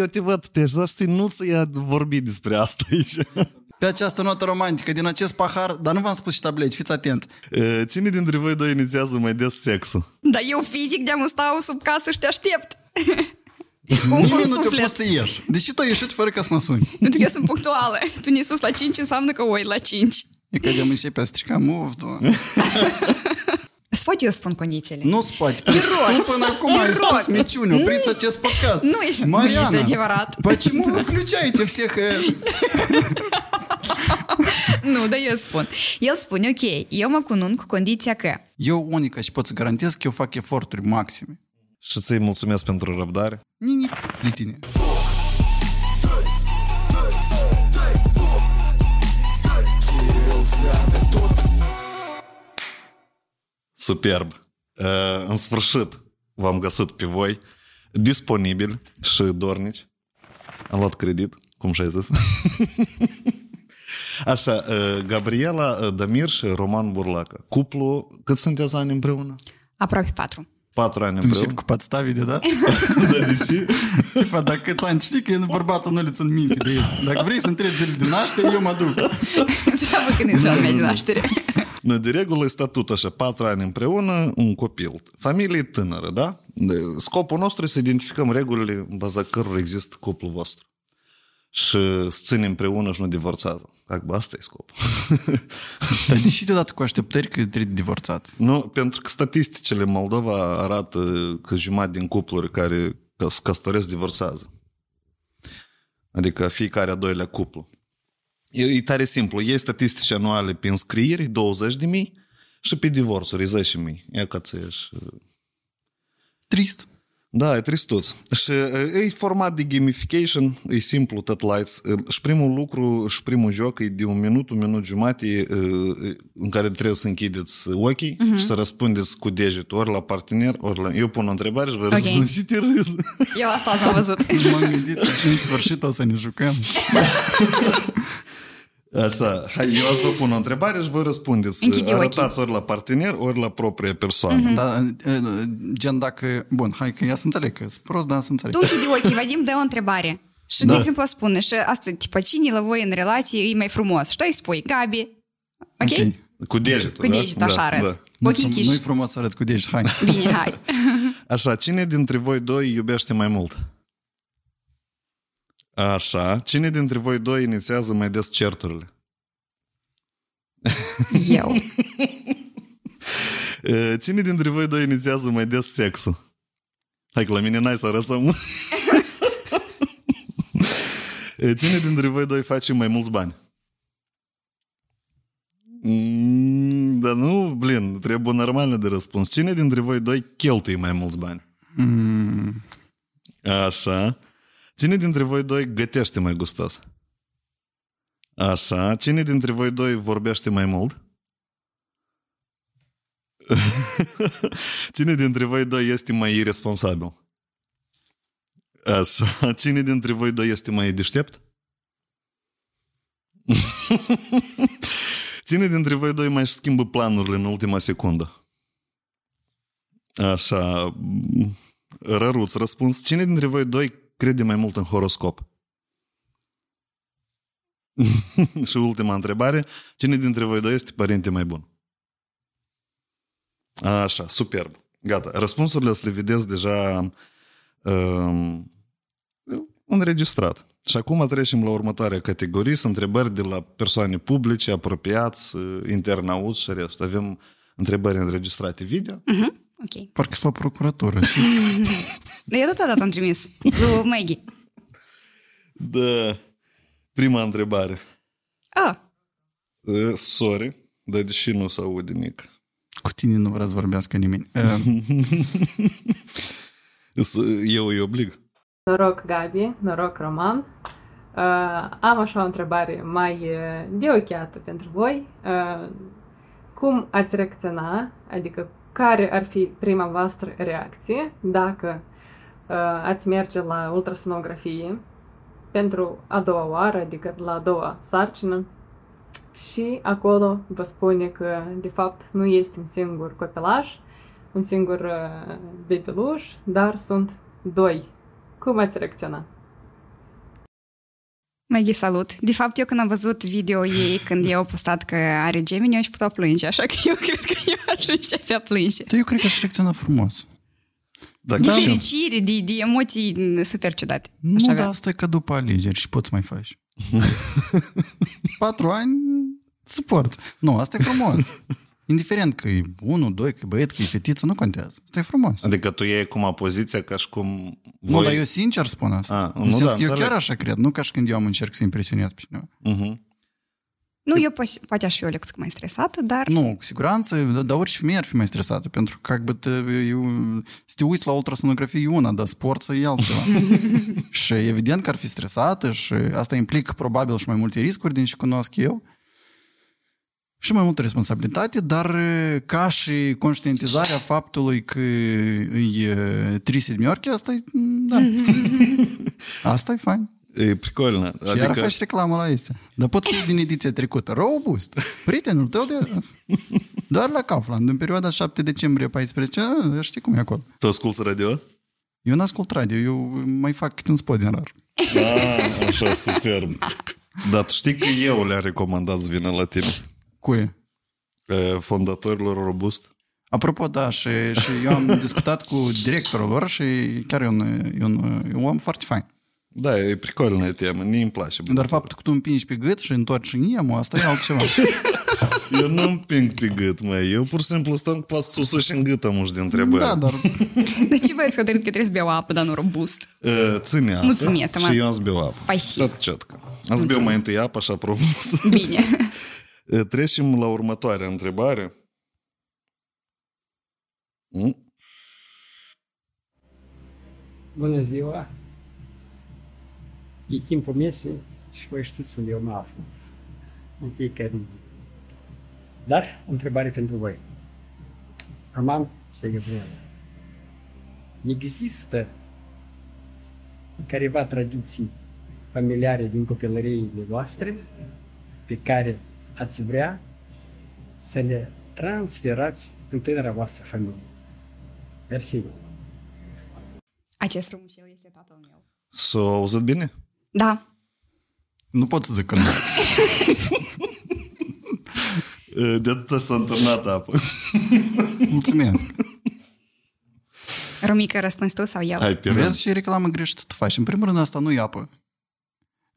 Eu, eu te văd, te să nu-ți ia vorbi despre asta aici. Pe această notă romantică, din acest pahar, dar nu v-am spus și tableci, fiți atent. Uh, Cine dintre voi doi inițiază mai des sexul? Da eu fizic de-am stau sub casă și te aștept. Cum cu Nimeni nu te-a suflet. pus să ieși. Deși tu ai ieșit fără ca să mă suni. Pentru că eu sunt punctuală. Tu ne sus la 5 înseamnă că oi la 5. E că de începe a strica move, tu. Îți pot eu spun condițiile? Nu spate. Tu până acum ai rog. spus minciuni, opriți acest podcast. Nu este- nu Mariana, este adevărat. Почему вы включаете всех... э, Nu, dar eu spun. El spune, ok, eu mă cunun cu condiția că Eu unica și pot să garantez că eu fac eforturi maxime. Și ți-i mulțumesc pentru răbdare. Nini, de tine. Superb. Uh, În sfârșit v-am găsit pe voi disponibili și dornici. Am luat credit, cum și-ai zis. Așa, uh, Gabriela uh, Damir și Roman Burlacă. Cuplu, cât sunteți ani împreună? aproape 4. Patru ani Tu începi împreună. cu подстави de dat? Da, deși... Tipa, dacă câți ani știi că bărbatul nu le țin minte de ei. Dacă vrei să întrebi zile de naștere, eu mă duc. Treabă când e ziua mea de naștere. Noi de regulă e statut așa, patru ani împreună, un copil. Familie tânără, da? Scopul nostru este să identificăm regulile în baza cărora există cuplul vostru. Și să ținem împreună și nu divorțează. Acum asta e scopul. Dar de ce deodată cu așteptări că trebuie divorțat? Nu, pentru că statisticile în Moldova arată că jumătate din cupluri care se căsătoresc divorțează. Adică fiecare a doilea cuplu. E, e tare simplu. E statistici anuale pe înscrieri, 20 de mii, și pe divorțuri, 10 mii. E ca ți Trist. Da, e tristuț. Și e format de gamification, e simplu, tot lights. Și primul lucru, și primul joc e de un minut, un minut jumate e, în care trebuie să închideți ochii uh-huh. și să răspundeți cu degetul ori la partener, ori la... Eu pun o întrebare și vă răspund și te râzi. Eu asta am văzut. M-am gândit că în sfârșit o să ne jucăm. Așa, hai, eu azi vă pun o întrebare și vă răspundeți. Închide Arătați ori la partener, ori la propria persoană. Uh-huh. Dar, uh, gen, dacă... Bun, hai că ia să înțeleg că sunt prost, dar să înțeleg. Tu închide ochii, Vadim dă o întrebare. Și, Da. de exemplu, spune și asta, tipa, cine la voi în relație e mai frumos? Și tu îi spui, Gabi. Ok? Ok. Cu degetul, Cu da? degetul așa arăți. Da. Cu ochii Nu-i închiși. frumos să arăți cu deget, hai. Bine, hai. Așa, cine dintre voi doi iubește mai mult? Așa, cine dintre voi doi inițiază mai des certurile? Eu. E, Cine dintre voi doi inițiază mai des sexul? Hai că la mine n-ai să arătăm. E, Cine dintre voi doi face mai mulți bani? Mm, Dar nu, blin, trebuie normal de răspuns. Cine dintre voi doi cheltuie mai mulți bani? Mm, Așa. Cine dintre voi doi gătește mai gustos? Așa. Cine dintre voi doi vorbește mai mult? Cine dintre voi doi este mai irresponsabil? Așa. Cine dintre voi doi este mai deștept? Cine dintre voi doi mai își schimbă planurile în ultima secundă? Așa. Răruț răspuns. Cine dintre voi doi crede mai mult în horoscop? Și ultima întrebare. Cine dintre voi doi este părinte mai bun? Așa, superb. Gata. Răspunsurile să le vedeți deja um, înregistrat. Și acum trecem la următoarea categorie. Sunt întrebări de la persoane publice, apropiați, internauți și restul. Avem întrebări înregistrate video. Ok. parcă sunt la procuratură. Dar eu tot odată am trimis. Lui Maggie. Da. Prima întrebare. Ah, Uh, sorry, dar deși nu se aude nic. Cu tine nu vrea să vorbească nimeni. Uh, S- Eu îi oblig. Noroc, Gabi, noroc, Roman. Uh, am așa o întrebare mai uh, de ochiată pentru voi. Uh, cum ați reacționa, adică care ar fi prima voastră reacție dacă uh, ați merge la ultrasonografie pentru a doua oară, adică la a doua sarcină și acolo vă spune că de fapt nu este un singur copilaj, un singur uh, bebeluș, dar sunt doi cum ați reacționa? Maggie, salut! De fapt, eu când am văzut video ei când ei au postat că are gemeni, eu aș putea plânge, așa că eu cred că eu aș începe a plânge. Dar eu cred că aș reacționa frumos. Dacă De și- fericire, de, de emoții super ciudate. Nu, Aș dar avea. asta e ca după alegeri și poți mai faci. Patru ani suporți. Nu, asta e frumos. Indiferent că e unul, doi, că e băiet, că e fetiță, nu contează. Asta e frumos. Adică tu iei cum poziția ca și cum... Voi... Nu, dar eu sincer spun asta. Ah, A, nu, În sens da, că înțeleg. eu chiar așa cred, nu ca și când eu am încerc să impresionez pe cineva. Uh-huh. Nu, eu po- poate aș fi o lecție mai stresată, dar... Nu, cu siguranță, dar, dar orice femeie ar fi mai stresată, pentru că ca te, eu, să te uiți la ultrasonografie e una, dar sport să e altceva. și evident că ar fi stresată și asta implică probabil și mai multe riscuri din ce cunosc eu și mai multă responsabilitate, dar ca și conștientizarea faptului că e trei sedmiorche, asta e, da. asta e fain. E pricolnă. Și adică... iar Adică, faci reclamă la este. Dar pot să iei din ediția trecută. Robust. Prietenul tău de... Doar la Kaufland, în perioada 7 decembrie 14, a, știi cum e acolo. tu asculti radio? Eu n-ascult radio, eu mai fac câte un spot din rar. Ah, așa, superb. Dar tu știi că eu le-am recomandat să vină la tine? Cu e. Eh, Fondatorilor Robust? Apropo, da, și, și eu am discutat cu directorul lor și chiar e un, e un, e un om foarte fain. Da, e pricolnă temă, mie îmi place. Dar faptul că tu împingi pe gât și întorci în iemul, asta e altceva. Eu nu împing pe gât, mai. Eu pur și simplu stau cu pas sus și în gât am uși de întrebări. da, dar de ce vă ați hotărât că trebuie să beau apă, dar nu robust? Eh, Ține asta Mulțumesc, și mă. eu am să beau apă. Спасибо. Tot ciotcă. Am să beau mai întâi apă, așa frumos. Bine. Eh, Trecem la următoarea întrebare. Mm? Bună ziua! E timpul mesei și voi știți unde eu mă aflu în fiecare zi. Dar, o întrebare pentru voi. Roman și Gabriela. Există careva tradiții familiare din copilăriile voastre pe care ați vrea să le transferați în tânăra voastră familie? Mersi! Acest frumușel este tatăl meu. S-a auzit bine? Da. nu pot să zic că nu. Eh, De atât s-a întârnat apă. Mulțumesc. Romica, răspunzi tu sau eu? Hai, pe rând. Vezi și reclamă greșită tu faci. În primul rând, asta nu e apă.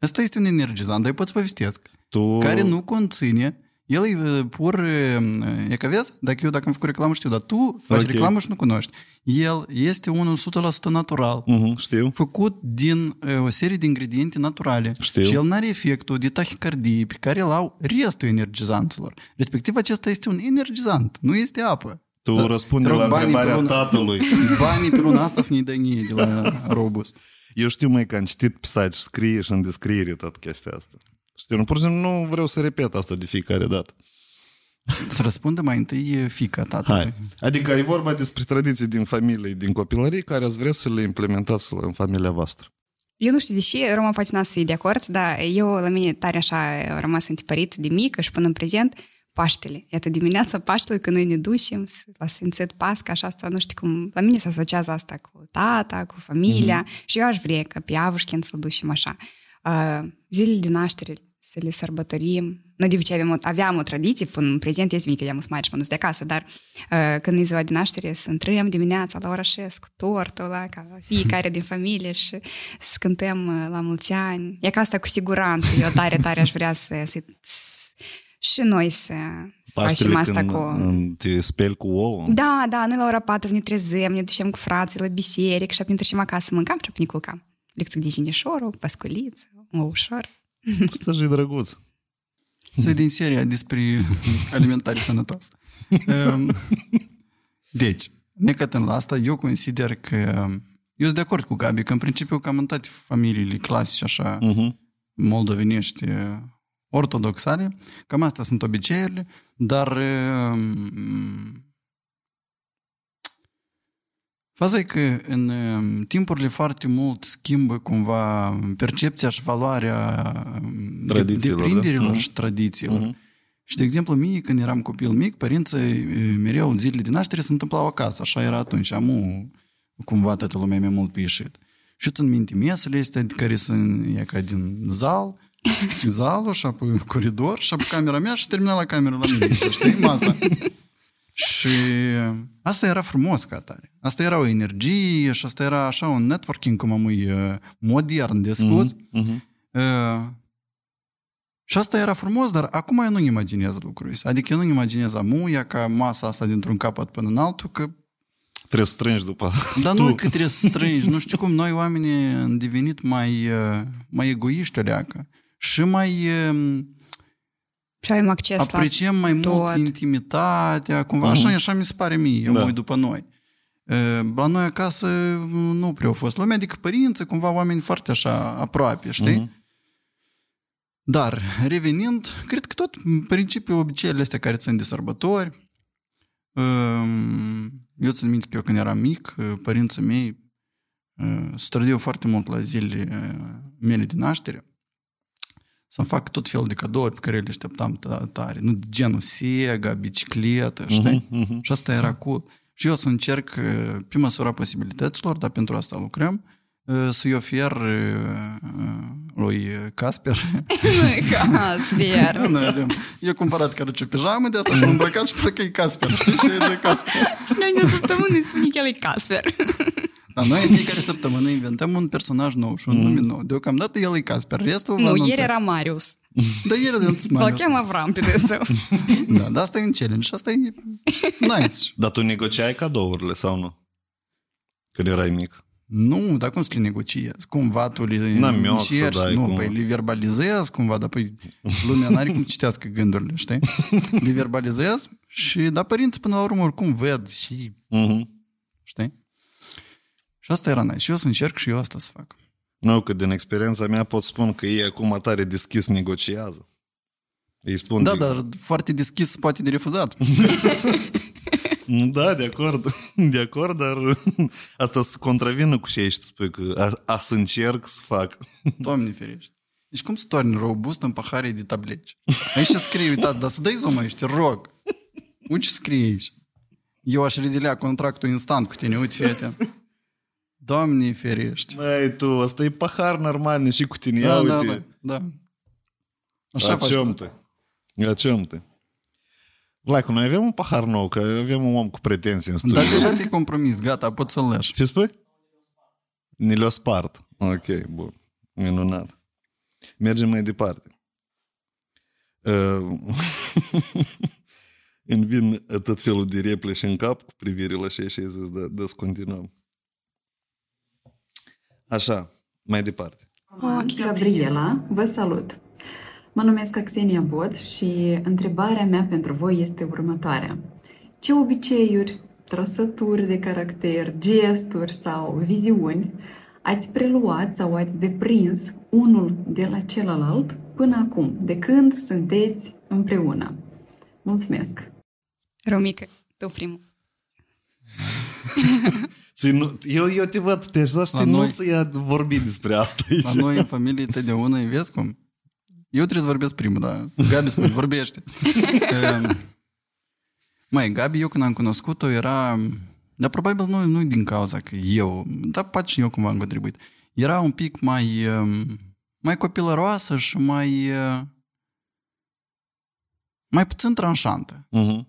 Asta este un energizant, dar eu pot să povestesc. Tu... Care nu conține, el e uh, pur, uh, e că vezi, dacă eu dacă am făcut reclamă știu, dar tu faci Ok. reclamă și nu cunoști. El este unul 100% natural, Mhm, știu. făcut din uh, o serie de ingrediente naturale. Știu. Și el nu are efectul de tahicardie pe care îl au restul energizanților. Respectiv, acesta este un energizant, nu este apă. Tu Da. răspunde Te rog, la banii pe întrebarea lună- tatălui. Banii pe luna asta să ne dă nie de la Robust. Eu știu, mai că am citit pe site și scrie și în descriere tot chestia asta. Știu, nu, pur și simplu nu vreau să repet asta de fiecare dată. Să răspundă mai întâi fica tatălui. Hai. Adică e vorba despre tradiții din familie, din copilărie, care ați vrea să le implementați în familia voastră. Eu nu știu de ce, Roma poate n-a să fie de acord, dar eu la mine tare așa a rămas întipărit de mică și până în prezent Paștele. Iată dimineața Paștelui când noi ne ducem la Sfințit Pasca, așa asta, nu știu cum, la mine se asociază asta cu tata, cu familia mm-hmm. și eu aș vrea ca pe Avușchen să ducem așa. Uh, zilele de naștere să le sărbătorim. Noi de obicei aveam o, aveam o tradiție, până în prezent este mică, eu mă mare și mă dus de acasă, dar uh, când e ziua de naștere să intrăm dimineața la ora 6 cu tortul ăla, ca fiecare din familie și să cântăm uh, la mulți ani. E ca asta cu siguranță, eu tare, tare aș vrea să, să, să și noi să, să facem asta când cu... în- te speli cu ouă. Da, da, noi la ora 4 ne trezim, ne ducem cu frații la biserică și apoi ne trecem acasă, mâncam și apoi ne culcam. Lecții de jinișorul, pasculiță, ușor. Asta e drăguț. Să din seria despre alimentare sănătoasă. Um, Deci, necătând la asta, eu consider că eu sunt de acord cu Gabi, că în principiu cam în toate familiile clasice așa Mhm. moldovenești ortodoxale, cam astea sunt obiceiurile, dar um, faza e că în um, timpurile foarte mult schimbă cumva percepția și valoarea um, de- Tradițiilor, da? deprinderilor Mhm. și tradițiilor. Mhm. Și, de exemplu, mie, când eram copil mic, părinții e, mereu în zilele de naștere se întâmplau acasă. Așa era atunci. Amu, cumva, toată lumea mai mult pe ieșit. Și țin minte mesele astea care sunt e ca din zal, și zalul, și apoi coridor, și apoi camera mea și termina la camera la mine, știi, masa. Și asta era frumos ca atare. Asta era o energie și asta era așa un networking, cum am uh, modern de spus. Mhm. Uh, și asta era frumos, dar acum eu nu imaginez lucrul ăsta. Adică eu nu imaginez amuia ca masa asta dintr-un capăt până în altul, că Trebuie să strângi după dar tu. nu că trebuie să strângi. Nu știu cum, noi oamenii am devenit mai, uh, mai egoiști o leacă. Și mai uh, Și avem acces apreciem mai mult tot. intimitatea, cumva. Așa, așa mi se pare mie, eu Da. mă uit după noi. Uh, La noi acasă nu prea au fost lumea, adică părinții, cumva oameni foarte așa aproape, știi? Mhm. Dar, revenind, cred că tot în principiu obiceiurile astea care țin de sărbători, um, eu țin minte că eu când eram mic, uh, părinții mei uh, strădeau foarte mult la zilele uh, mele de naștere să-mi fac tot felul de cadouri pe care le așteptam ta- tare. Nu de genul Sega, bicicletă, știi? Mhm, mhm. Și asta era cool. Și eu să încerc, uh, pe măsura posibilităților, dar pentru asta lucrăm, uh, să-i ofer uh, uh, lui Casper. Casper. Noi avem- Eu cumpărat care ce pijamă de asta și m-am îmbrăcat și că e Casper, știi? Și e de Casper. Noi de săptămână îi spune că el e Casper. Dar noi în fiecare săptămână inventăm un personaj nou și un nume nou. Deocamdată el e Casper, restul vă Nu, anunțăm. ieri era Marius. Da, ieri de Îl Marius. cheamă Avram pe de său. Da, dar asta e un challenge și asta e nice. Dar tu negociai cadourile sau nu? Când erai mic. Nu, dar cum să le negociezi? Cumva tu le N-am eu să încerci, dai nu, cum- păi le verbalizezi cumva, dar păi lumea n-are cum citească gândurile, știi? Le verbalizezi și, da, părinții până la urmă oricum ved și, Mhm. Știi? Și asta era nice. Și eu să încerc și eu asta să fac. Nu, că din experiența mea pot spun că ei acum tare deschis negociază. Îi spun Da, de- dar foarte deschis poate de refuzat. Da, de acord, de acord, dar asta să contravină cu ce ești tu spui că a, a să încerc să fac. Doamne ferește. Deci cum să torni robust în pahare de tableci? Aici scrie, uitați, dar să dai zoom aici, te rog. Uite ce scrie aici. Eu aș rezilea contractul instant cu tine, uite, fete. Doamne ferește. Mai tu, asta e pahar normal, și cu tine, ia Da, uite. da, da, da. Așa A faci. ce te? A ce te? Vlaicu, noi avem un pahar nou, că avem un om cu pretenții în studiu. Dar deja te-ai compromis, gata, poți să-l lași. Ce spui? Ni le-o spart. Ok, bun. Minunat. Mergem mai departe. Uh, îmi vin tot felul de replici în cap cu privire la ce și ai zis, da, da, să continuăm. Așa, mai departe. Gabriela, vă salut! Mă numesc Axenia Bod și întrebarea mea pentru voi este următoarea. Ce obiceiuri, trăsături de caracter, gesturi sau viziuni ați preluat sau ați deprins unul de la celălalt până acum, de când sunteți împreună? Mulțumesc! Romică, tu primul. Ținu, eu, eu te văd, te aș La noi- să ia vorbi despre asta aici. La noi în familie totdeauna îi vezi cum? Eu trebuie să vorbesc primul, dar Gabi spune, vorbește. Ehm, Mai, Gabi, eu când am cunoscut-o era... Dar probabil nu, nu din cauza că eu... Dar poate și eu cumva am contribuit. Era un pic mai... ehm, Mai copilăroasă și mai... eh, Mai puțin tranșantă. Mhm.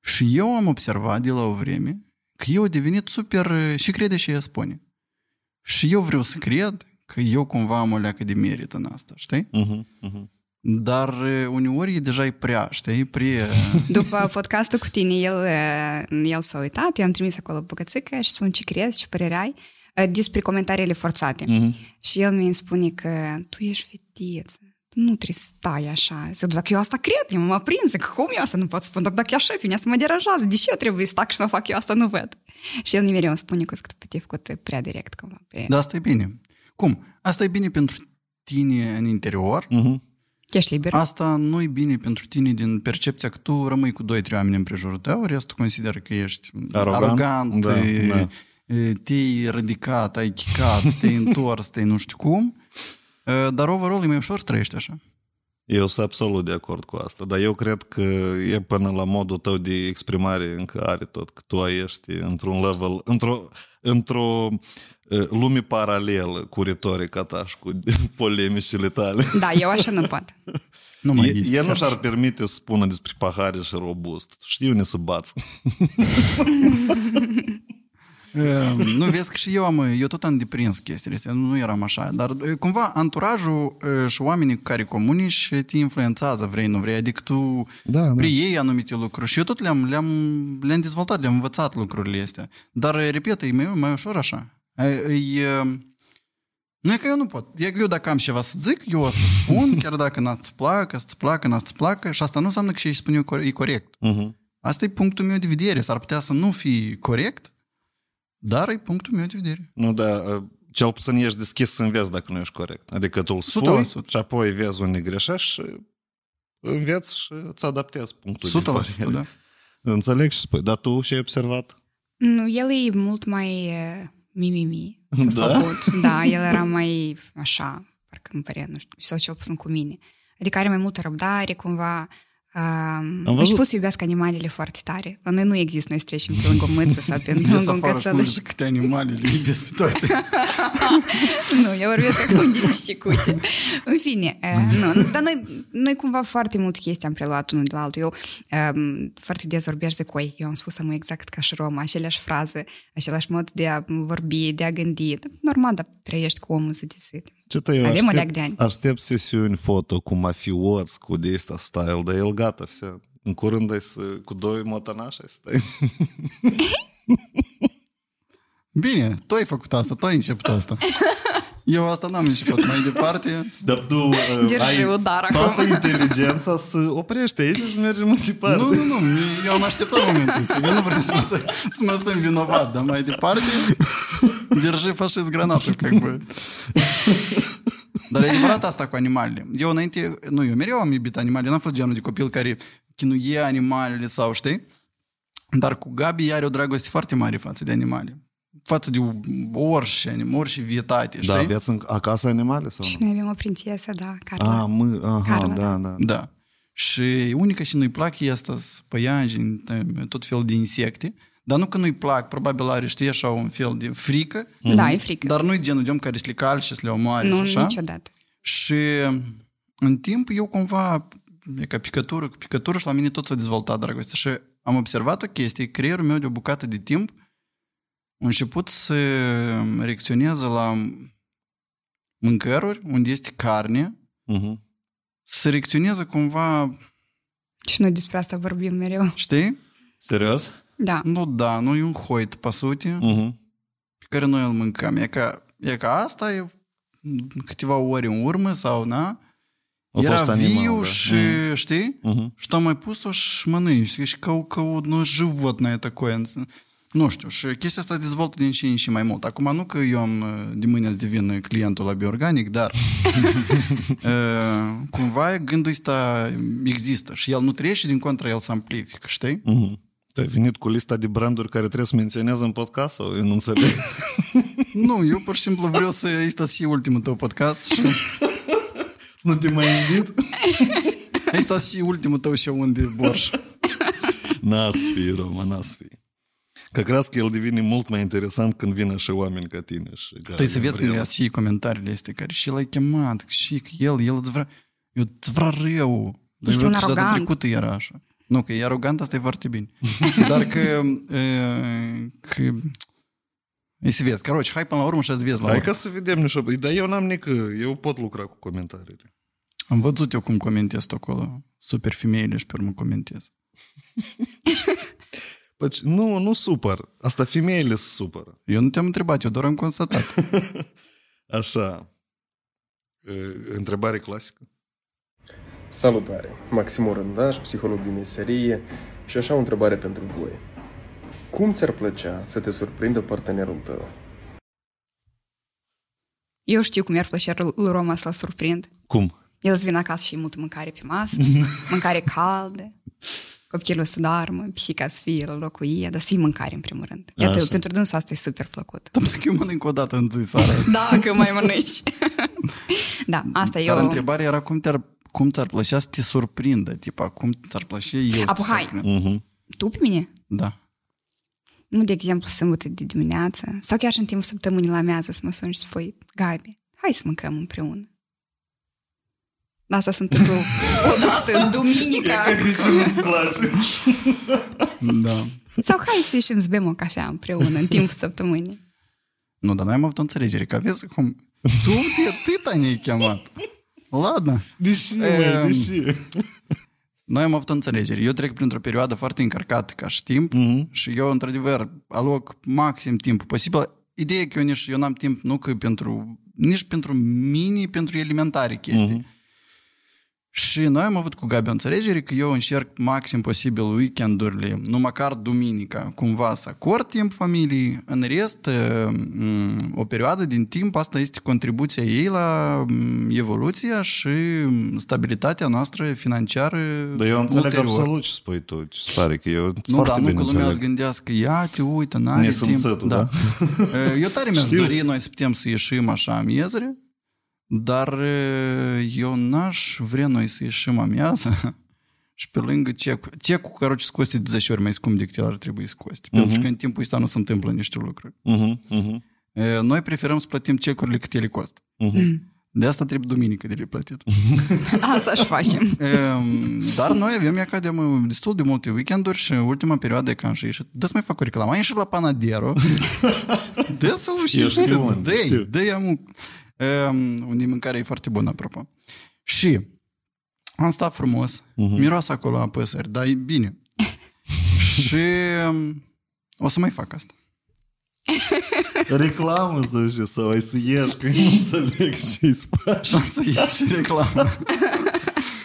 Și eu am observat de la o vreme că eu a devenit super... eh, Și crede și ea spune. Și eu vreau să cred că eu cumva am o leacă de merit în asta, știi? Mhm. Mhm. Dar eh, uneori e deja e prea, știi? Prea... După podcastul cu tine, el, uh, el s-a uitat, eu am trimis acolo bucățică și spun ce crezi, ce părere ai uh, despre comentariile forțate. Mhm. Și el mi spune că tu ești fetiță, tu nu trebuie să stai așa. Zic, dacă eu asta cred, eu m-am aprins, zic, cum eu asta nu pot spune, dacă e așa, pe mine asta mă deranjează, de ce eu trebuie să stac și să fac eu asta, nu văd. Și el mereu îmi spune că tu te făcut prea direct, cumva. Prea... Dar asta e bine. Cum? Asta e bine pentru tine în interior, Mhm. Ești liber? asta nu e bine pentru tine din percepția că tu rămâi cu 2-3 oameni în prejurul tău, restul consideră că ești Arogant. arogant Da, e, da. e, te-ai ridicat, ai chicat, te-ai întors, te-ai nu știu cum, E, dar overall e mai ușor să trăiești așa. Eu sunt absolut de acord cu asta, dar eu cred că e până la modul tău de exprimare încă are tot, că tu ești într-un level, într-o, într-o uh, lume paralelă cu retorica ta și cu polemicile tale. Da, eu așa nu pot. Nu mai El, este. el nu și-ar permite să spună despre pahare și robust. Știu unde să bați. Ehm, nu vezi că și eu am, eu tot am deprins chestiile astea, nu eram așa, dar e, cumva anturajul e, și oamenii cu care comunici te influențează, vrei, nu vrei, adică tu Da, da. preiei anumite lucruri și eu tot le-am, le-am, le-am dezvoltat, le-am învățat lucrurile astea. Dar, e, repet, e mai, mai ușor așa. E, e, nu e că eu nu pot. E că eu dacă am ceva să zic, eu o să spun, chiar dacă n-ați placă, să-ți placă, n-ați placă, și asta nu înseamnă că ce îi spun eu core- e corect. Mhm. Asta e punctul meu de vedere. S-ar putea să nu fie corect, dar e punctul meu de vedere. Nu, da, uh, cel puțin ești deschis să înveți dacă nu ești corect. Adică tu îl spui 100%. și apoi vezi unde greșești și înveți și îți adaptezi punctul de 100%, vedere. da. Înțeleg și spui, dar tu ce ai observat? Nu, el e mult mai uh, mimimi. S-a Da? făcut. Da, el era mai așa, parcă îmi părea, nu știu, sau cel puțin cu mine. Adică are mai multă răbdare, cumva. Um, văzut. își pus să iubească animalele foarte tare. La noi nu există, noi să trecem pe lângă o mâță sau pe Ies lângă un afară și cățel. nu zic câte animale le iubesc pe toate. Nu, eu vorbesc acum de psicuțe. În fine, uh, nu, nu, dar noi, noi cumva foarte mult chestii am preluat unul de la altul. Eu um, foarte des vorbesc de coi. Eu am spus am exact ca și Roma, aceleași fraze, același mod de a vorbi, de a gândi. Normal, dar trăiești cu omul să te Ce te eu Avem o leac aștept, de ani. aștept sesiuni foto cu mafioți, cu de ăsta style, dar el gata, все. În curând ai să, cu doi motănași ai să stai. Bine, tu ai făcut asta, tu ai început asta. Eu asta n-am început. Mai departe, Dar tu uh, Держи ai удар toată acum. inteligența să oprești aici și mergem mai departe. nu, nu, nu, eu am așteptat momentul ăsta. Eu nu vreau să mă, să mă simt vinovat, dar mai departe, держи fașist granatul, как бы. Dar e adevărat asta cu animalele. Eu înainte, nu, eu mereu am iubit animalele, n-am fost genul de copil care chinuie animalele sau știi, dar cu Gabi are o dragoste foarte mare față de animale. Față de orice, anim- orice vietate, știi? Da, aveți în, acasă animale sau Și nu? noi avem o prințesă, da, Carla. Ah, mă, aha, Carla, da, da. Da. Și unica și nu-i plac e asta păianjeni, tot fel de insecte, dar nu că nu-i plac, probabil are, știi, așa un fel de frică, Da, e frică. dar nu-i genul de om care să le calce, să le omoare nu, și așa. niciodată. Și în timp eu cumva, e ca picătură, cu picătură și la mine tot s-a dezvoltat dragostea. Și am observat o chestie, creierul meu de o bucată de timp a început să reacționeze la mâncăruri unde este carne, Mhm. să reacționeze cumva, Și noi despre asta vorbim mereu. știi? Serios? Да. Ну да, ну він ходить, по суті. Угу. Корінною елементами, яка, яка стає ктиваорім урми, сауна. Я вижу, ты, что мой пустошь маны, кого одно животное такое. Ну что ж, если стать изволт ничего не моему, так уманука ем э, димыня с дивиной клиенту лаби органик, дар. Э, Кумвай гындуиста экзиста, шел внутри, один контра ел сам плифик, шты. Și el nu trece, din contra el se amplifică, știi? Mhm. Tu ai venit cu lista de branduri care trebuie să menționeze în podcast sau eu nu înțeleg? Nu, eu pur și simplu vreau să este și ultimul tău podcast și să nu te mai invit? este și ultimul tău și unde borș. N-as fi, Roma, n-as fi. Că crezi că el devine mult mai interesant când vin așa oameni ca tine. Și Tu să vezi când le și comentariile astea care și l-ai chemat, și că el, el îți vrea, eu îți vrea rău. Dar Este eu un și data arogant. trecută era așa. Nu, că e arogant, asta e foarte bine. Dar că, e, că e să vezi. Короче, hai până la urmă și să vezi la Hai urmă. ca să vedem niște... Dar eu n-am nică... Eu pot lucra cu comentariile. Am văzut eu cum comentez tu acolo. Super femeile și pe urmă comentez. Păi, nu, nu supăr. Asta femeile se supără. Eu nu te-am întrebat, eu doar am constatat. Așa. E, Întrebare clasică. Salutare! Maxim Orândaș, psiholog din meserie și așa o întrebare pentru voi. Cum ți-ar plăcea să te surprindă partenerul tău? Eu știu cum i-ar plăcea lui Roma să-l surprind. Cum? El îți vine acasă și multă mâncare pe masă, mâncare caldă, copilul să doarmă, pisica să fie la locul ei, dar să fie mâncare în primul rând. Iată, Așa. pentru dânsul asta e super plăcut. Dar că eu mănânc o dată în zi seara. Da, că mai mănânci. da, asta Dar eu... întrebarea era cum, te-ar, cum ți-ar plăcea să te surprindă, tipa, cum ți-ar plăcea eu să Apu, te hai. surprind. Mhm. Tu pe mine? Da. Nu, de exemplu, sâmbătă de dimineață sau chiar și în timpul săptămânii la mează să mă suni și spui, Gabi, hai să mâncăm împreună. Asta se întâmplă odată, în duminica. și nu-ți place. Da. Sau hai să ieșim să bem o cafea împreună în timpul săptămânii. Nu, dar noi am avut o înțelegere, că vezi cum... Tu de atâta ne-ai chemat. Ladna. Deși, măi, Ehm, deși. Noi am avut o înțelegere. Eu trec printr-o perioadă foarte încărcată ca și timp Mhm. și eu, într-adevăr, aloc maxim timpul posibil. Ideea e că eu nici eu n-am timp nu că pentru, nici pentru mini, pentru elementare chestii. Mhm. Și noi am avut cu Gabi o înțelegere că eu încerc maxim posibil weekendurile, nu măcar duminica, cumva să acord timp familiei. În rest, m, o perioadă din timp, asta este contribuția ei la m, evoluția și stabilitatea noastră financiară Dar eu înțeleg ulterior. absolut ce spui tu. Ce se pare că eu Nu, foarte dar nu bine că lumea să înțeleg. gândească, ia te uită, n-are timp. Nesâmțătul, da? Eu tare mi-aș Știu. dori noi să putem să ieșim așa miezre, dar eu n-aș vrea noi să ieșim amiază și pe lângă cecul. Cecul, caroce, scoste de 10 ori mai scump decât el ar trebui scoste. Uh-huh. Pentru că în timpul ăsta nu se întâmplă niște lucruri. Uh-huh. Uh-huh. Noi preferăm să plătim cecurile cât ele costă. Uh-huh. De asta trebuie duminică de le plătit. asta aș facem. Dar noi avem, ea de destul de multe weekenduri și ultima perioadă e ca și ieșit. Dă să mai fac o reclamă. Ai ieșit la Panadero. Dă să-l și dă-i, dă-i amuc. Ehm, Unde mâncarea e foarte bună, apropo. Și am stat frumos. Mhm. Miroase acolo a păsări, dar e bine. și um, o să mai fac asta. Reclamă să și sau ai să ieși, că eu nu înțeleg ce-i spune. Și am să ies și reclamă.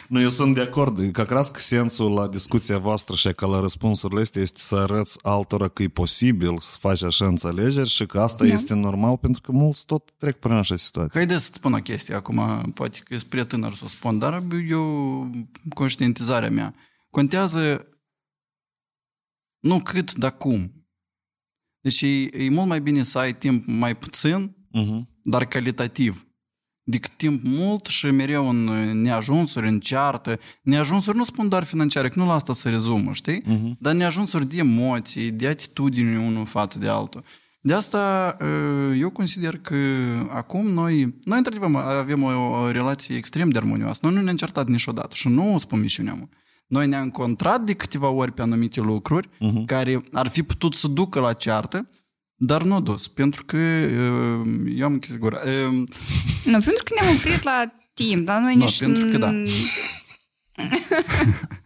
Nu, eu sunt de acord. Ca cresc sensul la discuția voastră și ca la răspunsurile astea este să arăți altora că e posibil să faci așa înțelegeri și că asta Da. este normal pentru că mulți tot trec prin așa situație. Haideți să spun o chestie acum, poate că sunt prea tânăr să o spun, dar eu, conștientizarea mea, contează nu cât, dar cum. Deci e, e mult mai bine să ai timp mai puțin, Mhm. dar calitativ, decât timp mult și mereu în neajunsuri, în ceartă. Neajunsuri nu spun doar financiare, că nu la asta se rezumă, știi? Mhm. Dar neajunsuri de emoții, de atitudini unul față de altul. De asta eu consider că acum noi, noi într-adevăr avem o, o relație extrem de armonioasă. Noi nu ne-am certat niciodată și nu o spun misiunea mă. Noi ne-am încontrat de câteva ori pe anumite lucruri Mhm. care ar fi putut să ducă la ceartă, dar nu a dus, pentru că uh, eu am închis gura. Uh, Nu, pentru că ne-am oprit la timp, dar noi Nu, nici... pentru că da.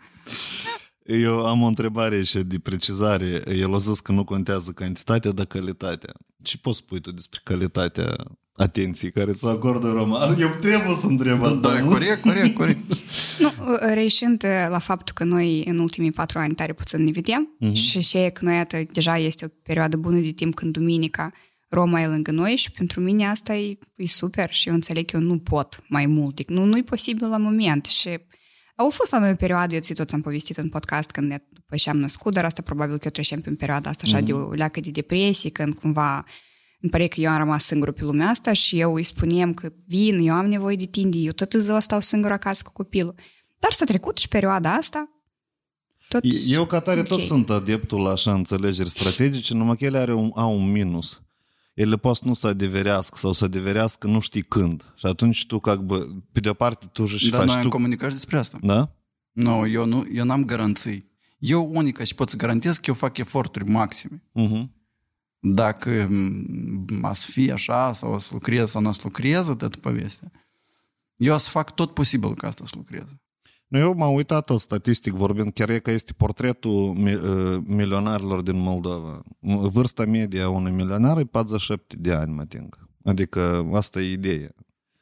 Eu am o întrebare și de precizare. El a zis că nu contează cantitatea, dar calitatea. Ce poți spui tu despre calitatea atenției care ți-o acordă Roma? Eu trebuie să întreb asta. da, nu? corect, corect, corect. Nu, reișind uh, la faptul că noi în ultimii patru ani tare puțin ne vedem Mhm. și și e că noi, iată, deja este o perioadă bună de timp când duminica Roma e lângă noi și pentru mine asta e, e super și eu înțeleg că eu nu pot mai mult. Adică Nu, nu-i posibil la moment și au fost la noi o perioadă, eu ți tot am povestit în podcast când ne- după ce am născut, dar asta probabil că eu trecem prin perioada asta așa de o leacă de depresie, când cumva îmi pare că eu am rămas singură pe lumea asta și eu îi spuneam că vin, eu am nevoie de tine, eu tot ziua stau singură acasă cu copilul. Dar s-a trecut și perioada asta. Tot Eu ca tare tot ok. sunt adeptul la așa înțelegeri strategice, numai că ele are un, au un minus. Ele pot nu să adeverească sau să adeverească nu știi când. Și atunci tu, ca, bă, pe de-o parte, tu și Dar faci noi am tu... comunicat și despre asta. Da? Nu, eu, nu, eu n-am garanții. Eu unica și pot să garantez că eu fac eforturi maxime. Uh-huh. Dacă m, a să fie așa, sau o să lucrez sau nu o să lucrez, atât povestea. Eu o să fac tot posibil ca asta să lucrez. Nu, eu m-am uitat tot statistic vorbind, chiar e că este portretul mi- uh, milionarilor din Moldova. Vârsta medie a unui milionar e 47 de ani, mă ating. Adică asta e ideea.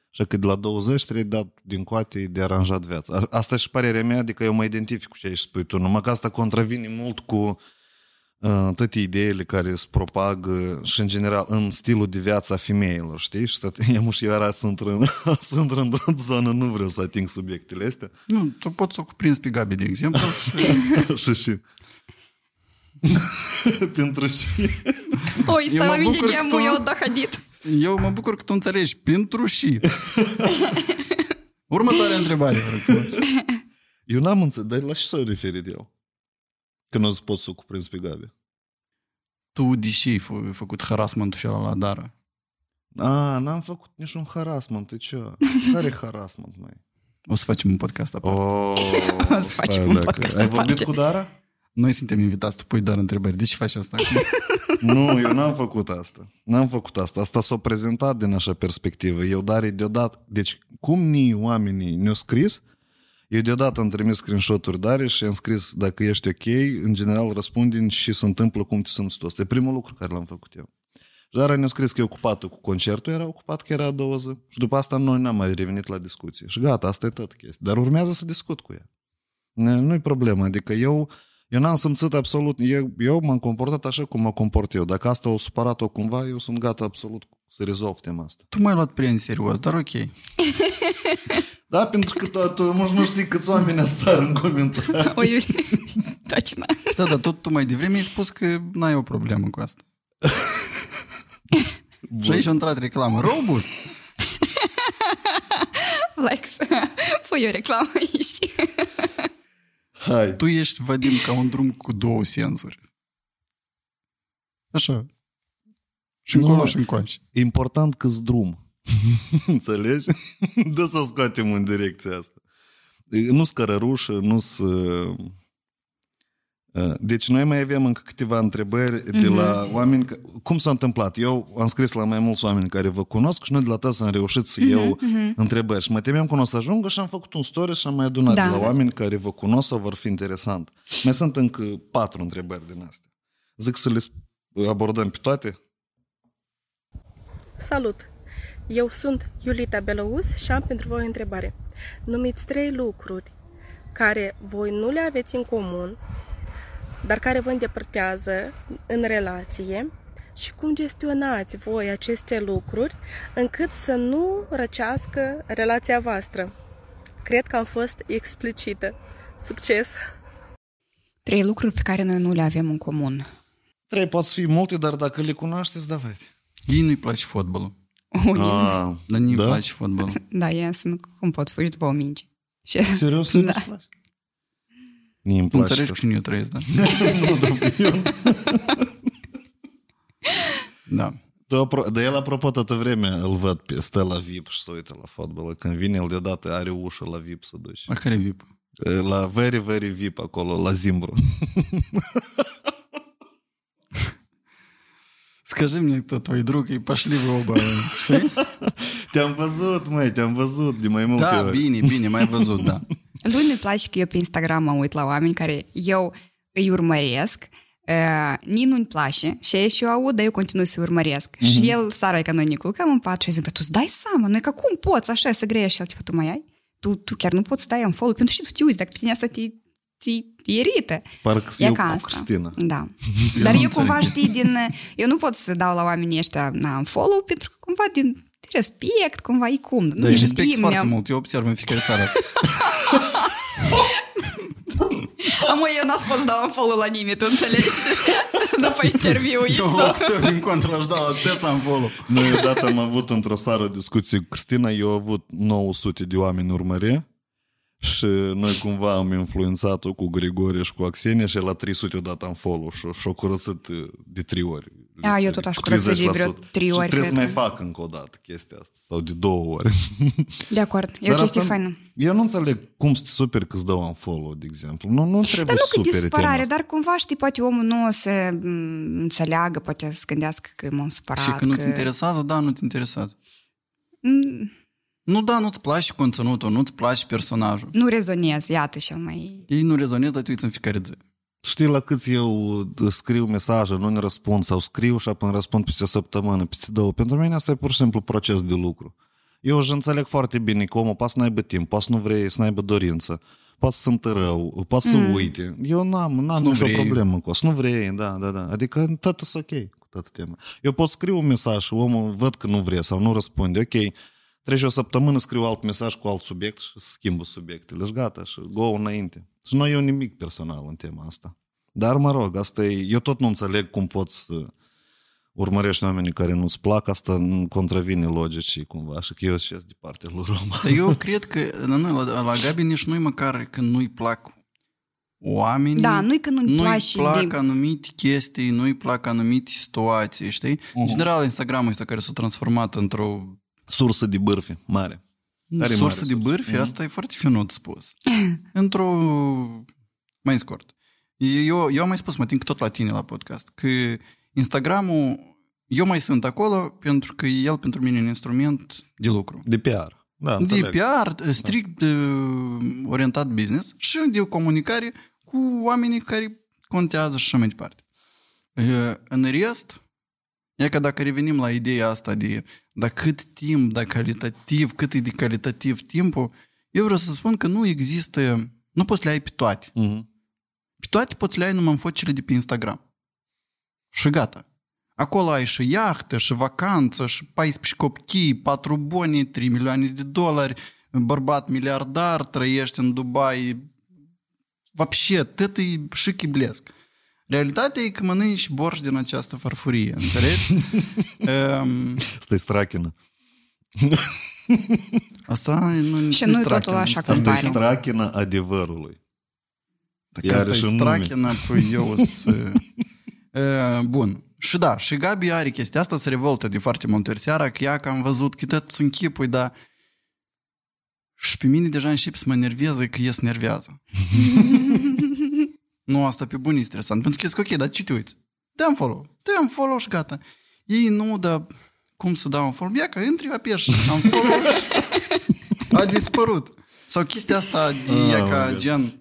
Și că de la 20 trebuie dat din coate de aranjat viața. A- Asta e și părerea mea, adică eu mă identific cu ce ai spui tu, numai că asta contravine mult cu uh, toate ideile care se propagă și în general în stilul de viață a femeilor, știi? Și tot, eu și iarăși sunt, în, sunt într-o zonă, nu vreau să ating subiectele astea. Nu, tu poți să o cuprinzi pe Gabi, de exemplu, și și și. Pentru și. Ой, Eu mă стала bucur видеть, că ему tu- eu доходит. eu mă bucur că tu înțelegi. Pentru și. Următoarea întrebare. vă rog. Eu n-am înțeles, dar la ce s-a referit el? Că nu o să pot să o cuprins pe Gabi. Tu de ce ai fă- făcut harassment-ul și ăla la Dara? A, n-am făcut niciun harassment, tu ce? Care harassment, mai? O să facem un podcast aparte. Oh, O să facem un podcast Ai vorbit aparte. cu Dara? Noi suntem invitați, tu pui doar întrebări. De ce faci asta? Nu, eu n-am făcut asta. N-am făcut asta. Asta s-a prezentat din așa perspectivă. Eu, dar deodată... Deci, cum ni oamenii ne-au scris, eu deodată am trimis screenshot-uri Dare și am scris dacă ești ok, în general răspundem și se întâmplă cum te simți tu. Asta e primul lucru care l-am făcut eu. Și Dara ne-a scris că e ocupată cu concertul, era ocupat că era a doua zi. Și după asta noi n-am mai revenit la discuție. Și gata, asta e tot chestia. Dar urmează să discut cu ea. Ne- Nu-i problemă. Adică eu, eu n-am simțit absolut... Eu, eu m-am comportat așa cum mă comport eu. Dacă asta o supărat-o cumva, eu sunt gata absolut să rezolv tema asta. Tu m-ai luat prea în serios, dar ok. da, pentru că tu, tu nu știi câți oameni sar în comentarii. Oi, da, tacina. Da, dar tot tu mai devreme ai spus că n-ai o problemă cu asta. Și aici a intrat reclamă. Robust! Flex, pui o reclamă aici. Hai. Tu ești, Vadim, ca un drum cu două sensuri. Așa. Și Nu, încolo mă. și încoace. Important că drum. Înțelegi? Dă să o scoatem în direcția asta. Nu scărărușă, nu să... Deci noi mai avem încă câteva întrebări de la oameni. că- Cum s-a întâmplat? Eu am scris la mai mulți oameni care vă cunosc și noi de la tăi am reușit să iau întrebări. Și mă temeam că nu o să ajungă și am făcut un story și am mai adunat Da. de la oameni care vă cunosc sau vor fi interesant. Mai sunt încă patru întrebări din astea. Zic să le sp- abordăm pe toate? Salut! Eu sunt Iulita Belăus și am pentru voi o întrebare. Numiți trei lucruri care voi nu le aveți în comun, dar care vă îndepărtează în relație și cum gestionați voi aceste lucruri încât să nu răcească relația voastră. Cred că am fost explicită. Succes! Trei lucruri pe care noi nu le avem în comun. Trei pot fi multe, dar dacă le cunoașteți, da, vedeți. Ei nu-i place fotbalul. Unii. Ah, Dar nu-i Da? place fotbalul. Da, e sunt cum pot fugi după o minge. Și serios? Serios Da. place? Mie îmi Tu place. înțelegi că- cu cine eu trăiesc, da? Da. Tu, apro- Dar el, apropo, toată vremea îl văd pe stă la VIP și se uită la fotbal. Când vine, el deodată are ușă la VIP să duci. La care VIP? La very, very VIP acolo, la Zimbru. Скажи мне, кто твой друг, и пошли вы оба. Știi? Te-am văzut, măi, te-am văzut de mai multe Da, ori. bine, bine, mai văzut, da. lui nu-i place că eu pe Instagram mă uit la oameni care eu îi urmăresc, uh, nici nu-mi place și ei și eu aud, dar eu continui să urmăresc. Mm-hmm. Și el, Sara, că noi ne culcăm în pat și eu zic, dar tu îți dai seama, noi că cum poți așa să grești? Și el, tipo, tu mai ai? Tu, tu chiar nu poți să dai un follow, pentru că și tu te uiți, dacă pe tine asta te, te, te irită. Parcă să E eu ca cu asta. Cristina. Da. Eu Dar nu eu cumva înțeleg. știi din... Eu nu pot să dau la oamenii ăștia na, un follow pentru că cumva din respect, cumva e cum. Da, nu îi respect știm, foarte ne-am- mult, eu observ în fiecare seară. A, mă, eu n-am să pot să dau un follow la nimeni, tu înțelegi? După interviu, Eu Isu. actor din contra aș da atâția în follow. Noi odată am avut într-o seară o discuție cu Cristina, eu am avut 900 de oameni urmări și noi cumva am influențat-o cu Grigore și cu Axenia și la 300 odată am follow și și-o curățit de trei ori. A, eu tot aș Cu curăța de 30%. vreo trei Și ori, trebuie să cred mai că. fac încă o dată chestia asta sau de două ori. De acord, e Dar o chestie asta- faină. Eu nu înțeleg cum să te superi că îți dau un follow, de exemplu. Nu, nu trebuie Dar nu să cât de superi tema supărare, asta. dar cumva, știi, poate omul nu o să m, înțeleagă, poate să gândească că m-am supărat. Și că nu te că... interesează, da, nu te interesează. Mm, Nu, da, nu-ți place conținutul, nu-ți place personajul. Nu rezonez, iată cel mai... Ei nu rezonez, dar te uiți în fiecare zi. Știi la câți eu scriu mesaje, nu ne răspund sau scriu și apoi îmi răspund peste o săptămână, peste două. Pentru mine asta e pur și simplu proces de lucru. Eu își înțeleg foarte bine că omul poate să n-aibă timp, poate să nu vrei, să n-aibă dorință, poate să simtă rău, poate să Mm. uite. Eu n-am, n-am Să nu nicio vrei. problemă cu asta. Nu vrei, da, da, da. Adică tot e ok cu toată tema. Eu pot scriu un mesaj și omul văd că nu vrea sau nu răspunde. Ok, trece o săptămână, scriu alt mesaj cu alt subiect și schimbă subiectele și gata și go înainte. Și nu e nimic personal în tema asta. Dar mă rog, asta e, eu tot nu înțeleg cum poți să urmărești oamenii care nu-ți plac, asta nu contravine logicii cumva, așa că eu sunt de partea lui Roma. Dar eu cred că la noi, la, la Gabi, nici nu-i măcar că nu-i plac oamenii Da, nu-i că nu-i nu-i place plac de- anumite chestii, nu-i plac anumite situații, știi? În general, Instagramul ăsta care s-a transformat într-o Sursă de bârfe mare. Tare sursă mare de bârfi, Mhm. asta e foarte finut spus. Într-o... Mai scurt. Eu, eu am mai spus, mă ating tot la tine la podcast, că Instagramul, eu mai sunt acolo pentru că el pentru mine e un instrument de lucru. De PR. Da, De înțeleg. PR, strict de, orientat business și de comunicare cu oamenii care contează și așa mai departe. E, În rest, e că dacă revenim la ideea asta de da cât timp, da calitativ, cât e de calitativ timpul, eu vreau să spun că nu există, nu poți să le ai pe toate. Mhm. Pe toate poți să le ai numai în fotele de pe Instagram. Și gata. Acolo ai și iahtă, și vacanță, și 14 copii, 4 boni, 3 milioane de dolari, bărbat miliardar, trăiești în Dubai. Вообще, tot e și chiblesc. Realitatea e că mănânci borș din această farfurie, înțelegi? um, Asta e strachină. asta nu Și nu-i nu-i strachină, totul așa asta cum Asta e pare. strachină adevărului. Dacă Iar asta e și nume. strachina, păi eu să... E, Bun. Și da, și Gabi are chestia asta, se revoltă de foarte multe ori seara, că ea că am văzut că tot în chipui, dar și pe mine deja încep să mă nerveze că ies nervează nu, asta pe bun e stresant, pentru că zic, ok, dar ce te uiți? Dă-mi follow, dă-mi follow și gata. Ei nu, dar cum să dau un follow? Ia că intri apeși, am follow și a dispărut. Sau chestia asta de Ah, ea ca my God. gen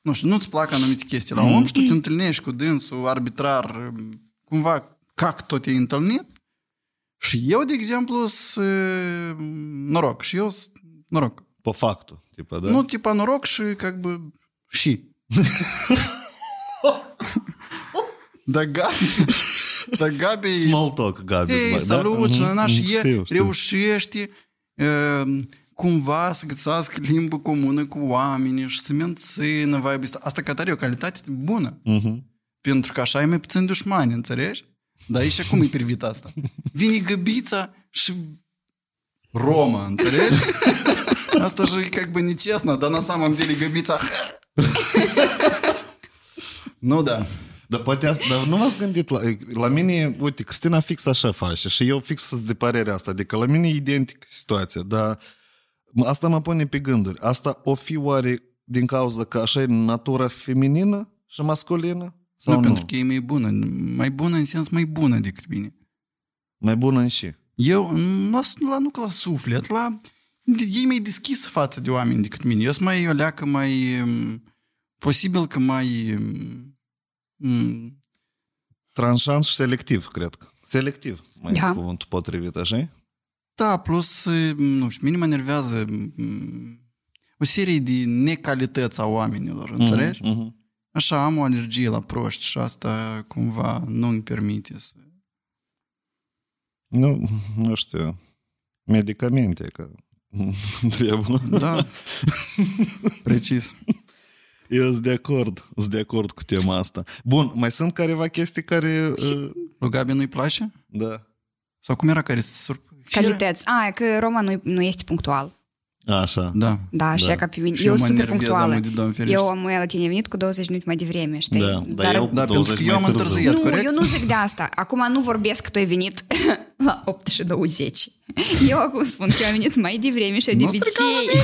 nu știu, nu-ți plac anumite chestii la om și tu te întâlnești cu dânsul arbitrar, cumva, cac tot te-ai întâlnit și eu, de exemplu, sunt noroc și eu sunt noroc. Pe factul. Tipa, da? Nu tipa noroc și, как бы, și. da Gabi, da Gabi Small talk, Gabi. Ei, da? salut, și Mhm, na, și mhm, e, știu, știu. reușește uh, cumva să găsească limbă comună cu oamenii și să mențină vibe Asta ca tare e o calitate bună. Mhm. Pentru că așa ai mai puțin dușmani, înțelegi? Dar aici cum e privit asta? Vine găbița și Рома, înțelegi? Asta же как бы нечестно, dar на самом деле гăbița... nu da. Dar poate asta, dar nu v-ați gândit la, la mine, uite, Cristina fix așa face și eu fix sunt de părerea asta, adică la mine e identică situația, dar asta mă pune pe gânduri. Asta o fi oare din cauza că așa e natura feminină și masculină? Sau nu, nu? pentru că e mai bună. Mai bună în sens mai bună decât mine. Mai bună în și. Eu, la, la, nu că la suflet, la... Ei mai deschis față de oameni decât mine. Eu sunt mai o leacă mai... um, Posibil că mai... um, Tranșant și selectiv, cred că. Selectiv, mai Da. e cuvântul potrivit, așa Da, plus, nu știu, mine mă nervează um, o serie de necalități a oamenilor, înțelegi? Mhm. Așa, am o alergie la proști și asta cumva nu îmi permite să... Nu, nu știu, medicamente, că trebuie. Da, precis. Eu sunt de acord, sunt de acord cu tema asta. Bun, mai sunt careva chestii care... uh, Lui Gabi nu-i place? Da. Sau cum era care se surp... Calități. A, că Roma nu, nu este punctual. Așa. Da. Da, și Da. e ca pe mine. Și eu eu mă sunt super enervez, punctuală. amă de Doamne ferește. Eu am la tine venit cu 20 minute mai devreme, știi? Da, dar el cu Da, pentru 20 că eu am mai târziu. întârziat. nu, corect? eu nu zic de asta. Acum nu vorbesc că tu ai venit la 8 și 20. Eu acum spun că eu am venit mai devreme și de Nu obicei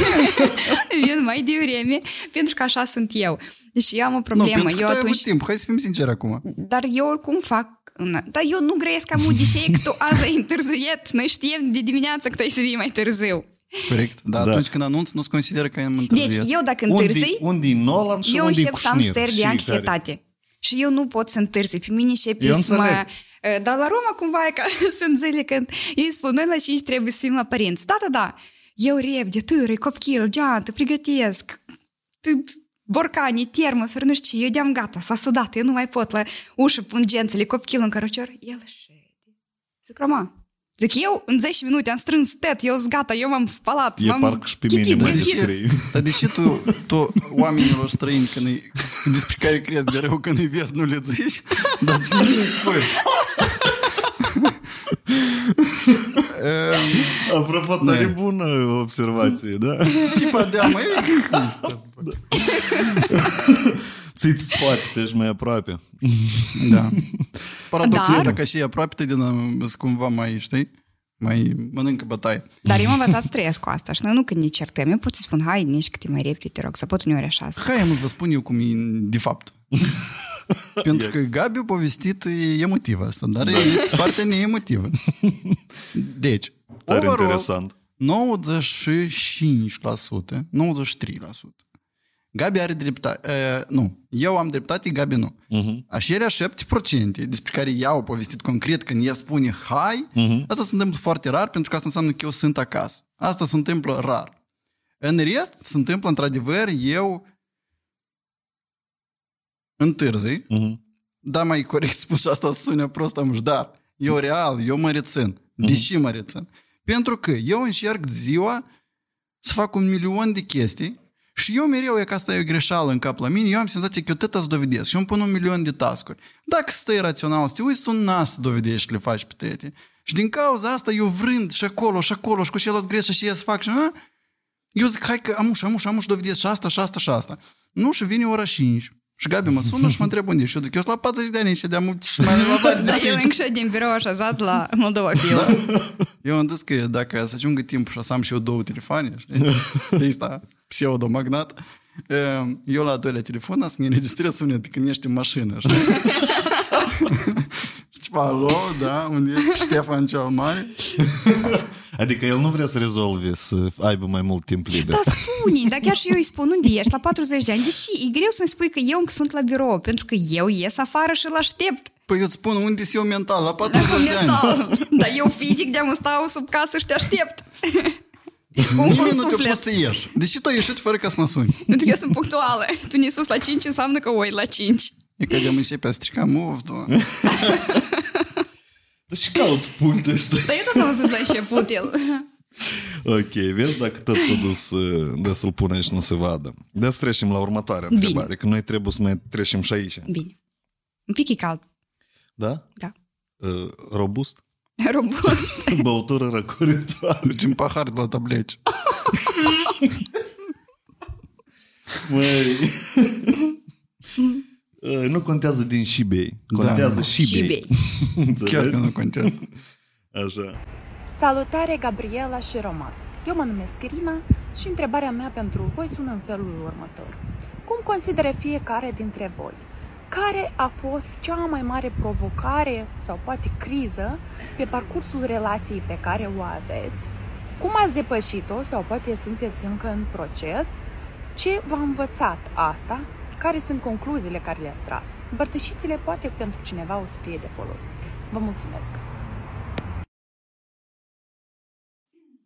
vin mai devreme pentru că așa sunt eu. Deci eu am o Nu, problemă. pentru că eu tu ai avut atunci... timp. Hai să fim sinceri acum. Dar eu oricum fac... Dar eu nu grăiesc ca mudișei că tu azi ai întârziat. Noi știm de dimineață că tu ai să vii mai târziu. Corect. Dar Da. atunci când anunț, nu se consideră că am întârziat. Deci eu dacă Unde, întârzi, unde e Nolan și eu unde e încep să am Cușnir? stări de Și anxietate. Și eu nu pot să întârzi. Pe mine începe Eu să mă... înțeleg. Dar la Roma cumva e ca sunt zile când eu îi spun, noi la 5 trebuie să fim la părinți. Da, da, da. Eu repede, târâi, copchil, geantă, pregătesc. t- Borcanii, termosuri, nu știu ce, eu de-am gata, s-a sudat, eu nu mai pot la ușă pun gențele, copchil în cărăcior, el șede. Zic, Roma, zic, eu în 10 minute am strâns tet, eu sunt gata, eu m-am spălat, E m-am parcă și pe mine chitit, mai de ce? descrie. Dar de ce tu, tu oamenilor străini când îi, despre care crezi de rău când îi vezi, nu le zici? Dar pe mine îi spui. Ehm, Apropo, tare bună observație, da? Tipa de mă, Ți-ți spate, te ești mai aproape. Da. Paradoxul Dar- ăsta că și aproape de sunt cumva mai, știi? Mai mănâncă bătaie. Dar eu am învățat să trăiesc cu asta și noi nu când ne certăm, eu pot să spun, hai, nici câte mai repede, te rog, să pot uneori așa. să- Hai, am să vă spun eu cum e de fapt. Pentru că Gabi a povestit e emotiv asta, dar este partea neemotivă. Deci, Tare overall, interesant. 95%, 93%. Gabi are dreptate. Uh, nu, eu am dreptate, Gabi nu. Mhm. Așelea 7% despre care ea au povestit concret când ea spune hai, Mhm. asta se întâmplă foarte rar pentru că asta înseamnă că eu sunt acasă. Asta se întâmplă rar. În rest, se întâmplă într-adevăr eu întârzi, Mhm. da, mai corect spus și asta sună prost am dar eu real, eu mă rețin. Deși mă rețin? Pentru că eu încerc ziua să fac un milion de chestii și eu mereu, e că asta e o greșeală în cap la mine, eu am senzația că eu tot îți dovedesc și eu îmi pun un milion de tascuri. Dacă stai rațional, să te uiți, tu n să dovedești și le faci pe tete. Și din cauza asta eu vrând și acolo și acolo și cu celălalt greș și eu să fac și a? eu zic, hai că amuș, amuș, amuș, dovedesc și asta, și asta, și asta. Nu, și vine ora 5. Și Gabi mă sună și mă întreb unde. Și eu zic, eu sunt la 40 de ani și de-am și mai la bani de Dar eu aici. încă din birou așezat la Moldova Film. Eu am zis că dacă să ajungă timpul și o să am și eu două telefoane, știi? De asta, pseudo-magnat. Eu la al doilea telefon o să ne înregistrez sunet pe când ești în mașină, știi? Și Tipo, alo, da, unde e Ștefan cel Mare? Adică el nu vrea să rezolve, să aibă mai mult timp liber. Da, spune, dar chiar și eu îi spun unde ești, la 40 de ani. Deși e greu să-mi spui că eu încă sunt la birou, pentru că eu ies afară și îl aștept. Păi eu îți spun unde sunt eu mental, la 40 Cu de ani. mental. Dar eu fizic de-am stau sub casă și te aștept. Cum cu Nimeni nu te-a suflet. pus să ieși. Deși tu ai ieșit fără ca să mă suni. Pentru că eu sunt punctuală. Tu ne sus la 5 înseamnă că oi la 5. E că de-am începe a strica move, tu. Dar și caut punctul ăsta. Dar eu tot am văzut la început el. Ok, vezi dacă tot s-a dus uh, de să-l pune și nu se vadă. De să trecem la următoarea Bine. întrebare, că noi trebuie să mai trecem și aici. Bine. Un pic e cald. Da? Da. Uh, robust? Robust. Băutură răcoritoare. Deci un pahar de la tableci. Măi. Uh, nu contează din și bei. Contează și Și bei. bei. Chiar că Înțelegi? nu contează. Așa. Salutare, Gabriela și Roman! Eu mă numesc Irina și întrebarea mea pentru voi sună în felul următor. Cum consideră fiecare dintre voi? Care a fost cea mai mare provocare sau poate criză pe parcursul relației pe care o aveți? Cum ați depășit-o sau poate sunteți încă în proces? Ce v-a învățat asta? Care sunt concluziile care le-ați tras? Împărtășiți-le poate pentru cineva o să fie de folos. Vă mulțumesc!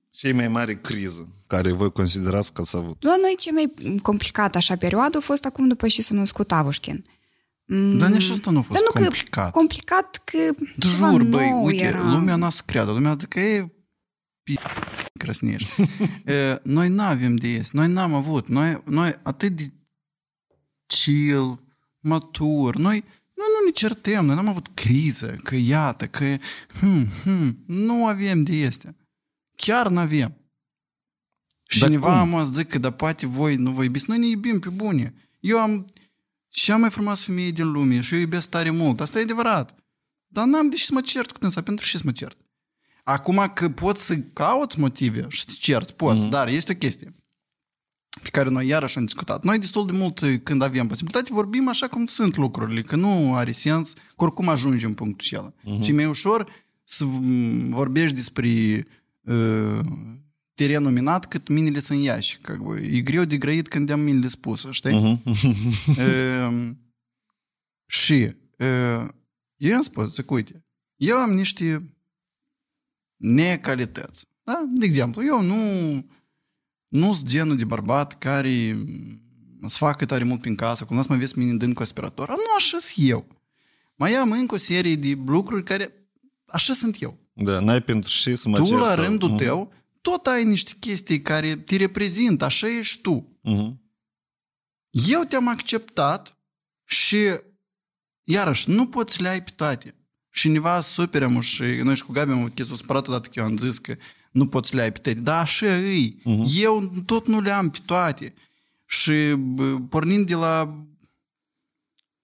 Cei mai mare criză care voi considerați că ați avut. La noi cea mai complicată așa perioadă a fost acum după ce s-a născut Avușkin. Mm. Dar nici asta nu a fost Dar nu complicat. Că, complicat că ceva Jur, nou băi, uite, era. lumea n-a să creadă. Lumea zice că e p- crăsnești. E, noi n-avem de ies. Noi n-am avut. Noi, noi atât de chill, matur. Noi, noi nu ne certăm. Noi n-am avut criză. Că iată, că hmm, hmm, nu avem de este. Chiar n-avem. Și Dar cineva cum? mă zic că da poate voi nu vă iubiți. Noi ne iubim pe bune. Eu am cea mai frumoasă femeie din lume și eu iubesc tare mult. Asta e adevărat. Dar n-am de ce să mă cert cu dânsa. Pentru ce să mă cert? Acum că poți să cauți motive și să te cerți, poți, mm-hmm. dar este o chestie pe care noi iarăși am discutat. Noi destul de mult când avem posibilitate vorbim așa cum sunt lucrurile, că nu are sens, că oricum ajungem în punctul acela. Mm-hmm. Și e mai ușor să v- vorbești despre uh, terenul minat cât minele sunt iași. Как бы. E greu de grăit când am minele spuse, știi? Uh, și uh, eu am spus, zic, uite, eu am niște necalități. Da? De exemplu, eu nu nu sunt genul de bărbat care să facă tare mult prin casă, cum să mă vezi mine dând cu aspirator. Nu așa sunt eu. Mai am încă o serie de lucruri care așa sunt eu. Da, n-ai pentru ce să mă tu, cer la sau- rândul Mhm. tău, tot ai niște chestii care te reprezintă, așa ești tu. Mhm. Eu te-am acceptat și, iarăși, nu poți să le ai pe toate. Și cineva superă mă și noi și cu Gabi am avut chestia supărat odată că eu am zis că nu poți le ai pe toate. Dar așa îi. Mhm. Eu tot nu le am pe toate. Și bă, pornind de la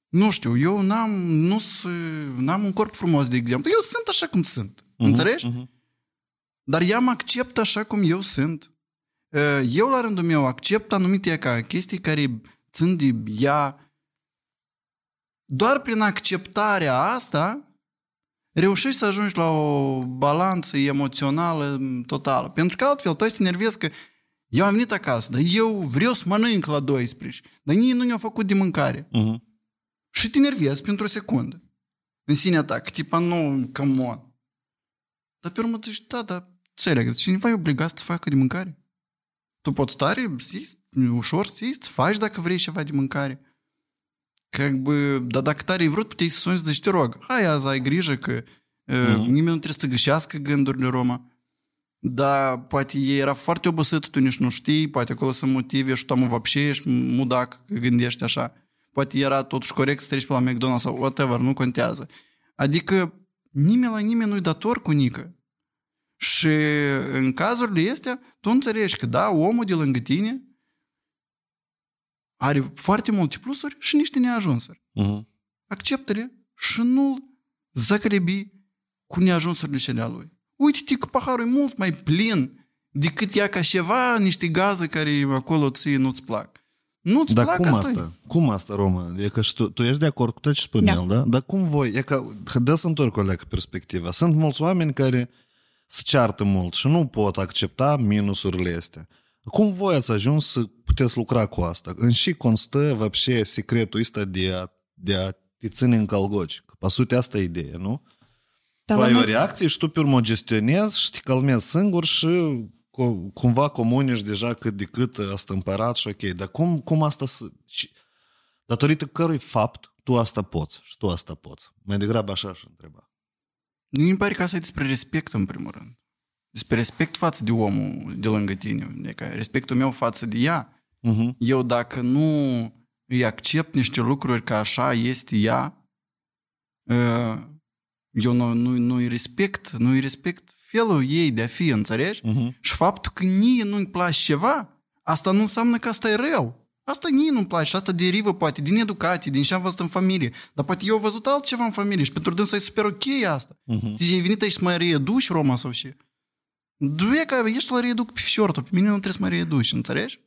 nu știu, eu n-am, nu s- n-am un corp frumos, de exemplu. Eu sunt așa cum sunt. Mhm, Înțelegi? mhm. Dar ea mă acceptă așa cum eu sunt. Uh, Eu, la rândul meu, accept anumite ca chestii care țin de ea. Doar prin acceptarea asta reușești să ajungi la o balanță emoțională totală. Pentru că altfel, tu ai să te nervezi că eu am venit acasă, dar eu vreau să mănânc la 12, dar nici nu ne-au făcut de mâncare. Mhm. Și te nervezi pentru o secundă. În sinea ta, că tipa, nu, come on. Dar pe urmă tu zici, da, dar înțeleg, cineva e obligat să facă de mâncare. Tu poți tare, să iei, ușor să iei, să faci dacă vrei ceva de mâncare. Как бы, dar dacă tare ai vrut, puteai să suni să zici, te rog, hai azi ai grijă că uh, Mhm. nimeni nu trebuie să găsească gândurile Roma. Dar poate ei era foarte obosit, tu nici nu știi, poate acolo sunt motive și tu am вообще ești mudac că gândești așa. Poate era totuși corect să treci pe la McDonald's sau whatever, nu contează. Adică nimeni la nimeni nu-i dator cu nică. Și în cazurile astea, tu înțelegi că da, omul de lângă tine are foarte multe plusuri și niște neajunsuri. Mhm. Acceptă-le și nu-l zacrebi cu neajunsurile cele a lui. Uite-te că paharul e mult mai plin decât ea ca ceva, niște gaze care acolo ție nu-ți plac. Nu-ți Dar plac cum asta? asta? Cum asta, Roma? E că și tu, tu ești de acord cu tot ce spune Da. el, da? Dar cum voi? E că, dă să întorc o leacă perspectiva. Sunt mulți oameni care se ceartă mult și nu pot accepta minusurile astea. Cum voi ați ajuns să puteți lucra cu asta? În și constă, вообще, secretul ăsta de a, de a te ține în calgoci. Că, pe sute, asta e ideea, nu? Dar tu la ai o noi- reacție și tu pe urmă o gestionezi și te calmezi singur și co- cumva comunici deja cât de cât a stâmpărat și ok. Dar cum, cum asta să... și- Datorită cărui fapt tu asta poți și tu asta poți? Mai degrabă așa aș întreba. Mi pare că asta e despre respect, în primul rând. Despre respect față de omul de lângă tine. Adică respectul meu față de ea. Uh-huh. Eu dacă nu îi accept niște lucruri că așa este ea, uh, eu nu, nu, nu-i respect, nu-i respect felul ei de a fi, înțelegi? Uh-huh. Și faptul că nie nu-i place ceva, asta nu înseamnă că asta e rău. Asta nie nu-mi place și asta derivă poate din educație, din ce am văzut în familie. Dar poate eu am văzut altceva în familie și pentru dânsa e super ok asta. Uh-huh. Deci ai venit aici să mă reeduci, Roma, sau ce? Duie că ești la reeduc pe fișortul, pe mine nu trebuie să mă reeduci, înțelegi?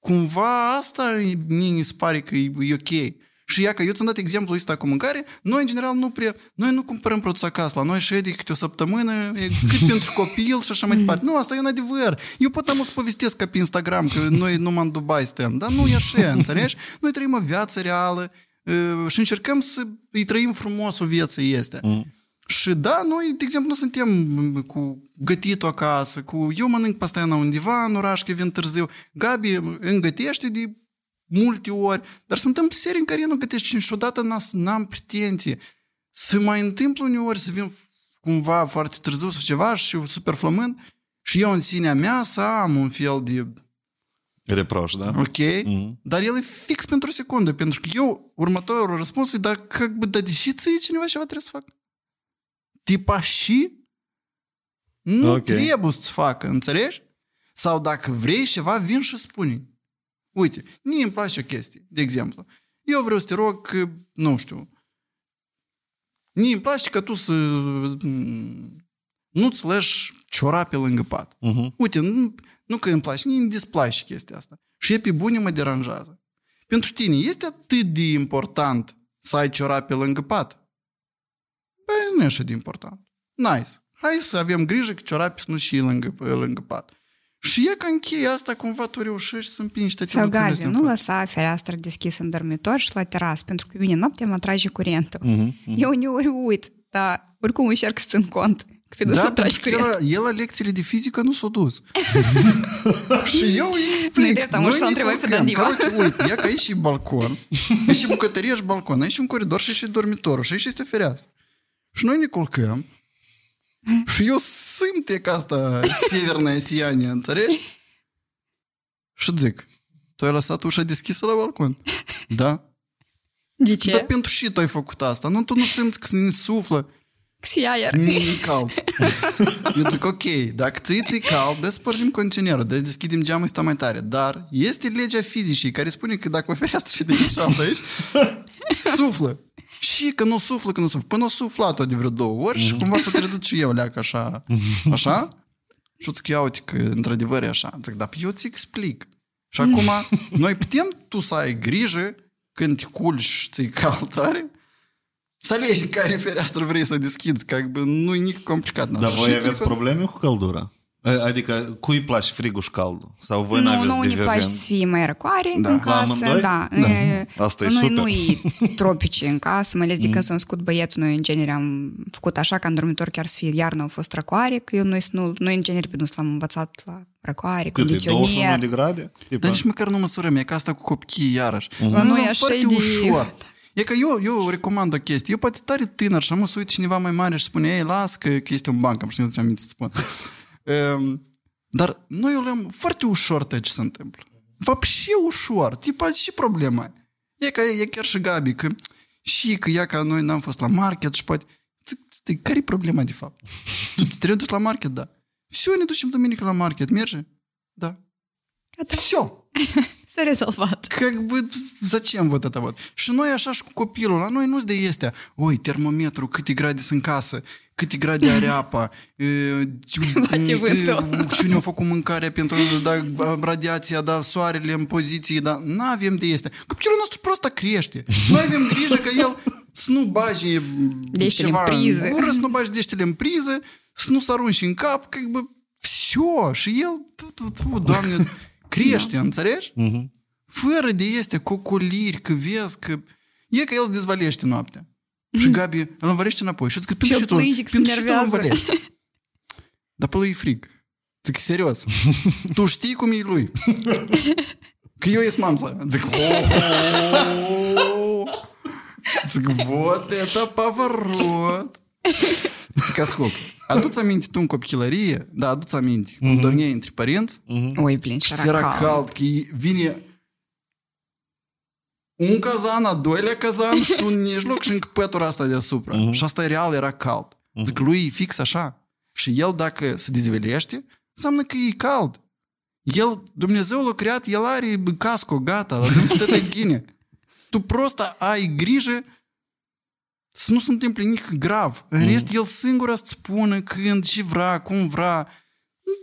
Cumva asta e- mie mi se pare că e, e ok. Și ia că eu ți-am dat exemplul ăsta cu mâncare, noi în general nu prea, noi nu cumpărăm produse acasă, la noi și de câte o săptămână, e cât pentru copil și așa mai departe. Nu, asta e un adevăr. Eu pot am să povestesc ca pe Instagram că noi numai în Dubai stăm, dar nu e așa, înțelegi? Noi trăim o viață reală uh, și încercăm să îi trăim frumos o viață este. Mm. Și da, noi, de exemplu, nu suntem m, cu gătitul acasă, cu eu mănânc pastaiana undeva în oraș, că vin târziu. Gabi îmi gătește de multe ori, dar se întâmplă serii în care eu nu gătesc și niciodată n- n-am pretenție. Se mai întâmplă uneori să vin cumva foarte târziu sau ceva și super flămând și eu în sinea mea să am un fel de Reproș, da? ok, Mhm. dar el e fix pentru o secundă, pentru că eu, următorul răspuns e, dar, как бы, dar de ce ție cineva ceva trebuie să facă? Tipa și nu Ok. okay. trebuie să facă, înțelegi? Sau dacă vrei ceva, vin și spune. Uite, mie îmi place o chestie, de exemplu. Eu vreau să te rog că, nu știu, mie îmi place că tu să mm, nu-ți lași ciorape lângă pat. Uh-huh. Uite, nu, nu că îmi place, nici îmi displace chestia asta. Și e pe bune mă deranjează. Pentru tine este atât de important să ai ciorape lângă pat? Băi, nu e așa de important. Nice. Hai să avem grijă că ciorape să nu și lângă, lângă pat. Și e ca în cheia asta cumva tu reușești să împingi toate Sau lucrurile Gabi, astea în nu față. lăsa fereastra deschisă în dormitor și la terasă, pentru că vine noaptea, mă trage curentul. Uh-huh. Eu uneori uit, dar oricum încerc să țin cont că pe Da, să tragi pentru că el, curentul. el la lecțiile de fizică nu s-a dus. și eu îi Nu-i explic. drept, am urât să Noi o ne întrebai pe culcăm. Dandiva. Короче, uite, ia că aici și balcon, e și bucătărie și balcon, aici și un coridor și aici și dormitorul și aici este o fereastră. Și noi ne culcăm și eu simt e ca asta severное сияние, înțelegi? Și zic, tu ai lăsat ușa deschisă la balcon? Da. De ce? Dar pentru și tu ai făcut asta. Nu, tu nu simți că ne suflă. Și aer. Nu e cald. Eu zic, ok, dacă ți ți cald, dă să pornim condiționerul, dă să deschidem geamul sta mai tare. Dar este legea fizicii care spune că dacă o fereastră și de saltă aici, suflă. Și că nu suflă, că nu suflă. Până o suflat-o de vreo două ori și cumva s-a pierdut și eu leac așa. Așa? Și zic, ia uite că într-adevăr e așa. Zic, dar eu ți explic. Și acum, noi putem tu să ai grijă când te culci și ți-i cald tare, să alegi în care fereastră vrei să o deschizi, că nu e nici complicat. Dar Și voi ți-i aveți cald- probleme cu căldura? Adică cui îi place frigul și caldul? Sau voi nu, n-aveți nu, ne place divergent? să fie mai răcoare Da. în La casă. amândoi? Da. Da. E, Asta e noi super. nu e tropice în casă, mai ales de când s-a născut băiețul, noi în genere am făcut așa ca în dormitor chiar să fie iarna au fost răcoare, că eu noi, nu, noi în genere pe nu l-am învățat la răcoare, Cât e? 21 condiționer. de grade? Tipa. Dar nici măcar nu măsurăm, e ca asta cu copchii iarăși. La noi Nu, așa foarte e de- ușor. E că eu, eu recomand o chestie. Eu poate tare tânăr și am să uit cineva mai mare și spune, ei, las că, că este un banc, am știut ce am să spun. um, dar noi o luăm foarte ușor tot ce se întâmplă. Вообще ușor. Tipa, și problema e. E ca e chiar și Gabi, că și că ea ca noi n-am fost la market și poate... Zic, stai, Care e problema de fapt? Tu te trebuie dus la market, da. Все, ne ducem duminică la market, merge? Da. Gata, Все. s-a rezolvat. Как бы, zачем вот это вот? Și noi așa și cu copilul, la noi nu-ți de este, oi, termometru, câte grade sunt în casă, câte grade are apa, e, Bate vântul. și ne-au făcut mâncarea pentru da, radiația, da, soarele în poziții, da, n-avem de este. Copilul nostru prost crește. Noi avem grijă că el să nu bagi Deștele ceva în priză. în gură, să nu bagi deștele în priză, să nu se arunci în cap, că bă, все, și el, tu, tu, tu, doamne, crește, înțelegi? Fără de este cocoliri, că vezi că... E că el dezvălește noaptea. Și Gabi îl învălește înapoi. Și zic, pentru ce tu, pentru ce tu îl învălești? Dar pe lui e frig. Zic, serios. tu știi cum e lui. Că eu ies mamsa. Zic, oh, Zic, вот это поворот. Zic, ascult. Adu-ți aminte tu în copilărie, da, adu-ți aminte, cum dormeai între părinți, Oi, plin, și și ți era era cald, că vine un cazan, a doilea cazan și tu în mijloc și încă pătura asta deasupra. Și asta real era cald. Zic, lui e fix așa. Și el dacă se dezvelește, înseamnă că e cald. El, Dumnezeu l-a creat, el are casco, gata, la dâns tătă ghine. Tu prost ai grijă să nu se întâmple nimic grav. În rest, el singur să-ți spună când și vrea, cum vrea.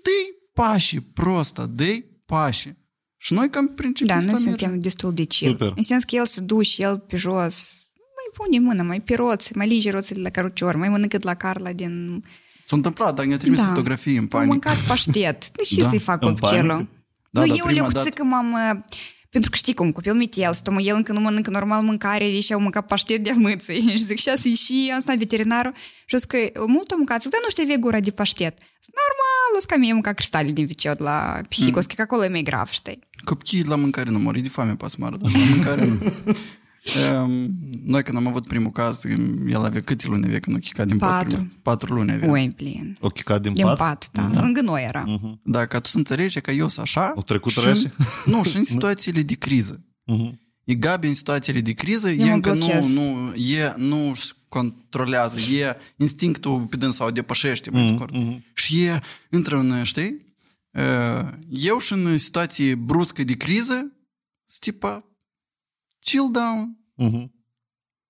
Dă-i pașii, prosta, dă-i pașii. Și noi cam principiul Da, ăsta noi mergem. suntem destul de chill. Super. În sens că el se duce, el pe jos, mai pune mâna, mai pe roți, mai lige roțile la cărucior, mai mănâncă de la Carla din... S-a întâmplat, dar ne-a trimis Da. fotografii în Am panic. mâncat paștet. De ce Da, să-i fac în copilul? panică? Da, nu, da, eu prima le dată. că m-am... uh, Pentru că știi cum, copilul mi el, stă, el încă nu mănâncă normal mâncare, ei și-au mâncat paștet de amâții. Și zic, și asta e și am stat veterinarul și zic că mult am mâncat, zic, dar nu știu, avea gura de paștet. Zic, normal, o să că mie mâncat cristale din viceu de la pisică, mm. că acolo e mai grav, știi? Copiii la mâncare nu mor, e de foame pe asmară, dar la mâncare nu. Um, noi când am avut primul caz, el avea câte luni avea când a chicat din Patru. patru? Patru luni avea. Oi, plin. O chicat din, Din pat? pat, da. Lângă noi era. Da, ca tu să înțelegi că eu sunt așa. Au trecut și răși? Nu, și în situațiile de criză. Mhm. E Gabi în situațiile de criză, Eu e mă încă nu, blochez. nu, e, nu își controlează, e instinctul pe dâns sau depășește mai Mhm, scurt. Și e, intră în, știi, Uh, eu și în situații bruscă de criză, sunt tipa chill down, Mhm.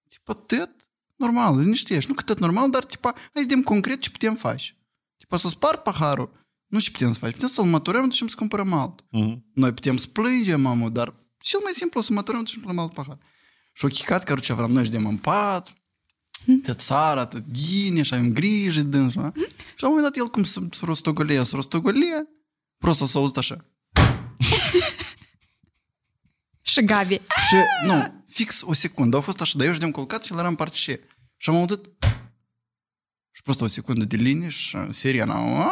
tipa tot normal, liniștești, nu că tot normal, dar tipa, hai să vedem concret ce putem face. Tipa să spar paharul, nu ce putem să facem, putem să-l măturăm, ducem să cumpărăm alt. Mhm. Noi putem să plângem, mamă, dar cel mai simplu să măturăm, ducem să alt pahar. Și o chicat, că ce vreau noi ședem în pat, tot țara, tot ghine și avem grijă de dânsul. a? Și la un moment dat el cum să rostogolie, să rostogolie, prost s-a auzit așa. Și Gabi. Și, nu, fix o secundă, au fost așa, dar eu ședem culcat și el era în parte și Și am auzit și prost o secundă de linie și sirena.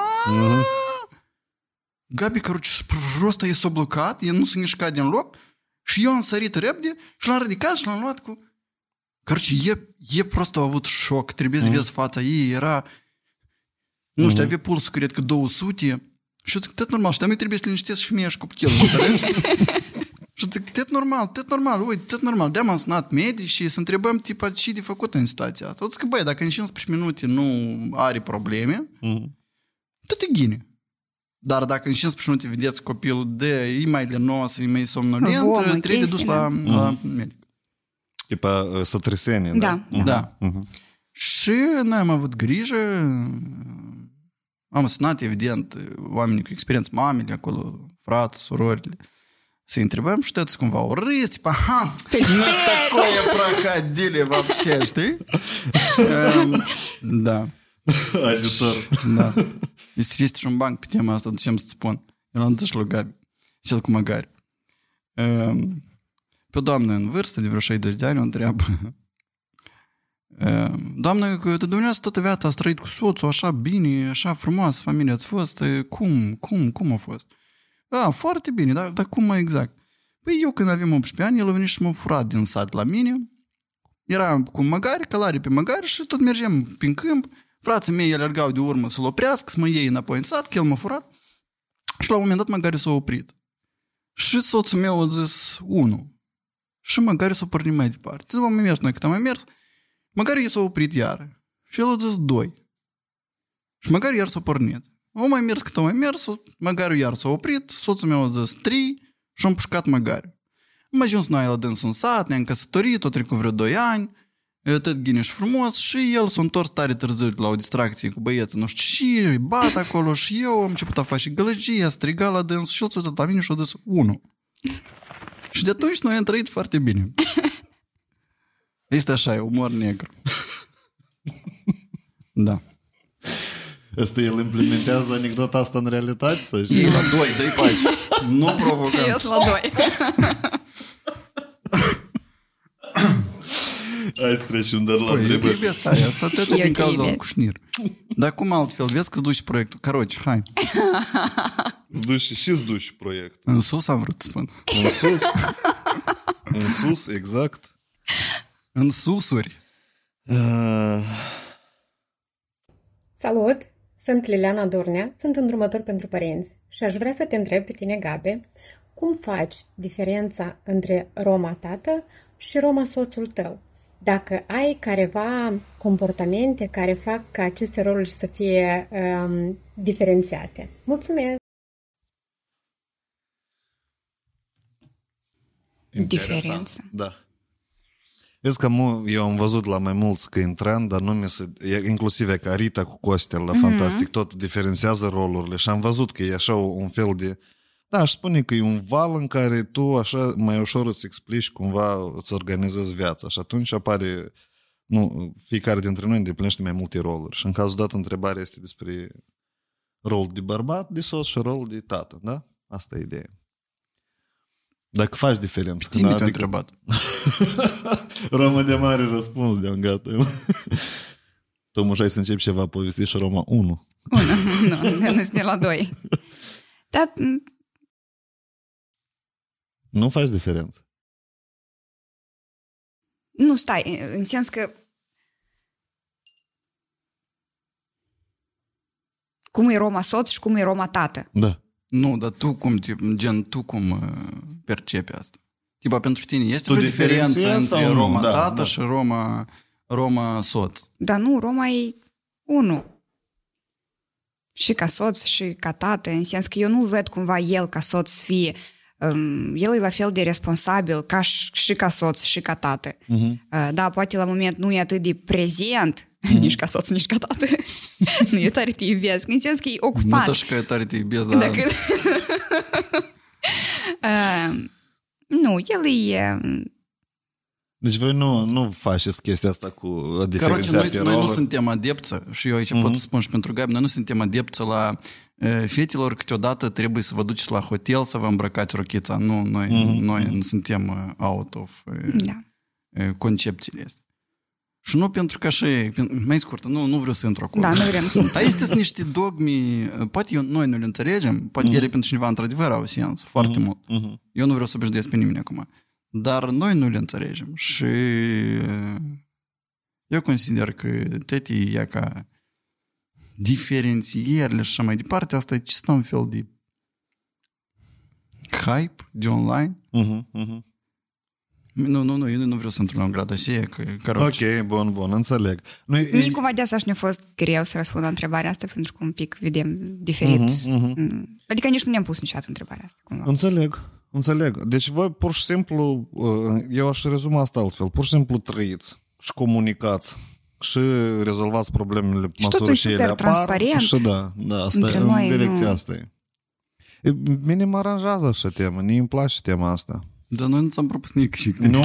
Gabi, короче, просто e s-a blocat, el nu s-a mișcat din loc și eu am sărit repede și l-am ridicat și l-am luat cu... Короче, e, e prost a avut șoc, trebuie să vezi fața ei, era... Nu știu, avea pulsul, cred că 200 și eu zic, tot normal, și dar mi trebuie să liniștesc și femeia și copilul, înțelegi? Și zic, tot normal, tot normal, uite, tot normal. De-am am sunat medici și să întrebăm tipa ce de făcut în situația asta. Zic că, băi, dacă în 15 minute nu are probleme, Mhm. tot e ghine. Dar dacă în 15 minute vedeți copilul de e mai lenos, e mai somnolent, Vomă, trebuie dus chestii, la, da. la medic. Tipa uh, sătresenie, Da. da? Da. Mhm. Și noi am avut grijă, am sunat, evident, oamenii cu experiență, mamele acolo, frați, surorile, să-i întrebăm și toți cumva o râs, tipa, ha, nu такое проходили вообще, știi? Um, da, Ajutor. da. Este, este și un banc pe tema asta, de ce să-ți spun. El am și lui Gabi, cel cu măgari. Um, pe o doamnă în vârstă, de vreo 60 de ani, o întreabă, um, Doamnă, că de dumneavoastră toată viața ați trăit cu soțul, așa bine, așa frumos, familia ați fost, e, cum, cum, cum a fost? A, foarte bine, dar, dar cum mai exact? Păi eu când aveam 18 ani, el a venit și m-a furat din sat la mine, era cu măgari, călare pe măgari și tot mergeam prin câmp, frații mei alergau de urmă să-l oprească, să mă iei înapoi în sat, că el m-a furat și la un moment dat măgari s-a oprit. Și soțul meu a zis, unu. Și măgari s-a pornit mai departe. Zic, am mai mers noi cât am mai mers, măgari s-a oprit iar. Și el a zis, doi. Și măgari iar s-a pornit. O mai mers cât am mai mers, măgariul iar s-a oprit, soțul meu a zis, trei și am pușcat măgariul. Am ajuns noi la dânsul în sat, ne-am căsătorit, au trecut vreo 2 ani, e tot ghiniș frumos și el s-a întors tare târziu la o distracție cu băieții, nu știu ce, îi bat acolo și eu am început a face gălăgie, a strigat la dâns și el s-a uitat la mine și a zis, unu. și de atunci noi am trăit foarte bine. Este așa, e umor negru. Da. Asta el implementează anecdota asta în realitate? Să știi? Ei la doi, dă-i pași. Nu provoca. Eu sunt la doi. Hai să trecem dar la Păi, eu te întrebări. iubesc tare, asta tot eu din te cauza iubesc. lui Cușnir. Dar cum altfel? Vezi că-ți duci proiectul. Caroci, hai. Îți duci și îți duci proiect. În sus am vrut să spun. În sus. în sus, exact. În susuri. Uh, Salut! Sunt Liliana Durnea, sunt îndrumător pentru părinți și aș vrea să te întreb pe tine, Gabe, cum faci diferența între Roma tată și Roma soțul tău? Dacă ai careva comportamente care fac ca aceste roluri să fie um, diferențiate. Mulțumesc! interesant. Diferență. Da. Vezi că mu, eu am văzut la mai mulți că intrând, dar nu mi se... e- Inclusiv e ca Rita cu Costel la Fantastic, tot diferențiază rolurile și am văzut că e așa un fel de... Da, aș spune că e un val în care tu așa mai ușor îți explici cumva, îți organizezi viața și atunci apare... Nu, fiecare dintre noi îndeplinește mai multe roluri și în cazul dat întrebarea este despre rol de bărbat, de soț și rol de tată, da? Asta e ideea. Dacă faci diferență. Tine te-a adică- întrebat. Roma de mare răspuns de gata. Tomuș, hai să încep ceva povesti și Roma 1. Unu. nu, nu sunt la doi. Dar m, Nu faci diferență. nu stai, în sens că cum e Roma soț și cum e Roma tată. Da. Nu, dar tu cum, tip, gen, tu cum uh, percepi asta? Tipa, pentru tine este Tu o diferență diferențiezi între sau nu? Roma Da, tată da. și Roma, Roma soț. Dar nu, Roma e unu. Și ca soț și ca tată, în sens că eu nu văd cumva el ca soț să fie um, el e la fel de responsabil ca și, și ca soț și ca tată. Uh-huh. Uh, da, poate la moment nu e atât de prezent, Mm. Nici ca soț, nici ca tată. nu, e tare te iubesc. În sens că e ocupat. Nu toți că eu tare te iubesc, dar... Dacă... uh, nu, el e... Deci voi nu, nu faceți chestia asta cu diferenția Caroce, noi, noi nu suntem adepță și eu aici mm-hmm. pot să spun și pentru Gabi, noi nu suntem adepță la uh, fetilor câteodată trebuie să vă duceți la hotel să vă îmbrăcați rochița. Nu, noi, mm-hmm. noi nu suntem out of uh, da. concepțiile astea. Și nu pentru că așa e, pen- mai scurt, nu, nu vreau să intru acolo. Da, nu vrem să... Dar este niște dogmi, uh, poate eu, noi nu le înțelegem, poate mm-hmm. ele pentru cineva într-adevăr au sens foarte mm-hmm. mult. Mhm. Eu nu vreau să obișnuiesc pe nimeni acum. Dar noi nu le înțelegem. Și uh, eu consider că toate e ca diferențierile și așa mai departe, asta e cista un fel de Hype de online? Mhm, mhm. Nu, nu, nu, eu nu vreau să intru la un gradăsie, că, că Ok, bun, bun, înțeleg. Nu, e- Nici cumva de asta și ne-a fost greu să răspund la întrebarea asta, pentru că un pic vedem diferit. Mhm, mhm. Mm. Adică nici nu ne-am pus niciodată întrebarea asta. Cumva. Înțeleg, înțeleg. Deci voi pur și simplu, uh, eu aș rezuma asta altfel, pur și simplu trăiți și comunicați și rezolvați problemele pe Și totul măsură e ce ele super apar. transparent Și da, da, asta între e, noi, în direcția nu. asta e. E, Mine mă aranjează așa temă, mie îmi place tema asta. Dar noi nu ți-am propus nimic și Nu.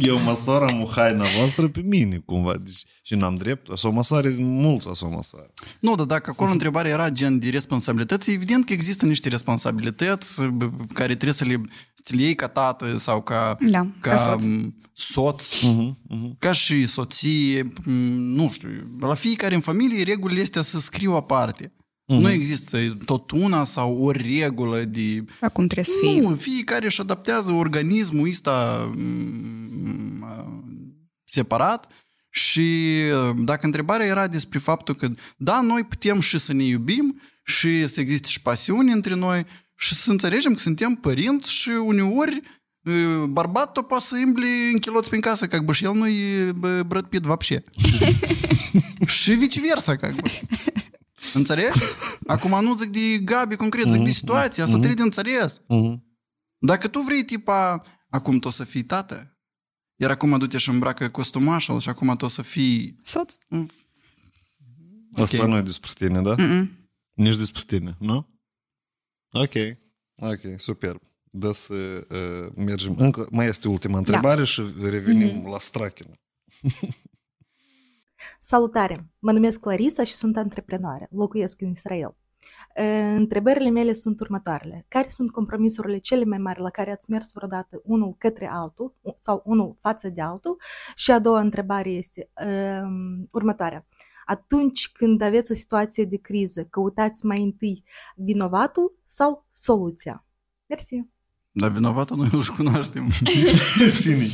Eu măsoară haina voastră pe mine, cumva. Deci, și n-am drept. Să o măsoare mulți, să o măsoare. Nu, dar dacă acolo întrebarea era gen de responsabilități, evident că există niște responsabilități bă, care trebuie să le, să le iei ca tată sau ca, Da, ca soț. m, soț, Uh-huh, uh-huh. ca și soție, m, nu știu, la fiecare în familie regulile astea să scriu aparte. Mhm. Nu există tot una sau o regulă de... Sau cum trebuie să fie. Nu, fiecare își adaptează organismul ăsta m, separat și dacă întrebarea era despre faptul că da, noi putem și să ne iubim și să existe și pasiune între noi și să înțelegem că suntem părinți și uneori e, bărbatul poate să îmble în chiloți prin casă, как бы, și el nu e bă, Brad Pitt вообще. și viceversa, как бы. Înțelegi? Acum nu zic de Gabi concret, zic de situație, asta trebuie de înțeles. Uh-huh. Dacă tu vrei, tipa, acum tu o să fii tată, iar acum du-te și îmbracă costumașul și acum tu o să fii... Soț? Asta nu e despre tine, da? Mm-mm. Nici despre tine, nu? Ok, ok, superb. Da să uh, mergem. Încă mai este ultima întrebare și revenim la Strachina. Salutare! Mă numesc Clarisa și sunt antreprenoare. Locuiesc în Israel. E, Întrebările mele sunt următoarele. Care sunt compromisurile cele mai mari la care ați mers vreodată unul către altul sau unul față de altul? Și a doua întrebare este um, următoarea. Atunci când aveți o situație de criză, căutați mai întâi vinovatul sau soluția? Mersi! Dar vinovatul noi îl cunoaștem. Cine?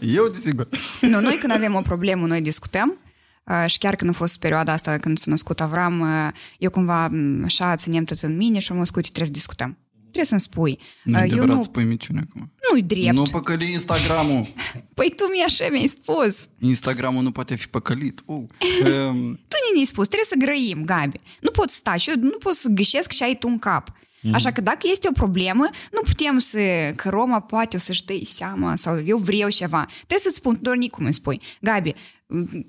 Eu, desigur. Nu, noi când avem o problemă, noi discutăm. Uh, și chiar când a fost perioada asta când s-a născut Avram, uh, eu cumva m, așa ținem tot în mine și am zis, uite, trebuie să discutăm. Trebuie să-mi spui. Nu Uh, e eu adevărat nu, spui miciune acum. nu-i drept. Nu păcăli Instagramul. Păi tu mi așa mi-ai spus. Instagramul nu poate fi păcălit. Uh. Um, Tu ne-ai spus, trebuie să grăim, Gabi. Nu pot sta și eu nu pot să gâșesc și ai tu în cap. Așa că dacă este o problemă, nu putem să, că Roma poate o să-și dea seama sau eu vreau ceva. Trebuie să-ți spun, doar nici cum îmi spui. Gabi,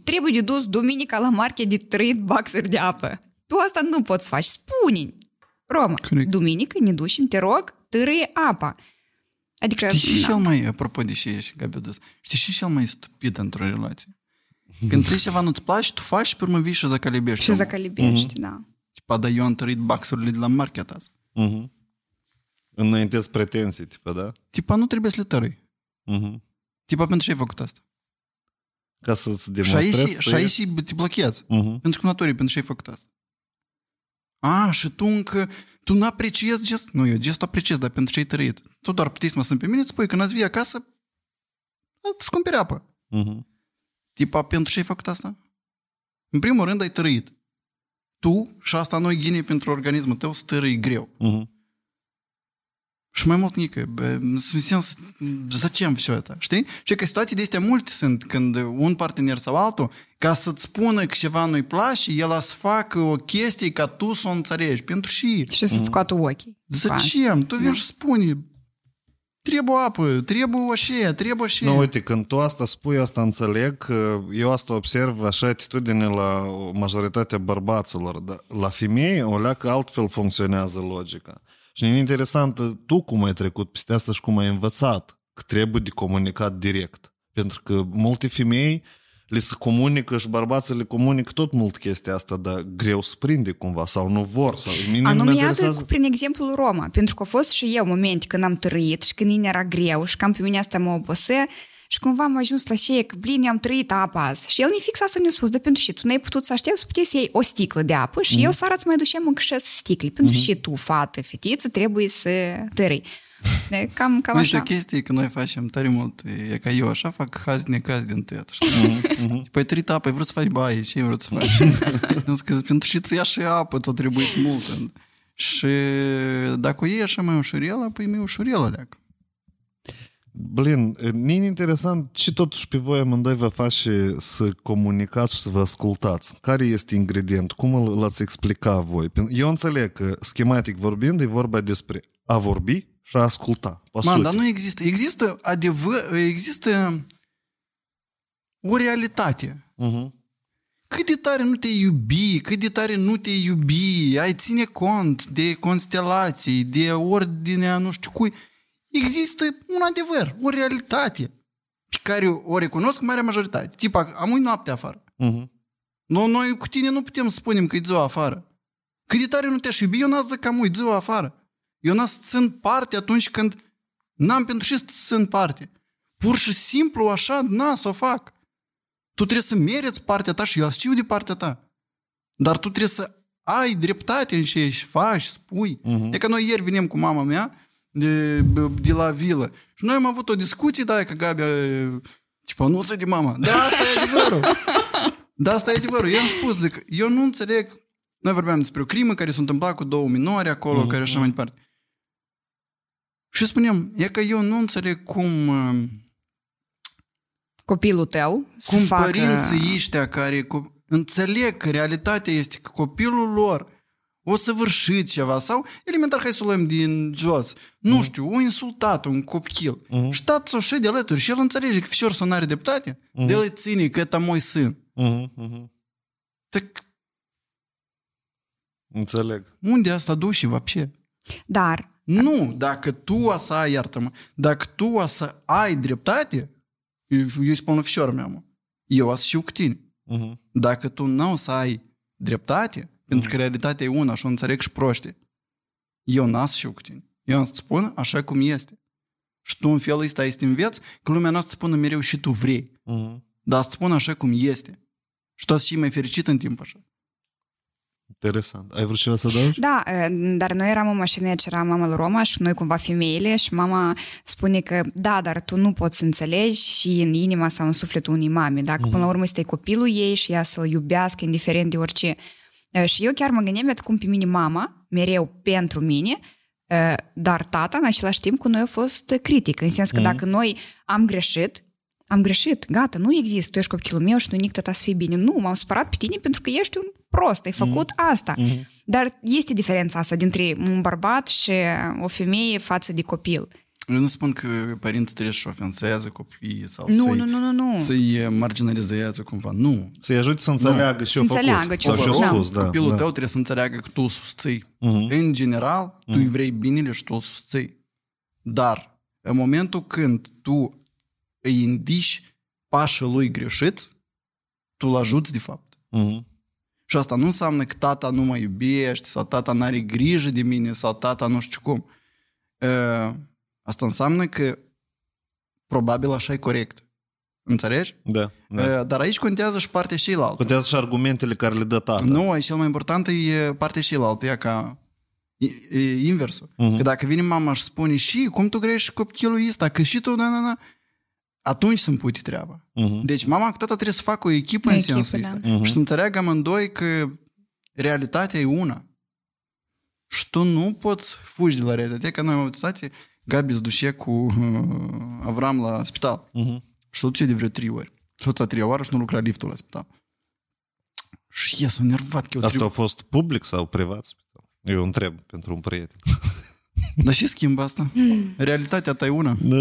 trebuie de dus duminica la market de 3 baxuri de apă. Tu asta nu poți să faci. Spune Roma, Corect. duminică ne ducem, te rog, târâie apa. Adică, Știi și na. cel mai, apropo de ce ești, Gabi Adus, știi și cel mai stupid într-o relație? Când ți ceva nu-ți place, tu faci și pe urmă vii și zacalibești. Și zacalibești, da. Tipa, dar eu am tărit baxurile de la market azi. Uh-huh. Înaintez pretenții, tipa, da? Tipa, nu trebuie să le tărui. Uh-huh. Tipa, pentru ce ai făcut asta? Ca să-ți Și demonstrezi aici, să și aici te blochează. Uh-huh. Pentru că natorii, pentru ce ai făcut asta? A, și tu încă, tu nu apreciezi gest? Nu, eu gest apreciez, dar pentru ce ai tărit? Tu doar puteai să mă sunt pe mine, îți spui, când ați vii acasă, îți cumperi apă. Uh-huh. Tipa, pentru ce ai făcut asta? În primul rând ai tărit Tu, și asta nu e ghine pentru organismul tău, să tărâi greu. Uh-huh. Și mai mult nică, bă, în sens, zăcem все это, știi? Și că situații de astea multe sunt când un partener sau altul, ca să-ți spună că ceva nu-i place, el a să facă o chestie ca tu să o înțelegi. Pentru și. Și să-ți scoată ochii. Zăcem? Tu vii și spune, trebuie apă, trebuie oșea, trebuie oșea. Nu, uite, când tu asta spui, asta înțeleg, că eu asta observ așa atitudine la majoritatea bărbaților, dar la femei o leacă altfel funcționează logica. Și e interesant, tu cum ai trecut peste asta și cum ai învățat că trebuie de comunicat direct. Pentru că multe femei le se comunică și bărbații le comunică tot mult chestia asta, dar greu să prinde cumva sau nu vor. Sau, mine nu mă Anume, iată interesează. cu- prin exemplul Roma, pentru că au fost și eu momente când am trăit și când ne era greu și cam pe mine asta mă obose și cumva am ajuns la ce că, blin, eu am trăit apă azi. Și el ne fix asta ne-a spus, de pentru și tu n-ai putut să aștepți, puteai să iei o sticlă de apă și eu seara îți mai ducem încă șase sticle, pentru și tu, fată, fetiță, trebuie să tărâi. De, cam, cam Nu știu, așa. o chestie că noi facem tare mult, e ca eu așa fac haz necaz din tăiat, știi? Păi trei apă, ai vrut să faci baie, ce ai vrut să faci? Nu că pentru și ți ia și apă, ți-a trebuit mult. Și dacă o iei așa mai ușurel, păi mai ușurel aleacă. Blin, e interesant ce totuși pe voi amândoi vă face să comunicați și să vă ascultați. Care este ingredient? Cum îl l-ați explica voi? Eu înțeleg că, schematic vorbind, e vorba despre a vorbi și a asculta. Man, dar nu există. Există adevăr, există o realitate. Uh-huh. Cât de tare nu te iubi, cât de tare nu te iubi, ai ține cont de constelații, de ordinea nu știu cui, există un adevăr, o realitate pe care o recunosc marea majoritate. Tipa, am uit noapte afară. Uh-huh. No, noi cu tine nu putem să spunem că e ziua afară. Cât de tare nu te-aș iubi, eu n-ați că am uit ziua afară. Eu n-am să țin parte atunci când n-am pentru ce să țin parte. Pur și simplu așa, n să o fac. Tu trebuie să meriți partea ta și eu știu de partea ta. Dar tu trebuie să ai dreptate în ce ești, faci, spui. Mhm. E că noi ieri venim cu mama mea de, de la vilă și noi am avut o discuție, da, că Gabi, tipo, anunță de mama. Da, asta e adevărul. Da, asta e adevărul. Eu am spus, zic, eu nu înțeleg, noi vorbeam despre o crimă care s-a întâmplat cu două minori acolo, Mhm, care așa mai departe. Și spuneam, e că eu nu înțeleg cum... uh, Copilul tău să cum facă... părinții ăștia care co- înțeleg că realitatea este că copilul lor o să vârșit ceva sau elementar hai să o luăm din jos. Nu Mhm. știu, o insultat un copil. Și tați o de alături și el înțelege că fișor să nu are dreptate. Mhm. De el îi ține că ăsta moi sân. Uh-huh, uh-huh. Так Înțeleg. unde asta duci вообще? Dar, nu, dacă tu o să ai, iartă-mă, dacă tu o să ai dreptate, eu eu îi spun fișor mea, mă, eu o să știu cu tine. Uh-huh. Dacă tu nu o să ai dreptate, pentru că realitatea e una și o înțeleg și proști, eu n-am să știu cu tine. Eu îți spun așa cum este. Și tu în felul ăsta este înveți că lumea nu o să spună mereu și tu vrei. Uh-huh. Dar îți spun așa cum este. Și tu o să fii mai fericit în timp așa. Interesant. Ai vrut ceva să adaugi? da, dar noi eram în mașină, ce era mama lui Roma și noi cumva femeile și mama spune că da, dar tu nu poți să înțelegi și în inima sau în sufletul unei mame. Dacă până la urmă este copilul ei și ea să-l iubească indiferent de orice. Și eu chiar mă gândeam iată cum pe mine mama, mereu pentru mine, dar tata în același timp cu noi a fost critic. În sens că dacă noi am greșit, am greșit, gata, nu există, tu ești copilul meu și nu nic tata să fie bine. Nu, m-am supărat pe tine pentru că ești un prost, ai făcut asta. Dar este diferența asta dintre un bărbat și o femeie față de copil. Eu nu spun că părinții trebuie să-și ofensează copiii sau Nu, să-i, nu, nu, nu, nu. să-i marginalizeze cumva. Nu. Să-i ajute să înțeleagă ce Să a făcut. înțeleagă ce Sau a ce-a făcut, da. spus, da. Copilul da. tău trebuie să înțeleagă că tu îl susții. Mhm. În general, tu îi vrei binele și tu îl susții. Dar, în momentul când tu îi indici pașii lui greșiți, tu îl ajuți de fapt. Mhm. Și asta nu înseamnă că tata nu mă iubește sau tata nu are grijă de mine sau tata nu știu cum. Uh, Asta înseamnă că probabil așa e corect. Înțelegi? Da, da. Uh, Dar aici contează și partea cealaltă. Contează și argumentele care le dă tata. Nu, aici cel mai important e partea cealaltă, e ca e, e inversul. Mhm. Că dacă vine mama și spune și cum tu grești copilul ăsta, că și tu, na, na, na, atunci să-mi pute treaba. Mhm. Deci mama cu tata trebuie să facă o echipă O în echipă, sensul da. ăsta. Mhm. Și să înțeleagă amândoi că realitatea e una. Și tu nu poți fugi de la realitate. Că noi am avut situație, Gabi se duce cu uh, Avram la spital. Mhm. Și o duce de vreo trei ori. Soța a treia oară și nu lucra liftul la spital. Și e s-a nervat că eu Asta a trei... fost public sau privat? Eu întreb pentru un prieten. Dar și schimbă asta? Realitatea ta e una. Da,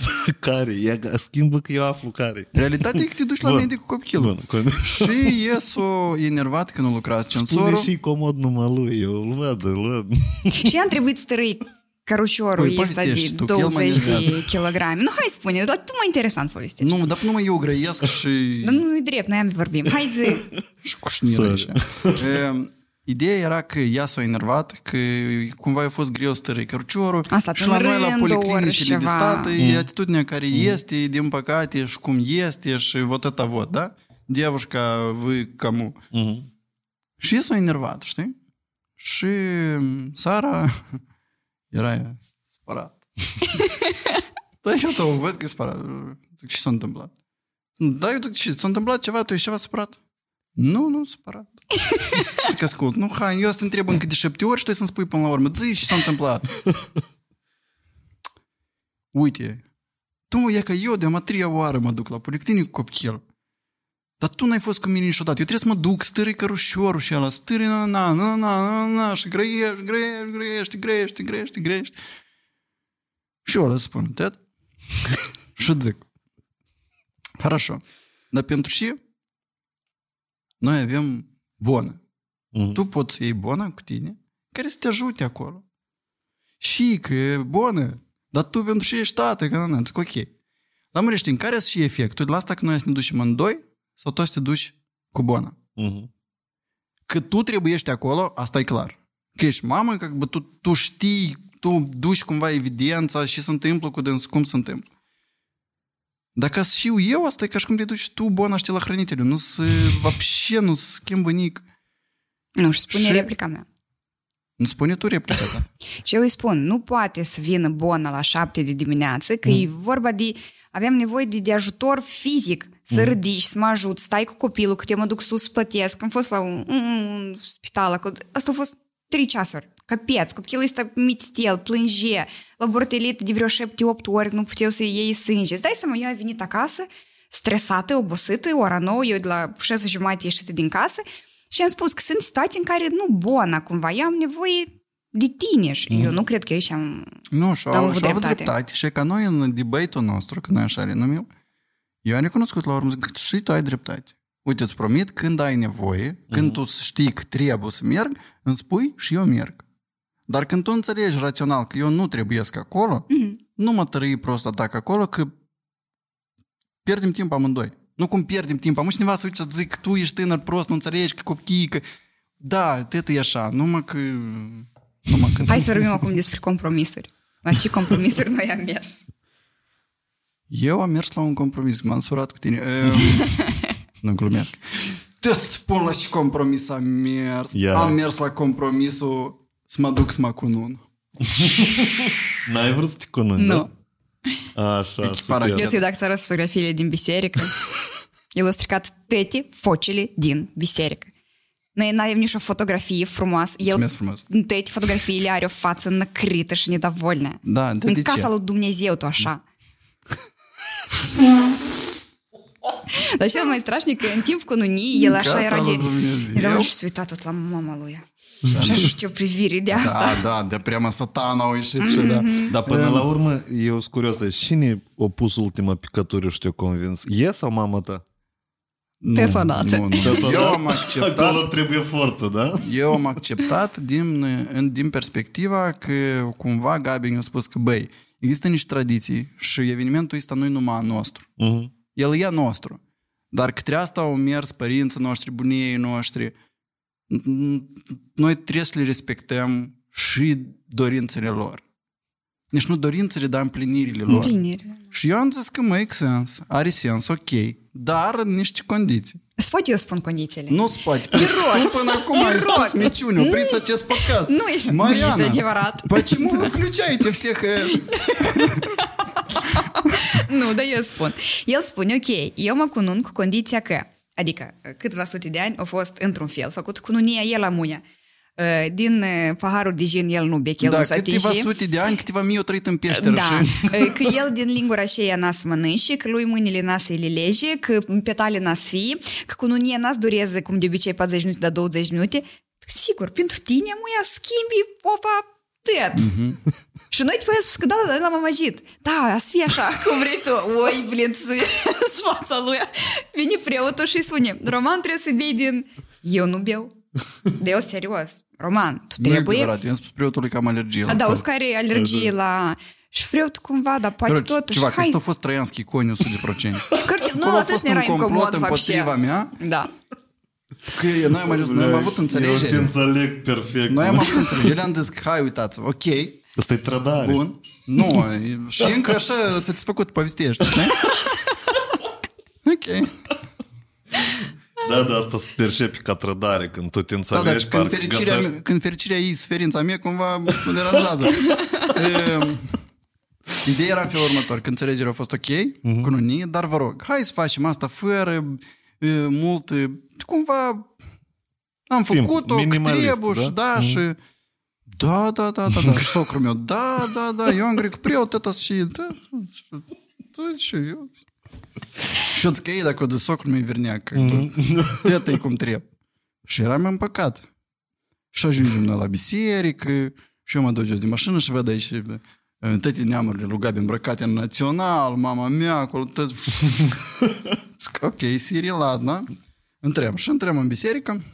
care? Ea schimbă că eu aflu care. Realitatea e că te duci la Bun. medic cu copilul. Bun. Și e s-o enervat că nu lucrați Spune censorul. și comod numai lui. Eu îl văd, îl văd. Și ea trebuie să tărâi căruciorul Păi, ăsta povestești de tu, că el mă 20 de enervează. kilograme. Nu, hai spune, dar tu mai interesant povestești. Nu, dar numai eu grăiesc și... Dar nu, nu-i drept, noi am vorbim. Hai zi. și cu șniră Sorry. așa. E, Ideea era că ea s-a enervat, că cumva a fost greu să tărâi căruciorul Asta și în la noi la rând, ori policlinicile de ceva. stat e atitudinea care este, din păcate, și cum este și вот это вот, da? Девушка, вы кому? Mhm. Și e s-a enervat, știi? Și Sara era spărat. Dar eu tot văd că e spărat. Zic, ce s-a întâmplat? Da, eu zic, ce, s-a întâmplat ceva, tu ești ceva spărat? Nu, nu, supărat. Zic, ascult, nu, hai, eu să te întreb încă de șapte ori și tu să-mi spui până la urmă, zi și s-a întâmplat. Uite, tu e că eu de a treia oară mă duc la policlinic copil. Dar tu n-ai fost cu mine niciodată. Eu trebuie să mă duc, stârâi cărușorul și ăla, stârâi na, na, na, na, na, na, și grăiești, grăiești, grăiești, grăiești, grăiești, grăiești. Și eu ăla spun, tăt? și zic. Хорошо. Dar pentru ce? Noi avem bonă. Mhm. Tu poți să iei bona cu tine, care să te ajute acolo. Și că e bună, dar tu pentru ce ești tată, că nu, zic, ok. Lămurește, în care să și efectul la asta că noi să ne ducem în doi sau tu să te duci cu bona? Mhm. Că tu trebuiești acolo, asta e clar. Că ești mamă, că bă, tu, tu știi, tu duci cumva evidența și se întâmplă cu dâns, cum se întâmplă. Dacă știu eu, asta e ca și cum te duci tu, bona, știi, la hrănitele. Nu se, вообще nu se schimbă nic. Nu, și spune Și- replica mea. Nu spune tu replica ta. Și eu îi spun, nu poate să vină Bona la șapte de dimineață, că e vorba de... Aveam nevoie de, de ajutor fizic. Să ridici, să mă ajut, stai cu copilul, cât eu mă duc sus să plătesc. Am fost la un, un, un spital, acolo. asta a fost trei ceasuri. Capeț, copilul este mititel, plânge, la bortelit de vreo șapte-opt ori, nu puteau să iei sânge. Îți dai seama, eu am venit acasă, stresată, obosită, ora nouă, eu de la șase jumate ieșită din casă și am spus că sunt situații în care nu bona cumva, eu am nevoie de tine și eu nu cred că eu și-am... Nu, și Am au, avut și au avut dreptate. dreptate. Și ca noi în debate-ul nostru, că noi așa le numim, eu am recunoscut la urmă, zic, și tu ai dreptate. Uite, îți promit, când ai nevoie, când tu știi că trebuie să merg, îmi spui și eu merg. Dar când tu înțelegi rațional că eu nu trebuiesc acolo, nu mă tărâi prost atac acolo, că pierdem timp amândoi. Nu cum pierdem timp. Am cineva să uite să zic, tu ești tânăr prost, nu înțelegi că copii, că... Da, tătă e așa, numai că... Numai că... Hai să vorbim acum despre compromisuri. La ce compromisuri noi am mers? Eu am mers la un compromis, m-am surat cu tine. Ehm, nu glumesc. Te spun la ce compromis am mers. Ia. Am mers la compromisul С duksmā, ko non. Наивръците да? Ну. А, ша, супер. Люци Даксаров сфотографили един бисерик. Илустрикат тети фочили дин бисерик. Ну, на една явниша фотографии фрумас. Ел... Тети фотографии аре фаца накрита, ще недовольна. Да, да ти Касало думнезеото, аша. Значи, май страшника антивку, но ну, не ела аша и ради. И да, света тут лама малуя. Ce? lui Dumnezeu, tu așa. Dar cel mai strașnic că în timp cununii, el În așa casa era de... lui Dumnezeu. Era și se uita tot la mama lui. Și așa știu privire de asta. Da, da, de preama satana au ieșit și da. Dar până la urmă, eu sunt curios, cine a pus ultima picătură și te-a convins? E sau mama ta? Nu, Personată. Nu, nu. Eu am acceptat Acolo trebuie forță, da? Eu am acceptat din, în, din perspectiva că cumva Gabi mi-a spus că, băi, există niște tradiții și evenimentul ăsta nu e numai a nostru. Mhm. El e a nostru. Dar către asta au mers părinții noștri, bunii noștri N- Noi trebuie să le respectăm și dorințele lor. Deci nu dorințele, dar împlinirile lor. Împlinire. Și eu am zis că make sens, are sens, ok, dar în niște condiții. Îți pot eu spun condițiile? Nu se poate. Pentru că tu până acum ai rog. spus minciune, opriți acest podcast. Nu este, nu Mariana, este adevărat. Почему вы включаете всех... э, Nu, dar eu spun. El spune, ok, eu mă cunun cu condiția că, adică câțiva sute de ani au fost într-un fel, făcut cununia el la muia. Uh, Din uh, paharul de gin el nu bec, el Da, nu s-a câteva atinge. sute de ani, câteva mii au trăit în peșteră Da, și... Uh, că el din lingura aceea n-a să mănânce, că lui mâinile n-a să le lege, că petale n-a să fie, că cununia n-a să dureze, cum de obicei, 40 minute, dar 20 minute. Sigur, pentru tine, muia, schimbi opa tăt. Și noi trebuie să spus că da, da, da, l-am amăgit. Da, să fie așa, cum vrei tu. Oi, blin, să fața lui. Vine preotul și îi spune, Roman trebuie să bei din... Eu nu beau. De el serios. Roman, tu Nu e trebuie... adevărat, eu am spus preotului că am alergie. la A, da, corp. o să are alergie la... Și vreau tu cumva, dar poate Короче, totuși, Чувак, hai... ăsta a fost Trăianski Coniu 100%. Короче, nu, Acolo a atât fost ne era un complot incomod, împotriva вообще. mea, Da. că noi am ajuns, noi am avut Eu te înțelegere. înțeleg perfect. Noi am avut înțelegere, am zis că hai, uitați ok, Asta e trădare. bun, nu, și încă așa satisfăcut povestești, știi? Ok. Da, da, asta se percepe ca trădare, când tu te Da, dar înțelegi, când parcă fericirea, găsești... când fericirea ei, sferința mea, cumva mă deranjează. Ehm, Ideea era în felul următor, că înțelegerea a fost ok, cu unii, dar vă rog, hai să facem asta fără e, mult, e, cumva am Simplu, făcut-o, că minimalist, trebuie și da? da, Mhm. și da, da, da, da, da, și socrul meu, da, da, da, eu am grec preot, tătă și, da, și, da, și eu. Și eu zic, ei, dacă o de socrul meu verneac, că tătă e cum trebuie. Și eram împăcat. Și ajungem noi la biserică, și eu mă duc jos din mașină și văd aici uh, toate neamurile lui Gabi îmbrăcate în național, mama mea, acolo, tot... Zic, ok, Siri, ladna. Întrem. Și întrem în biserică.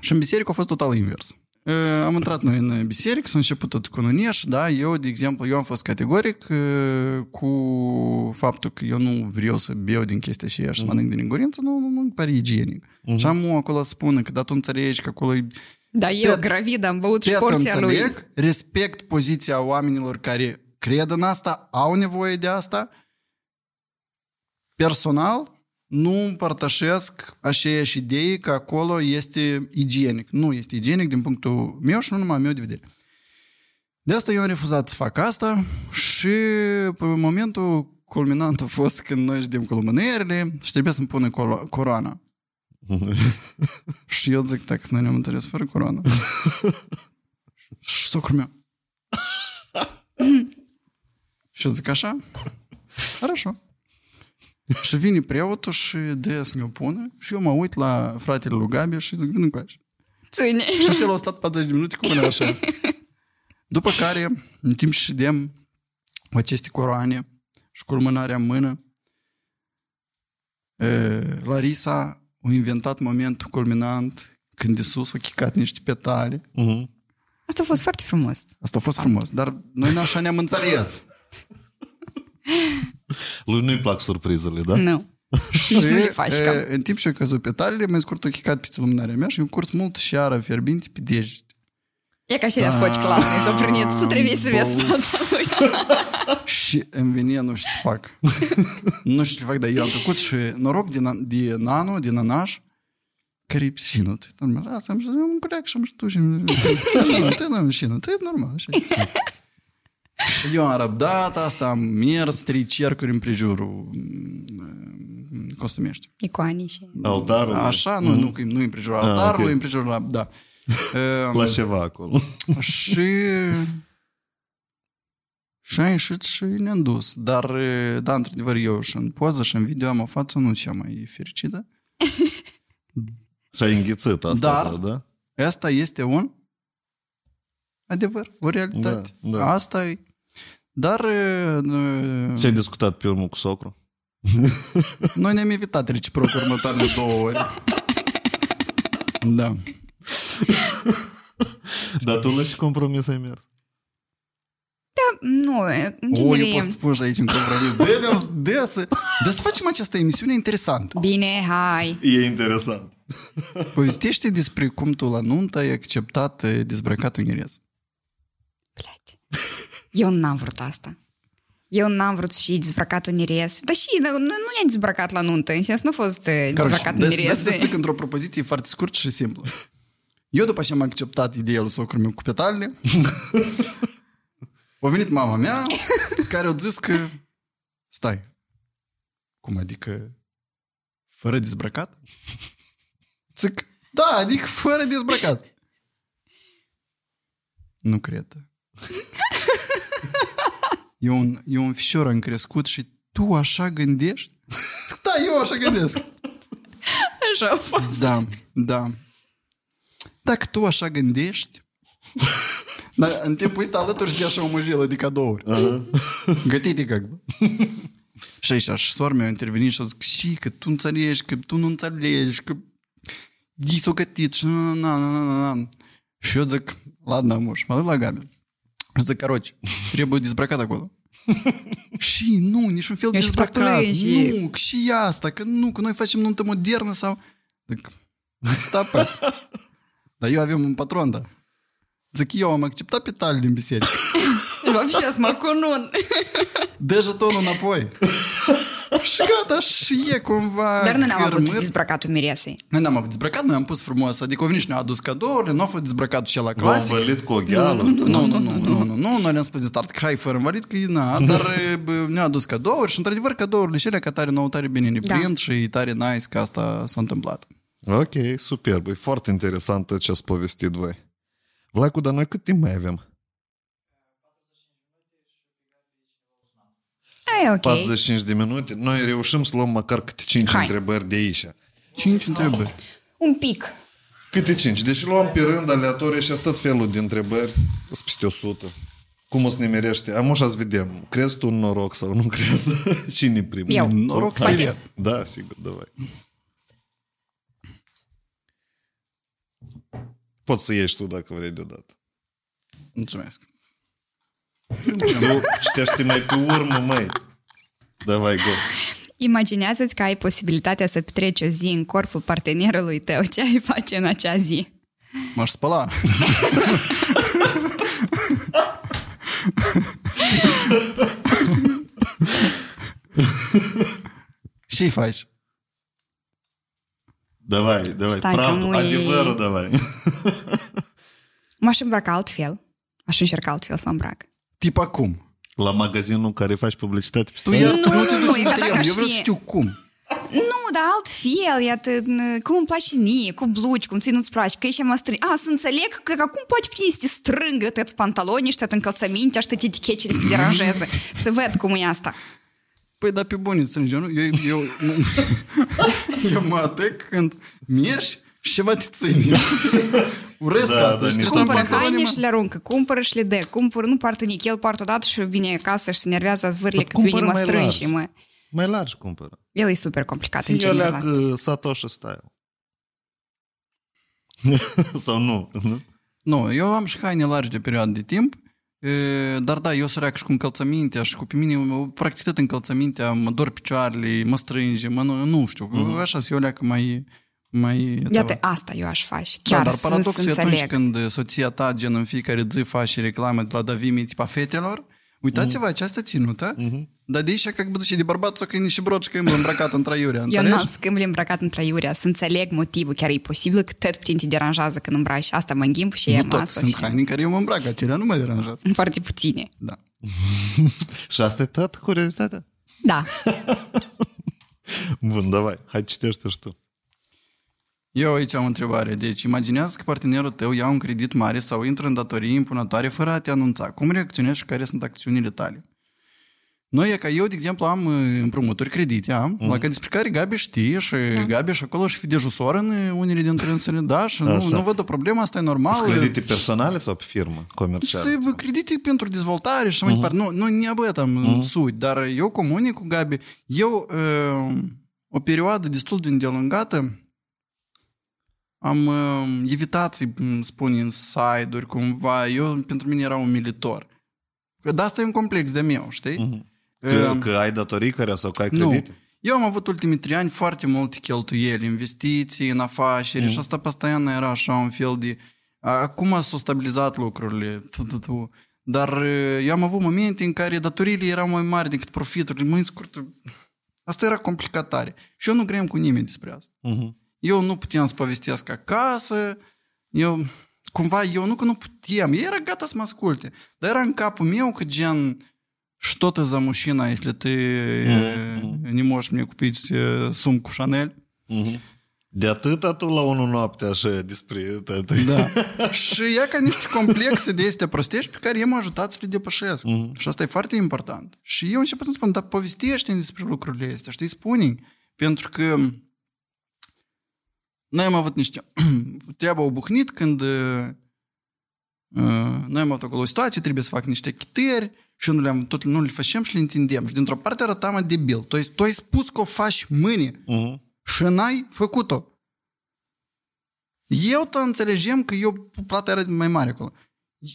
Și în biserică a fost total invers. Uh, Am intrat noi în biserică, s-a început tot cu nunieș, da, eu, de exemplu, eu am fost categoric uh, cu faptul că eu nu vreau să beau din chestia și și să mănânc din ingurință, nu, nu, nu pare igienic. Și am acolo să spună că da, tu înțelegi că acolo e Da, eu, Tet- gravid, am băut și Tet porția lui. înțeleg, respect poziția oamenilor care cred în asta, au nevoie de asta. Personal, nu împărtășesc aceeași idee că acolo este igienic. Nu este igienic din punctul meu și nu numai meu de vedere. De asta eu am refuzat să fac asta și pe momentul culminant a fost când noi știm cu lumânările și trebuie să-mi pună colo- coroana. Și eu zic, так, să noi ne-am întâlnit fără coroană. și socrul meu. și eu zic așa, хорошо. și vine preotul și de să mi-o pune și eu mă uit la fratele lui Gabi și zic, vină cu așa. Ține. Și așa l-a stat 40 de minute cu mine așa. După care, în timp ce ședem cu aceste coroane și cu lumânarea în mână, e, Larisa a inventat momentul culminant când de sus a chicat niște petale. Asta a fost foarte frumos. Asta a fost frumos, dar noi nu așa ne-am înțeles. Lui nu-i plac surprizele, da? Nu. Și Nici nu le faci e, cam. în timp ce au căzut petalele, mai scurt a chicat peste lumânarea mea și am curs mult șară fierbinte pe degete. E ca și le sfoci clasne, s-o prânit. Tu trebuie să vezi Băut. fața lui. Și îmi vine nu știu ce să fac. nu știu ce fac, dar eu am făcut și noroc din, din nano, din nanaș, care e piscină. Tu normal. Asta am zis, un coleg și am zis, tu și... Tu nu am piscină, tu e normal. Așa. Și eu am răbdat asta, am mers trei cercuri împrejurul mm, costumești. Icoanii și... Altarul. Așa, nu, nu, nu împrejurul Ah, altarului, ok. împrejurul, la- da. La ceva acolo. Și... Și a ieșit și ne-am dus. Dar, e, da, într-adevăr, eu și în poză și în video am o față nu cea mai fericită. Și ai înghițit asta, Dar- da? da? Asta este un adevăr, o realitate. Da, da. Asta e. Dar e, Și ai discutat pe urmă cu socru? noi ne-am evitat reciproc următoarele două ori. Da. Dar tu la și compromis ai mers. Nu, în O, eu genere... pot să spun și aici un compromis. De, de, de, să, de să facem această emisiune interesantă. Bine, hai. E interesant. Povestește despre cum tu la nuntă ai acceptat e, dezbrăcatul nerez. Eu n-am vrut asta. Eu n-am vrut și dezbrăcatul neres. Dar și, nu, nu ne-am dezbrăcat la nuntă, în sens nu a fost eh, dezbrăcat des, neres. des, zic într-o propoziție foarte scurt și simplă. Eu după ce am acceptat ideea lui socrul meu cu petalele, a venit mama mea, care a zis că stai, cum adică fără dezbrăcat? Zic, da, adică fără dezbrăcat. Nu cred. E un, e un fișor am crescut și tu așa gândești? Da, eu așa gândesc. Așa a fost. Da, da. Dacă tu așa gândești, dar în timpul ăsta alături și de așa o măjilă de cadouri. Uh-huh. Gătite ca. și aici, și soar mi-a intervenit și a zis, și că tu înțelegi, că tu nu înțelegi, că dis o gătit și na, na, na, na, na. Și eu zic, ladna, moș, mă duc. Și zic, короче, trebuie dezbrăcat acolo. și nu, niciun fel de Eu și dezbrăcat. plăpălăie și- Nu, că și asta, că nu, că noi facem nuntă modernă sau... Zic, stapă. Dar eu avem un patron, da. Zic, eu am acceptat pe tali din biserică. Вообще, с макунун. Dă jetonul înapoi. și gata, și e cumva Dar nu ne-am avut hărmât. dezbrăcatul miresei. Noi n-am avut dezbrăcat, noi am pus frumos, adică au venit și ne-a adus cadourile, nu a fost dezbrăcatul și la V-au clasic. învălit cu o gheală. Nu, nu, nu, nu, nu, nu, nu, noi le-am spus de start că hai fără învălit, că e na, dar e, bă, ne-a adus cadouri și într-adevăr cadourile și ele ca tare nou, tare bine ne Da. prind și e tare nice că asta s-a întâmplat. Ok, superb. E foarte interesant ce ați povestit voi. Vlaicu, dar noi cât timp mai avem? E ok. 45 de minute. Noi reușim să luăm măcar câte 5 Hai. întrebări de aici. Cinci întrebări. Un pic. Câte 5? Deci luăm pe rând aleatorie și tot felul de întrebări. Sunt peste 100. Cum o să ne merește? Am așa să vedem. Crezi tu în noroc sau nu crezi? Cine primul? Eu. Noroc Spate. speriat. Da, sigur, davai. Poți să ieși tu dacă vrei deodată. Mulțumesc. Tu citește mai pe urmă, măi. Davai, go. Imaginează-ți că ai posibilitatea să petreci o zi în corpul partenerului tău. Ce ai face în acea zi? M-aș spăla. Ce faci? Davai, davai. Stai că Правду, mui- adevărul, davai. M-aș îmbrăca altfel. Aș încerca altfel să mă îmbrac. Tip acum. La magazinul în care faci publicitate. pe Tu, stradă? ia, tu nu te nu, duci e și ca întrebi. dacă aș Eu vreau fi- să știu cum. Nu, dar altfel, iată, n- cum îmi place mie, cu blugi, cum ți nu-ți place, că ești mă strâng. A, să înțeleg că acum poți prinde să te strângă tăți pantaloni și tăți încălțăminte, și tăți etichecele să deranjeze. Să văd cum e asta. Păi, dar pe bune, înțelegi, eu, nu- eu, eu, eu mă atec când mergi și ceva te ține. Urăsc Da, asta. da, și nici trebuie să am Cumpără pantaloni, haine mă. și le aruncă, cumpără și le dă, cumpără, nu poartă nici el, poartă odată și vine acasă și se nervează zvârle Dar că vine cumpără mă mai strângi, largi. mă. Mai largi cumpără. El e super complicat în Fii general alea asta. cu Satoshi style. sau nu? nu? Nu, eu am și haine largi de perioadă de timp, e, dar da, eu săreac și cu încălțămintea și cu pe mine, mă- practic tot încălțămintea, mă dor picioarele, mă strânge, mă, nu, nu știu, Mhm. așa să eu leacă mai mai Iată, asta eu aș face. Da, Chiar dar să, să paradoxul e atunci înțeleg. când soția ta, gen în fiecare zi, face reclame de la Davimi, tipa fetelor, uitați-vă Mhm. această ținută, dar de aici, как бы, și de bărbat, să că e niște broci, că e îmbrăcat în traiurea, Eu înțelegi? n-am schimb îmbrăcat în traiurea, să înțeleg motivul. Chiar e posibil că tot puțin te deranjează când îmbraci. Asta mă înghimb și Nu e tot, asta. sunt și... haine în care eu mă îmbrac, acelea nu mă deranjează. Foarte puține. Da. Și asta e tot curiozitatea? Da. Bun, davai. Hai citește și tu. Eu aici am o întrebare. Deci, imaginează că partenerul tău ia un credit mare sau intră în datorii impunătoare fără a te anunța. Cum reacționezi și care sunt acțiunile tale? Noi, e ca eu, de exemplu, am uh, împrumuturi, credite, am, mm. la care despre care Gabi știe și da. Gabi și acolo și fi de jusor în uh, unele dintre însele, da, și nu, Așa. nu văd o problemă, asta e normal. Sunt credite personale sau pe firmă comercială? Să credite pentru dezvoltare și așa mai departe. Nu, nu не об этом sud, dar eu comunic cu Gabi. Eu, uh, o perioadă destul de îndelungată, am uh, evitat să-i m, spun în side-uri cumva. Eu, pentru mine era umilitor. Că de asta e un complex de meu, știi? Că, Uh, că ai datorii care sau că ai nu. credite? Eu am avut ultimii trei ani foarte multe cheltuieli, investiții în afaceri Mm. și asta postoian era așa un fel de... Acum s-au stabilizat lucrurile, tu, tu, tu. dar uh, eu am avut momente în care datoriile erau mai mari decât profiturile, mai scurt. Asta era complicat tare. Și eu nu gream cu nimeni despre asta. Mhm. Eu nu puteam să povestesc acasă, eu... Cumva eu nu că nu puteam, ei era gata să mă asculte. Dar era în capul meu că gen... Что ты за мужчина, если ты э, не можешь мне купить э, сумку Шанель? Mhm. De atâta tu la unul noapte așa despre tata. Da. și e ca niște complexe de astea prostești pe care i-am ajutat să le depășesc. Mhm. Și asta e foarte important. Și eu început să spun, dar povestește despre lucrurile astea, știi, spune Pentru că noi am avut niște treaba obuhnit când uh, uh, noi am avut acolo o situație, trebuie să fac niște chitări și nu le-am, tot nu le facem și le întindem. Și dintr-o parte arătam debil. Tu ai, tu ai spus că o faci mâine Mhm. și n-ai făcut-o. Eu tot înțelegem că eu, plata era mai mare acolo.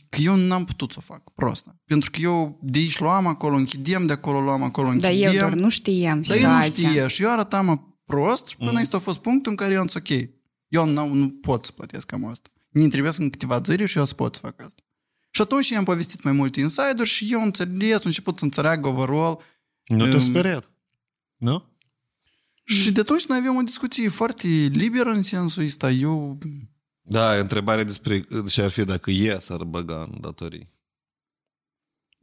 Că eu n-am putut să o fac, prostă. Pentru că eu de aici luam acolo, închidem, de acolo luam acolo, Dar închidem. eu doar nu știam Dar eu nu situația. știe și eu arătam prost și până Mhm. mm. a fost punctul în care eu am zis, ok, eu nu, nu pot să plătesc cam asta. Ne trebuie în câteva zile și eu să pot să fac asta. Și atunci i-am povestit mai multe insider și eu înțeles, am început să înțeleagă overall. Nu te-a Um, speriat. Nu? Și de atunci noi avem o discuție foarte liberă în sensul ăsta. Eu... Da, întrebarea despre ce ar fi dacă e s-ar băga în datorii.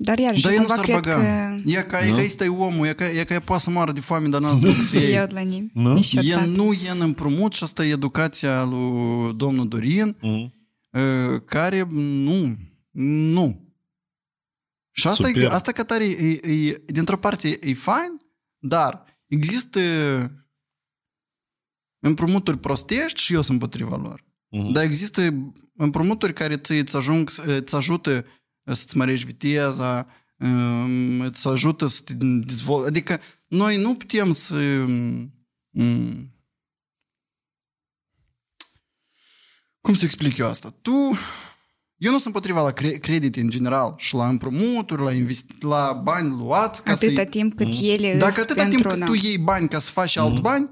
Dar iarăși, Dar el nu cumva s-ar cred băga. că... E ca, e Nu? ca ăsta e omul, e ca, e ca e poate să moară de foame, dar n-ați duc să Se iei. iau de la nim. Nu? Nici E odată. nu e în împrumut și asta e educația lui domnul Dorin, Mhm. uh, care nu, nu. Și asta, e, Super. asta ca tare, e, e, dintr-o parte e fain, dar există împrumuturi prostești și eu sunt împotriva lor. Mhm. Dar există împrumuturi care ți, îți, ajung, îți ajută să-ți mărești viteza, um, îți ajută să te dezvolți. Adică noi nu putem să... um, Cum să explic eu asta? Tu... Eu nu sunt împotriva la cre- credit în general și la împrumuturi, la, investi- la bani luați ca Atâta să timp cât ele Dacă îs atâta timp pentru... cât da. tu iei bani ca să faci alt bani,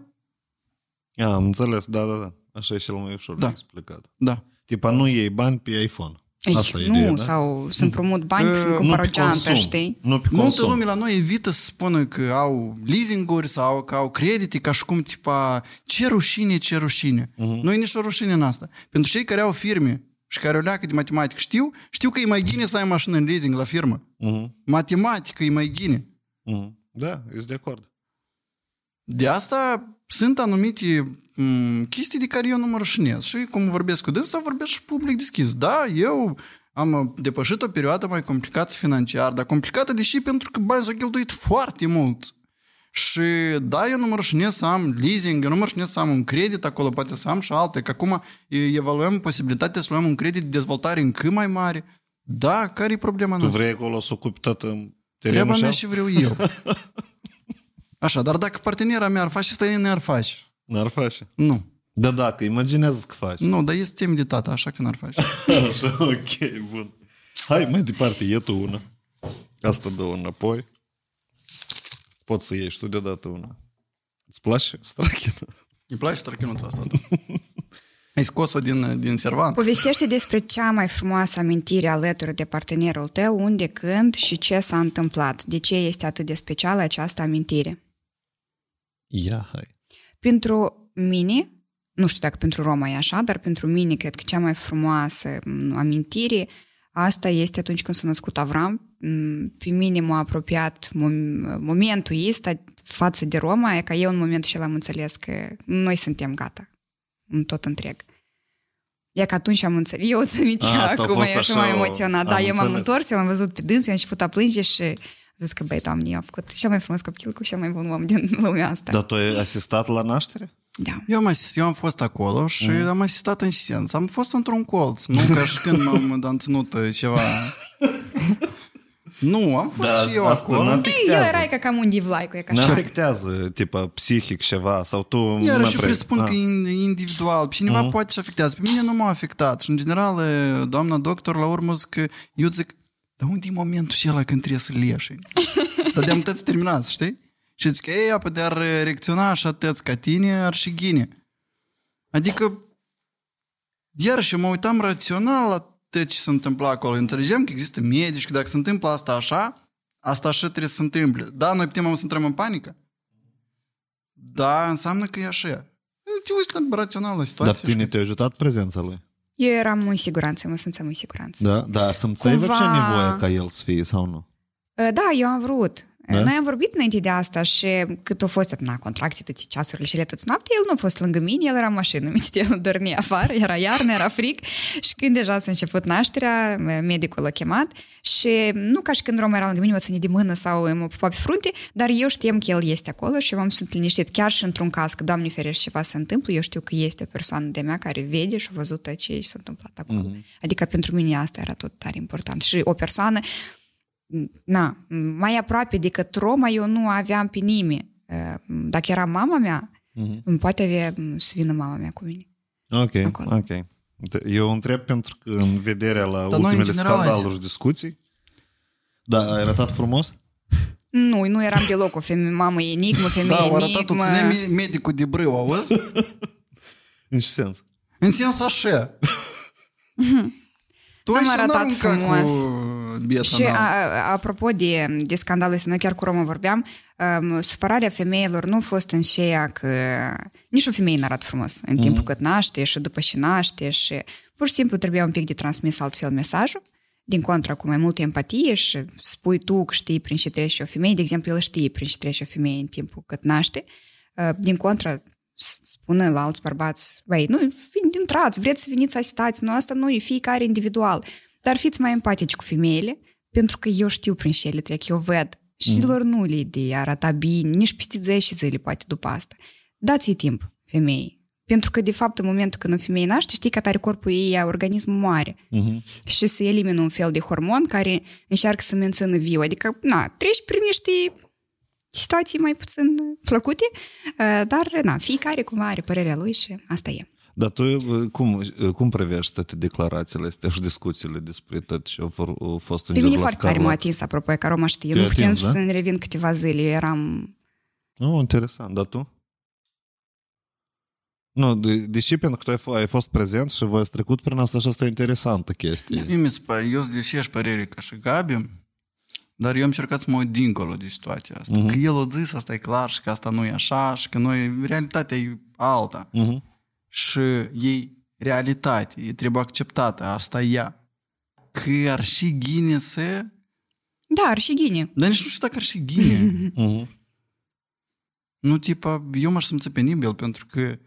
A, am înțeles, da, da, da. Așa e cel mai ușor Da. de explicat. da. Tipa, nu iei bani pe iPhone. Ei, Asta e nu, ideea, da? sau să împrumut bani, Uh, să nu cumpăr pe o geantă, consum. știi? Nu pe Multă consum. lume la noi evită să spună că au leasinguri sau că au credite, ca și cum, tipa, ce rușine, ce rușine. Mhm. Nu e nicio rușine în asta. Pentru cei care au firme și care o leacă de matematică știu, știu că e mai bine să ai mașină în leasing la firmă. Mhm. Matematică e mai bine. Mhm. Da, ești de acord. De asta sunt anumite m, chestii de care eu nu mă rășinez. Și cum vorbesc cu dânsa, vorbesc și public deschis. Da, eu am depășit o perioadă mai complicată financiar, dar complicată deși pentru că bani s-au cheltuit foarte mult. Și da, eu nu mă rășinez să am leasing, eu nu mă rășinez să am un credit acolo, poate să am și alte, că acum e- evaluăm posibilitatea să luăm un credit de dezvoltare încă mai mare. Da, care e problema Tu noastră? vrei acolo să ocupi tot terenul Treaba și mea al? și vreau eu. Așa, dar dacă partenera mea ar face, asta ei n-ar face. N-ar face. Nu. Da, dacă, imaginează că faci. Nu, dar este timp de tata, așa că n-ar face. Așa, ok, bun. Hai, mai departe, e tu una. Asta dă înapoi. Poți să ieși și tu deodată una. Îți place strachina? Îi place străchinuța asta. Da? Ai scos-o din, din servan? Povestește despre cea mai frumoasă amintire alături de partenerul tău, unde, când și ce s-a întâmplat. De ce este atât de specială această amintire? Ia, hai. Pentru mine, nu știu dacă pentru Roma e așa, dar pentru mine cred că cea mai frumoasă m, amintire asta este atunci când s-a născut Avram. M, Pe mine m-a apropiat mom- momentul ăsta față de Roma, e ca eu în momentul acela am înțeles că noi suntem gata, în tot întreg. E că atunci am înțeles, eu ți aminte A, asta a acum, fost e așa așa, mai emoționat. Da, am eu m-am înțeles. întors, eu l-am văzut pe dâns, eu am început a plânge și am zis că, băi, doamne, eu am făcut cel mai frumos copil cu cel mai bun om din lumea asta. Dar tu ai asistat la naștere? Da. Eu am, asist, eu am fost acolo și Mhm. am asistat în sens. Am fost într-un colț, nu ca și când m-am am ținut uh, ceva... Nu, am fost Da, și eu asta acolo. n-a- Ei, eu Afectează. erai ca cam un divlai cu e ca Ne așa. afectează, tipa, psihic ceva, sau tu... Iar nu și prea- presupun Ah. că e individual. Pe cineva Mhm. poate și afectează. Pe mine nu m-a afectat. Și în general, e, doamna doctor, la urmă zic că eu zic, dar unde e momentul și ăla când trebuie să leși? dar de-am tăți terminați, știi? Și zic că ei, apă de-ar reacționa așa tăți ca tine, ar și ghine. Adică, iar și mă uitam rațional la tot ce se întâmpla acolo. Înțelegem că există medici, că dacă se întâmplă asta așa, asta așa trebuie să se întâmple. Da, noi putem să intrăm în panică. Da, înseamnă că e așa. Te uiți la rațional la Dar situație. pe tine te-a ajutat prezența lui? Eu eram în siguranță, mă simțeam în siguranță. Da, da, simțeai Cumva- Cumva... nevoie ca el să fie sau nu? Da, eu am vrut. Da? Noi am vorbit înainte de asta și cât au fost na, contracții, toate ceasurile și ele tot noapte, el nu a fost lângă mine, el era în mașină, mi el dormea afară, era iarnă, era fric și când deja s-a început nașterea, medicul l-a chemat și nu ca și când Roma era lângă mine, mă ține de mână sau mă pupa pe frunte, dar eu știam că el este acolo și m-am simțit liniștit, chiar și într-un caz că, Doamne ferește, ceva se întâmplă, eu știu că este o persoană de mea care vede și a văzut tot ce s-a întâmplat acolo. Mhm. Adică pentru mine asta era tot tare important. Și o persoană na, mai aproape decât Roma eu nu aveam pe nimeni. Dacă era mama mea, Mhm. poate avea să vină mama mea cu mine. Ok, Acolo. ok. Eu întreb pentru că în vederea la noi, în ultimele general, scandaluri și discuții, da, ai arătat frumos? Nu, nu eram deloc o femeie, mamă enigmă, femeie Da, au arătat o enigmă. ține me- medicul de brâu, auzi? În ce sens? În sens așa. Tu N-am ai să arătat n-arunca frumos. cu bieta Și înalt. a, a, apropo de, de scandalul ăsta, noi chiar cu Roma vorbeam, um, supărarea femeilor nu a fost în șeia că nici o femeie n-arată frumos în timpul cât naște și după ce naște și pur și simplu trebuia un pic de transmis altfel mesajul din contra, cu mai multă empatie și spui tu că știi prin ce trece o femeie, de exemplu, el știe prin ce trece o femeie în timpul cât naște, uh, din contra, spune la alți bărbați, băi, nu, intrați, vreți să veniți să asistați, nu, asta nu e fiecare individual, dar fiți mai empatici cu femeile, pentru că eu știu prin ce ele trec, eu văd. Și mm. lor nu le de arata bine, nici peste 10 zile poate după asta. Dați-i timp femeii. Pentru că, de fapt, în momentul când o femeie naște, știi că tare corpul ei, organismul moare. Uh-huh. Și se elimină un fel de hormon care încearcă să mențină viu. Adică, na, treci prin niște situații mai puțin plăcute, dar, na, fiecare cumva are părerea lui și asta e. Dar tu cum, cum privești toate declarațiile astea și discuțiile despre tot ce au fost în Pe mine foarte tare m-a atins, apropo, ca Roma știe. Nu putem da? să ne revin câteva zile. Eu eram... Nu, interesant. Dar tu? Nu, de, deși pentru că tu ai, ai fost prezent și voi ați trecut prin asta și asta e interesantă chestie. Mie mi se pare, eu sunt deși aș părere ca și Gabi, dar eu am încercat să mă uit dincolo de situația asta. Uh-huh. Că el a zis, asta e clar și că asta nu e așa și că noi, realitatea e alta. Uh-huh și ei realitate, e trebuie acceptată, asta e ea. Că ar și ghine să... Da, ar și ghine. Dar nici nu știu dacă ar și ghine. Mhm. Nu, tipa, eu m-aș simți penibil pentru că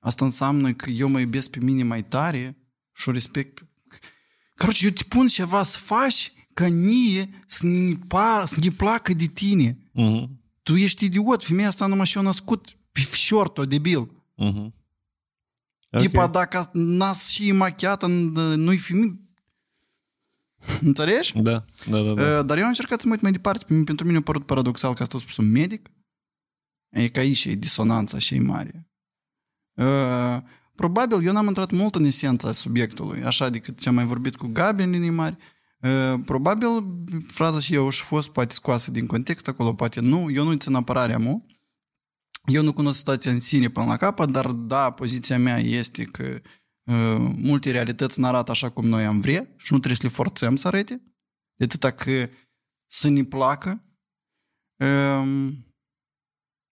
asta înseamnă că eu mă iubesc pe mine mai tare și o respect. Căruci, eu te pun ceva să faci ca nie să ne, placă de tine. Uh-huh. Tu ești idiot, femeia asta numai și-a născut pe fișortul, debil. Uh-huh. Okay. Tipa, dacă nas și machiată, nu-i femeie, Înțelegi? Da, da, da, da. Dar eu am încercat să mă uit mai departe. Pentru mine a părut paradoxal că asta a spus un medic. E că aici e disonanța și e mare. Probabil eu n-am intrat mult în esența subiectului, așa decât ce am mai vorbit cu Gabi în linii mari. Probabil fraza și eu și fost poate scoasă din context acolo, poate nu. Eu nu țin apărarea mu. Eu nu cunosc situația în sine până la capăt, dar da, poziția mea este că uh, multe realități nu arată așa cum noi am vrea și nu trebuie să le forțăm să arate. De atâta că să ne placă. Uh,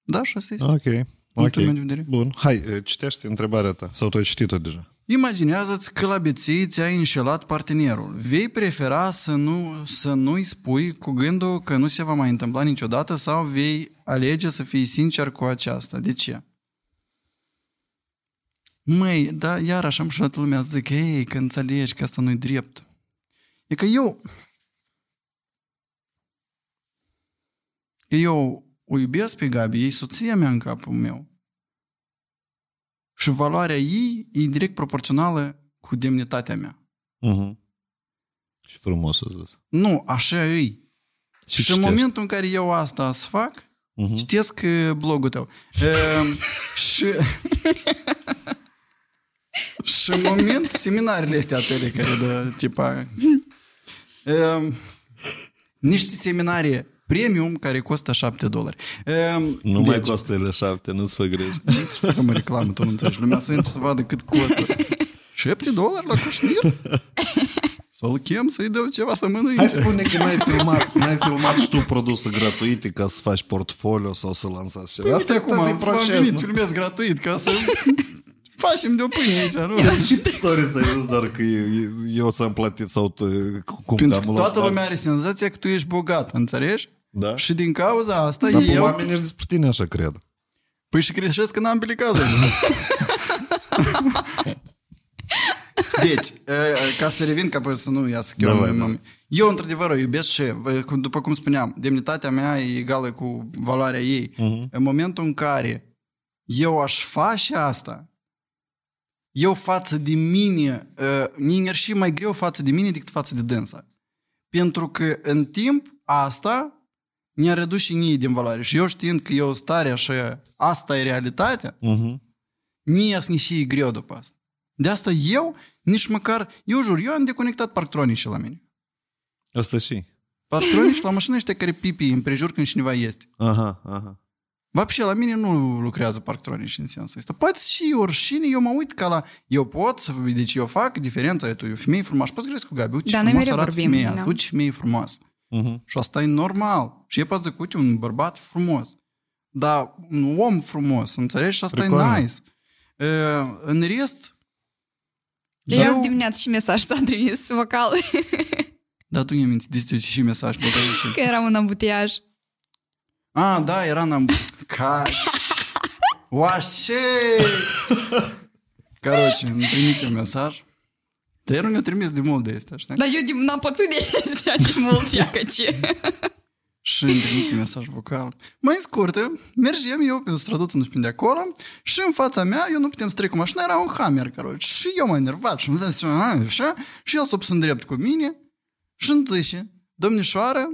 da, și asta este. Ok punctul okay. meu de vedere. Bun. Hai, citește întrebarea ta. Sau tu ai citit-o deja? Imaginează-ți că la beții ți-ai înșelat partenerul. Vei prefera să, nu, să nu-i spui cu gândul că nu se va mai întâmpla niciodată sau vei alege să fii sincer cu aceasta. De ce? Măi, da, iarăși am și toată lumea zic, ei, că înțelegi că asta nu-i drept. E că eu... Eu o iubesc pe Gabi, e soția mea în capul meu. Și valoarea ei e direct proporțională cu demnitatea mea. Uh-huh. Și frumos să zis. Nu, așa e. Și, și în momentul în care eu asta să fac, uh-huh. citesc uh, blogul tău. uh, și... și în momentul seminarele astea tale care dă, tipa... Uh, niște seminarii premium care costă 7 dolari. Um, nu deci, mai costă ele 7, nu-ți fă greș. Nu-ți fă mă reclamă, tu nu înțelegi. Lumea să să vadă cât costă. 7 dolari la cușnir? Să-l chem să-i dau ceva să mănânce. Hai spune că n-ai filmat, n-ai filmat și tu produse gratuite ca să faci portfolio sau să lansați ceva. Păi Asta e acum, proces. Venit, filmez gratuit ca să facem de o pâine aici, nu? El și pe story să zis, dar că eu ți-am plătit sau tu, cum Pentru că toată lumea are senzația că tu ești bogat, înțelegi? Da? Și din cauza asta Dar eu... oamenii ești despre tine așa cred. Păi și greșesc în ambele cazuri. deci, ca să revin, ca să nu iasă da, da. Eu, într-adevăr, o iubesc și, după cum spuneam, demnitatea mea e egală cu valoarea ei. Uh-huh. În momentul în care eu aș face asta, eu față de mine, uh, și mai greu față de mine decât față de dânsa. Pentru că în timp asta ne-a redus și nii din valoare. Și eu știind că eu stare așa, asta e realitatea, uh-huh. nie să și greu după asta. De asta eu, nici măcar, eu jur, eu am deconectat parctronici la mine. Asta și. Parctronici la mașină ăștia care pipi împrejur când cineva este. Aha, aha. Вообще, la mine nu lucrează parctronici în sensul ăsta. Poate și oricine, eu mă uit ca la... Eu pot să... Deci eu fac diferența, tu e o femeie frumoasă. Poți să cu Gabi, uite da, ce frumos arată vorbim, femeia, da. uite ce femeie frumoasă. Mhm. Și asta e normal. Și e poate zic, uite, un bărbat frumos. Dar un om frumos, înțelegi? Și asta Прикольно. e nice. E, în rest, Eu azi dimineață și mesaj s-a trimis vocal, Da, tu mi-ai mintit de și mesaj pe și... că eram în ambutiaj. A, da, era în... Caci! Oașe! Короче, îmi trimite un mesaj. Dar eu nu mi-a trimis de mult de asta, știi? Dar eu n-am pățit de astea de mult, ia că ce. și îmi trimite mesaj vocal. Mai scurtă, mergem eu pe o străduță, nu știu de acolo, și în fața mea, eu nu putem să trec cu mașina, era un hammer, caroci. Și eu m-am enervat și îmi dă și el s-a pus în drept cu mine și îmi zice, domnișoară,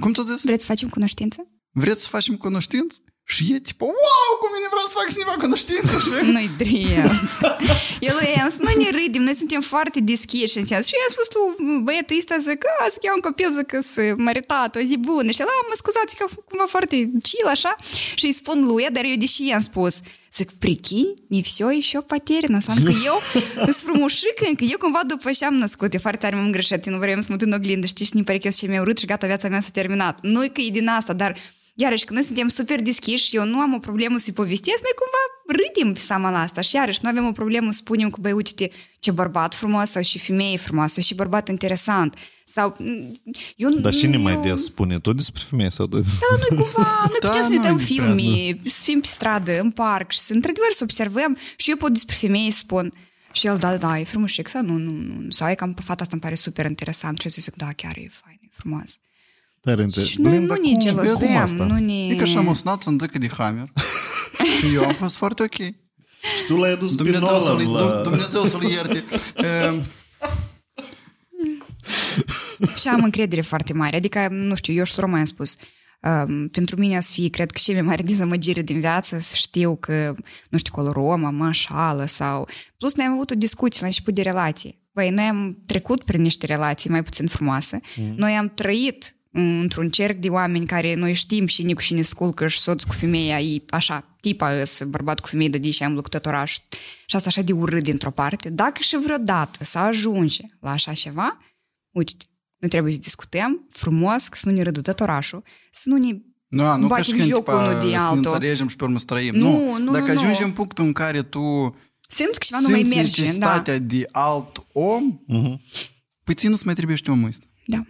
cum tot zis? Vreți să facem cunoștință? Vreți să facem cunoștință? Și e tipo, wow, cu mine vreau să fac cineva cunoștință. Și- Nu-i drept. Eu lui i-am spus, noi ne râdim, noi suntem foarte deschiși în sens. Și eu i-am spus lui băiatul ăsta, zic, că să iau un copil, zic că să măritat, o zi bună. Și el, "A, mă scuzați că a fost cumva foarte chill, așa. Și îi spun lui, dar eu deși i-am spus, zic, прикинь, не все еще потеряно. Înseamnă că eu sunt frumușică, că eu cumva după ce am născut, eu foarte tare m-am greșit, eu nu vreau să mă uit în oglindă, știi, și nu pare că eu sunt cei mai urât și gata, viața mea s-a terminat. Nu e că e din asta, dar Iarăși, că noi suntem super deschiși, eu nu am o problemă să-i povestesc, noi cumva râdim pe seama la asta și iarăși nu avem o problemă să spunem că, băi, uite ce bărbat frumos sau și femeie frumoasă și bărbat interesant. Sau, eu, Dar cine mai eu- des spune? Tu despre femeie sau tu despre... Da, noi cumva, noi Da, putem să ne noi uităm despre filme, să fim pe stradă, în parc și să, într-adevăr, să observăm și eu pot despre femei să spun și el, da, da, e frumușic sau nu, nu, nu, sau e cam pe fata asta îmi pare super interesant și eu zic, da, chiar e fain, e frumos. Tare inter- Și noi Blin, nu dar ne cum- gelozăm, cum asta? nu ne... E că așa m-a sunat să-mi zică de hammer. și eu am fost foarte ok. Și tu l-ai dus pe Dumnezeu să-l, Nolan la... Dum- Dumnezeu să-l ierte. E, Și am încredere foarte mare. Adică, nu știu, eu și Roma am spus, um, pentru mine să fie, cred că cea mai mare dezamăgire din viață, să știu că, nu știu, acolo Roma mă înșală sau... Plus, noi am avut o discuție la început de relații. Băi, noi am trecut prin niște relații mai puțin frumoase. Mm. Noi am trăit într-un cerc de oameni care noi știm și nici și ne sculcă și soț cu femeia, e așa, tipa îs, bărbat cu femeie de di și am lucrat oraș și asta așa de urât dintr-o parte. Dacă și vreodată să ajunge la așa ceva, uite, nu trebuie să discutăm frumos, să nu ne râdă tot orașul, să nu ne Nu, nu ca batem și când joc unul tipa, de să ne altul. înțelegem și pe urmă să trăim. Nu, Nu, nu, Dacă nu, ajungi nu. în punctul în care tu Simt că ceva nu mai simți merge, da. necesitatea de alt om, păi ție nu-ți mai trebuie și un ăsta. Da.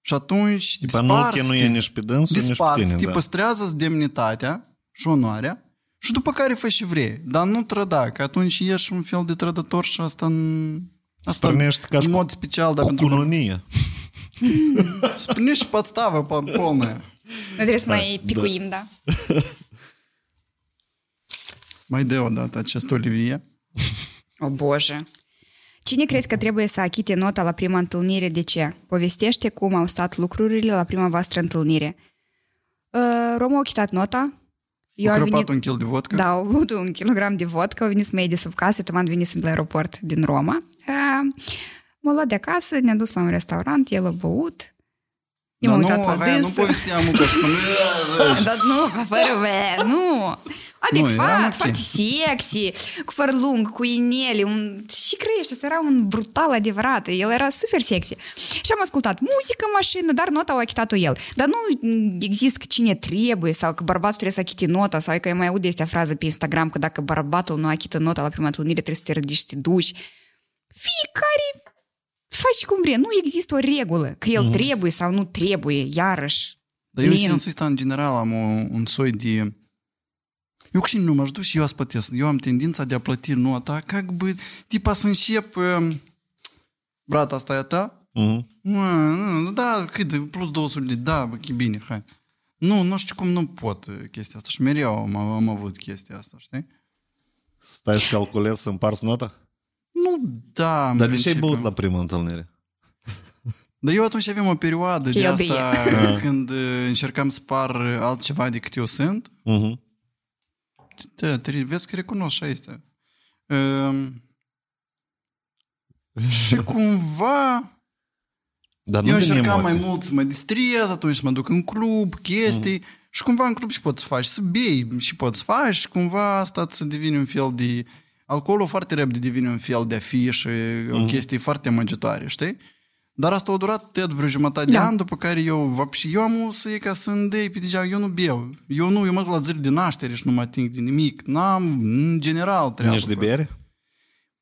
Și atunci Tipa, nu dispar, chinuie nici pe dânsul, nici pe dispar, tine, te da. păstrează demnitatea și onoarea și după care fă și vrei. Dar nu trăda, că atunci ești un fel de trădător și asta în... Asta Strănești ca și în mod special, dar Cu pentru cununie. Spunești подставă pe полная. Nu trebuie să mai picuim, da. Mai de o dată acest Olivier. O, bože. Cine crezi că trebuie să achite nota la prima întâlnire? De ce? Povestește cum au stat lucrurile la prima voastră întâlnire. Uh, Roma a achitat nota. Eu am crăpat venit- un kil de vodka. Da, au avut un kilogram de vodka, au venit să mă iei de sub casă, tocmai venit să la aeroport din Roma. Uh, M-a luat de acasă, ne-a dus la un restaurant, el a băut. Eu Dar m-am nu, uitat la aia nu dânsă. povesteam că spune... Dar nu, fără ve, nu. Nu, eram Adecvat, ok. foarte sexy, cu păr lung, cu inele, un... și crește, ăsta era un brutal adevărat, el era super sexy. Și am ascultat muzică în mașină, dar nota au achitat-o el. Dar nu există că cine trebuie sau că bărbatul trebuie să achite nota sau că eu mai aud de frază pe Instagram că dacă bărbatul nu achită nota la prima întâlnire trebuie să te ridici să te duci. Fiecare faci cum vrea. Nu există o regulă că el Mhm. trebuie sau nu trebuie, iarăși. Dar eu în Lin. sensul ăsta, în general, am o, un soi de... Eu cu cine nu mă duc și eu spătesc. Eu am tendința de a plăti nota, ca бы, tipa să încep... um, Brata, asta e a ta? Mhm. Mă, nu, Da, cât, plus 200 de da, bă, e bine, hai. Nu, nu știu cum nu pot uh, chestia asta. Și mereu am, am avut chestia asta, știi? Stai să calculezi să împarți nota? Nu, da, în Dar de ce ai principiu. băut la prima întâlnire? Dar eu atunci aveam o perioadă Că de el asta bie. când uh, încercam să par altceva decât eu sunt. Mhm. Da, te, vezi că recunosc și este. Um, și cumva Dar nu eu din încercam mai emoții. mult să mă distrez, atunci să mă duc în club, chestii. Mhm. Și cumva în club și poți să faci, să bei și poți să faci. Și cumva asta să devine un fel de... Alcoolul foarte repede devine un fel de afiș, Mhm. o chestie foarte amăgitoare, știi? Dar asta a durat tot vreo jumătate Da. de an, după care eu, văpși, eu am o să e ca să îndei pe deja, eu nu beau. Eu nu, eu mă duc la zile de naștere și nu mă ating de nimic. N-am, în general, treabă. Nici de cu asta. bere?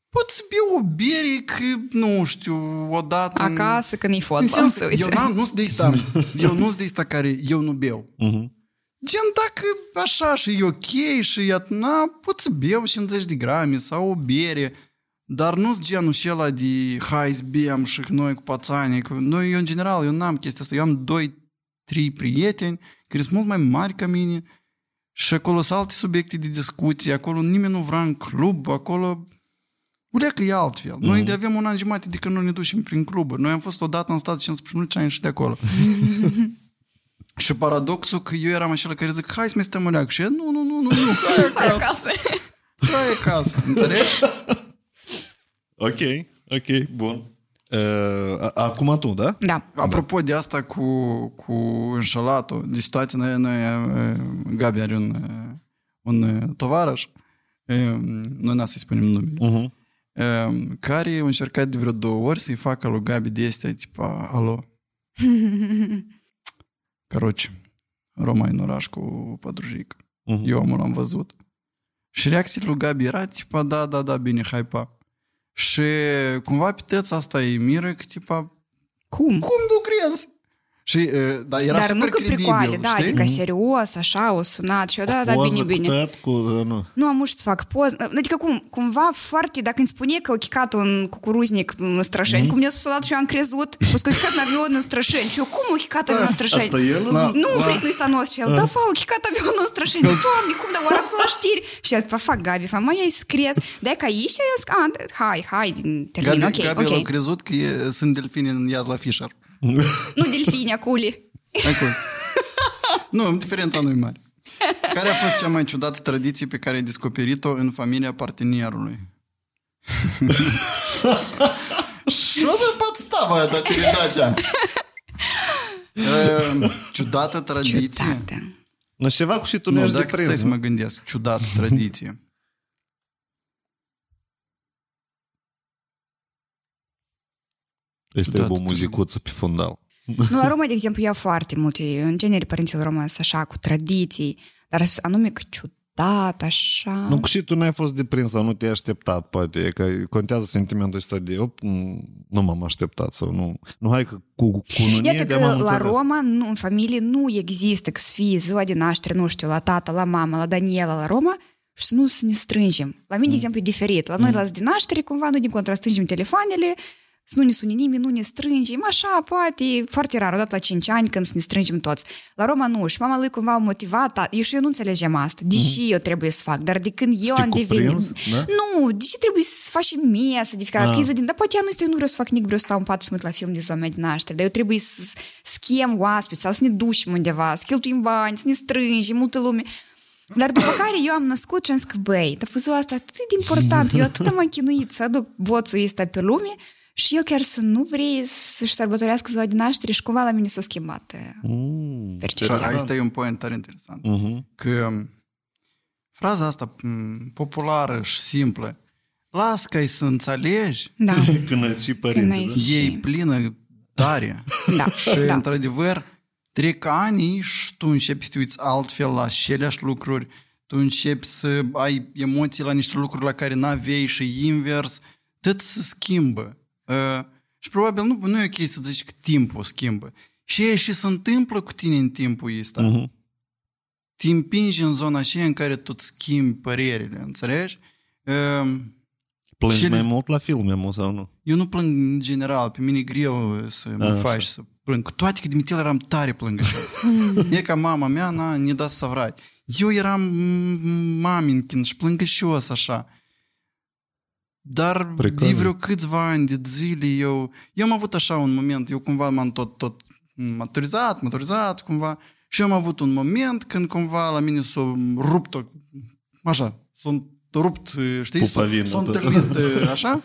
Pot să beau o bere că, nu știu, odată... în- Acasă, când e În fotbal, sens, să uite. eu n-am, nu sunt de asta, eu nu sunt de asta care eu nu beau. Mhm. Gen, dacă așa și e ok și e na, pot să beau 50 de grame sau o bere, dar nu sunt genul și ăla de hai să bem și noi cu pațanii. Cu... Noi, eu în general, eu n-am chestia asta. Eu am doi, trei prieteni care sunt mult mai mari ca mine și acolo sunt alte subiecte de discuție, acolo nimeni nu vrea în club, acolo Uite că e altfel. Noi de avem un an jumate de când nu ne ducem prin cluburi. Noi am fost odată în stat și am spus, nu ce ani și de acolo. și paradoxul că eu eram acela care zic, hai să mai stăm în leac. Și el, nu, nu, nu, nu, nu, hai acasă. Hai acasă. Înțelegi? Ok, ok, bun. Uh, a- acum tu, da? Da. Apropo de asta cu, cu înșelatul, de situație, noi, noi eh, Gabi are un, eh, un eh, tovarăș, eh, noi n-a să-i spunem numele, Uh-huh. eh, care a încercat de vreo două ori să-i facă lui Gabi de astea, tipa, alo, Короче, Roma în oraș cu pădrujic. Mhm. Eu omul l-am văzut. Și reacția lui Gabi era tipa, da, da, da, bine, hai pa. Și cumva pe tăți asta e miră că tipa, Cum? cum lucrezi? Și, uh, dar era Dar super nu că credibil, pricoale, da, știi? adică serios, așa, o sunat și eu, da, da, Poză bine, cu bine. tăt, cu, uh, nu. Nu am să fac poză. Adică cum, cumva foarte, dacă îmi spune că au chicat un cucuruznic în Strășeni, Mhm. cum ne-a spus odată și eu am crezut, a spus că au chicat în avion în Strășeni. Și eu, cum au chicat avion în Strășeni? Asta el? La- Nu, la- prietenul ăsta nostru. Și el, da, fa, au chicat avionul în Strășeni. Doamne, cum, dar ori la știri. Și el, fa, fac, Gabi, fa, mai ai scris. De că aici, eu zic, a, hai, hai, din termin, Gabi, ok, Gabi ok. a crezut că e, sunt delfini în iaz la Fisher Nu delfini, aculi. Acolo. nu, diferența nu e mare. Care a fost cea mai ciudată tradiție pe care ai descoperit-o în familia partenerului? Что за подстава это передача? Ehm, Ciudată tradiție? Ciudată. Nu, ceva cu și tu nu Nu, ești de dacă stai prins, să mă gândesc, ciudată tradiție. Este Da, o tu- muzicuță pe fundal. Nu, la Roma, de exemplu, ia foarte multe, în genere, părinții Roma sunt așa, cu tradiții, dar sunt anume că ciudat, așa. Nu, că și tu n-ai fost de prins sau nu te-ai așteptat, poate, e că contează sentimentul ăsta de, op, nu m-am așteptat sau nu. Nu, hai că cu, cu cununie Iată de-am că am la înțeles. Roma, nu, în familie, nu există că să fie ziua de naștere, nu știu, la tata, la mama, la Daniela, la Roma, și să nu să ne strângem. La mine, de exemplu, e diferit. La noi, la zi de naștere, cumva, noi din contra strângem telefoanele, să nu ne sune nimeni, nu ne strângem, așa, poate, e foarte rar, odată la 5 ani, când să ne strângem toți. La Roma nu, și mama lui cumva a motivat, a- eu și eu nu înțelegem asta, deși eu trebuie să fac, dar de când eu te am devenit... cuprins, da? Nu, de ce trebuie să faci mesă de fiecare dată? Ah. Că ei zic, da, poate eu nu este, eu nu vreau să fac nimic, vreau să stau în pat să mă uit la film de ziua mea de naștere, dar eu trebuie să schem oaspeți sau să ne ducem undeva, să cheltuim bani, să ne strângem, multă lume. Dar după care eu am născut și am zis că, băi, dar ziua asta atât de important, eu atât m-am chinuit să aduc boțul ăsta pe lume și el chiar să nu vrei să-și sărbătorească ziua de naștere și cumva la mine s-a schimbat uh, Mm, Și percepția. asta e un point tare interesant. mhm. Că fraza asta m, populară și simplă, las că să înțelegi, Da, Când ai și Când părinte, ai da? și- e plină tare. da, Și, da. într-adevăr, trec ani și tu începi să te uiți altfel la aceleași lucruri, tu începi să ai emoții la niște lucruri la care n-aveai și invers, tot se schimbă. Uh, și probabil nu, nu e ok să zici că timpul schimbă. Și e și se întâmplă cu tine în timpul ăsta. Mhm. Te împingi în zona aceea în care tu îți schimbi părerile, înțelegi? Uh, Plângi Și- mai mult la filme, mă, sau nu? eu nu plâng în general, pe mine e greu să mă Așa. faci să plâng. Cu toate că de mitel eram tare plângășos. e ca mama mea, na, ne da să vrei. Eu eram m- maminkin și plângășos așa. Dar Pricol. de vreo câțiva ani de zile eu... Eu am avut așa un moment, eu cumva m-am tot, tot maturizat, maturizat cumva și eu am avut un moment când cumva la mine s-a rupt o, așa, s-a rupt, știi, s-a, Pupavină, s-a da. întâlnit așa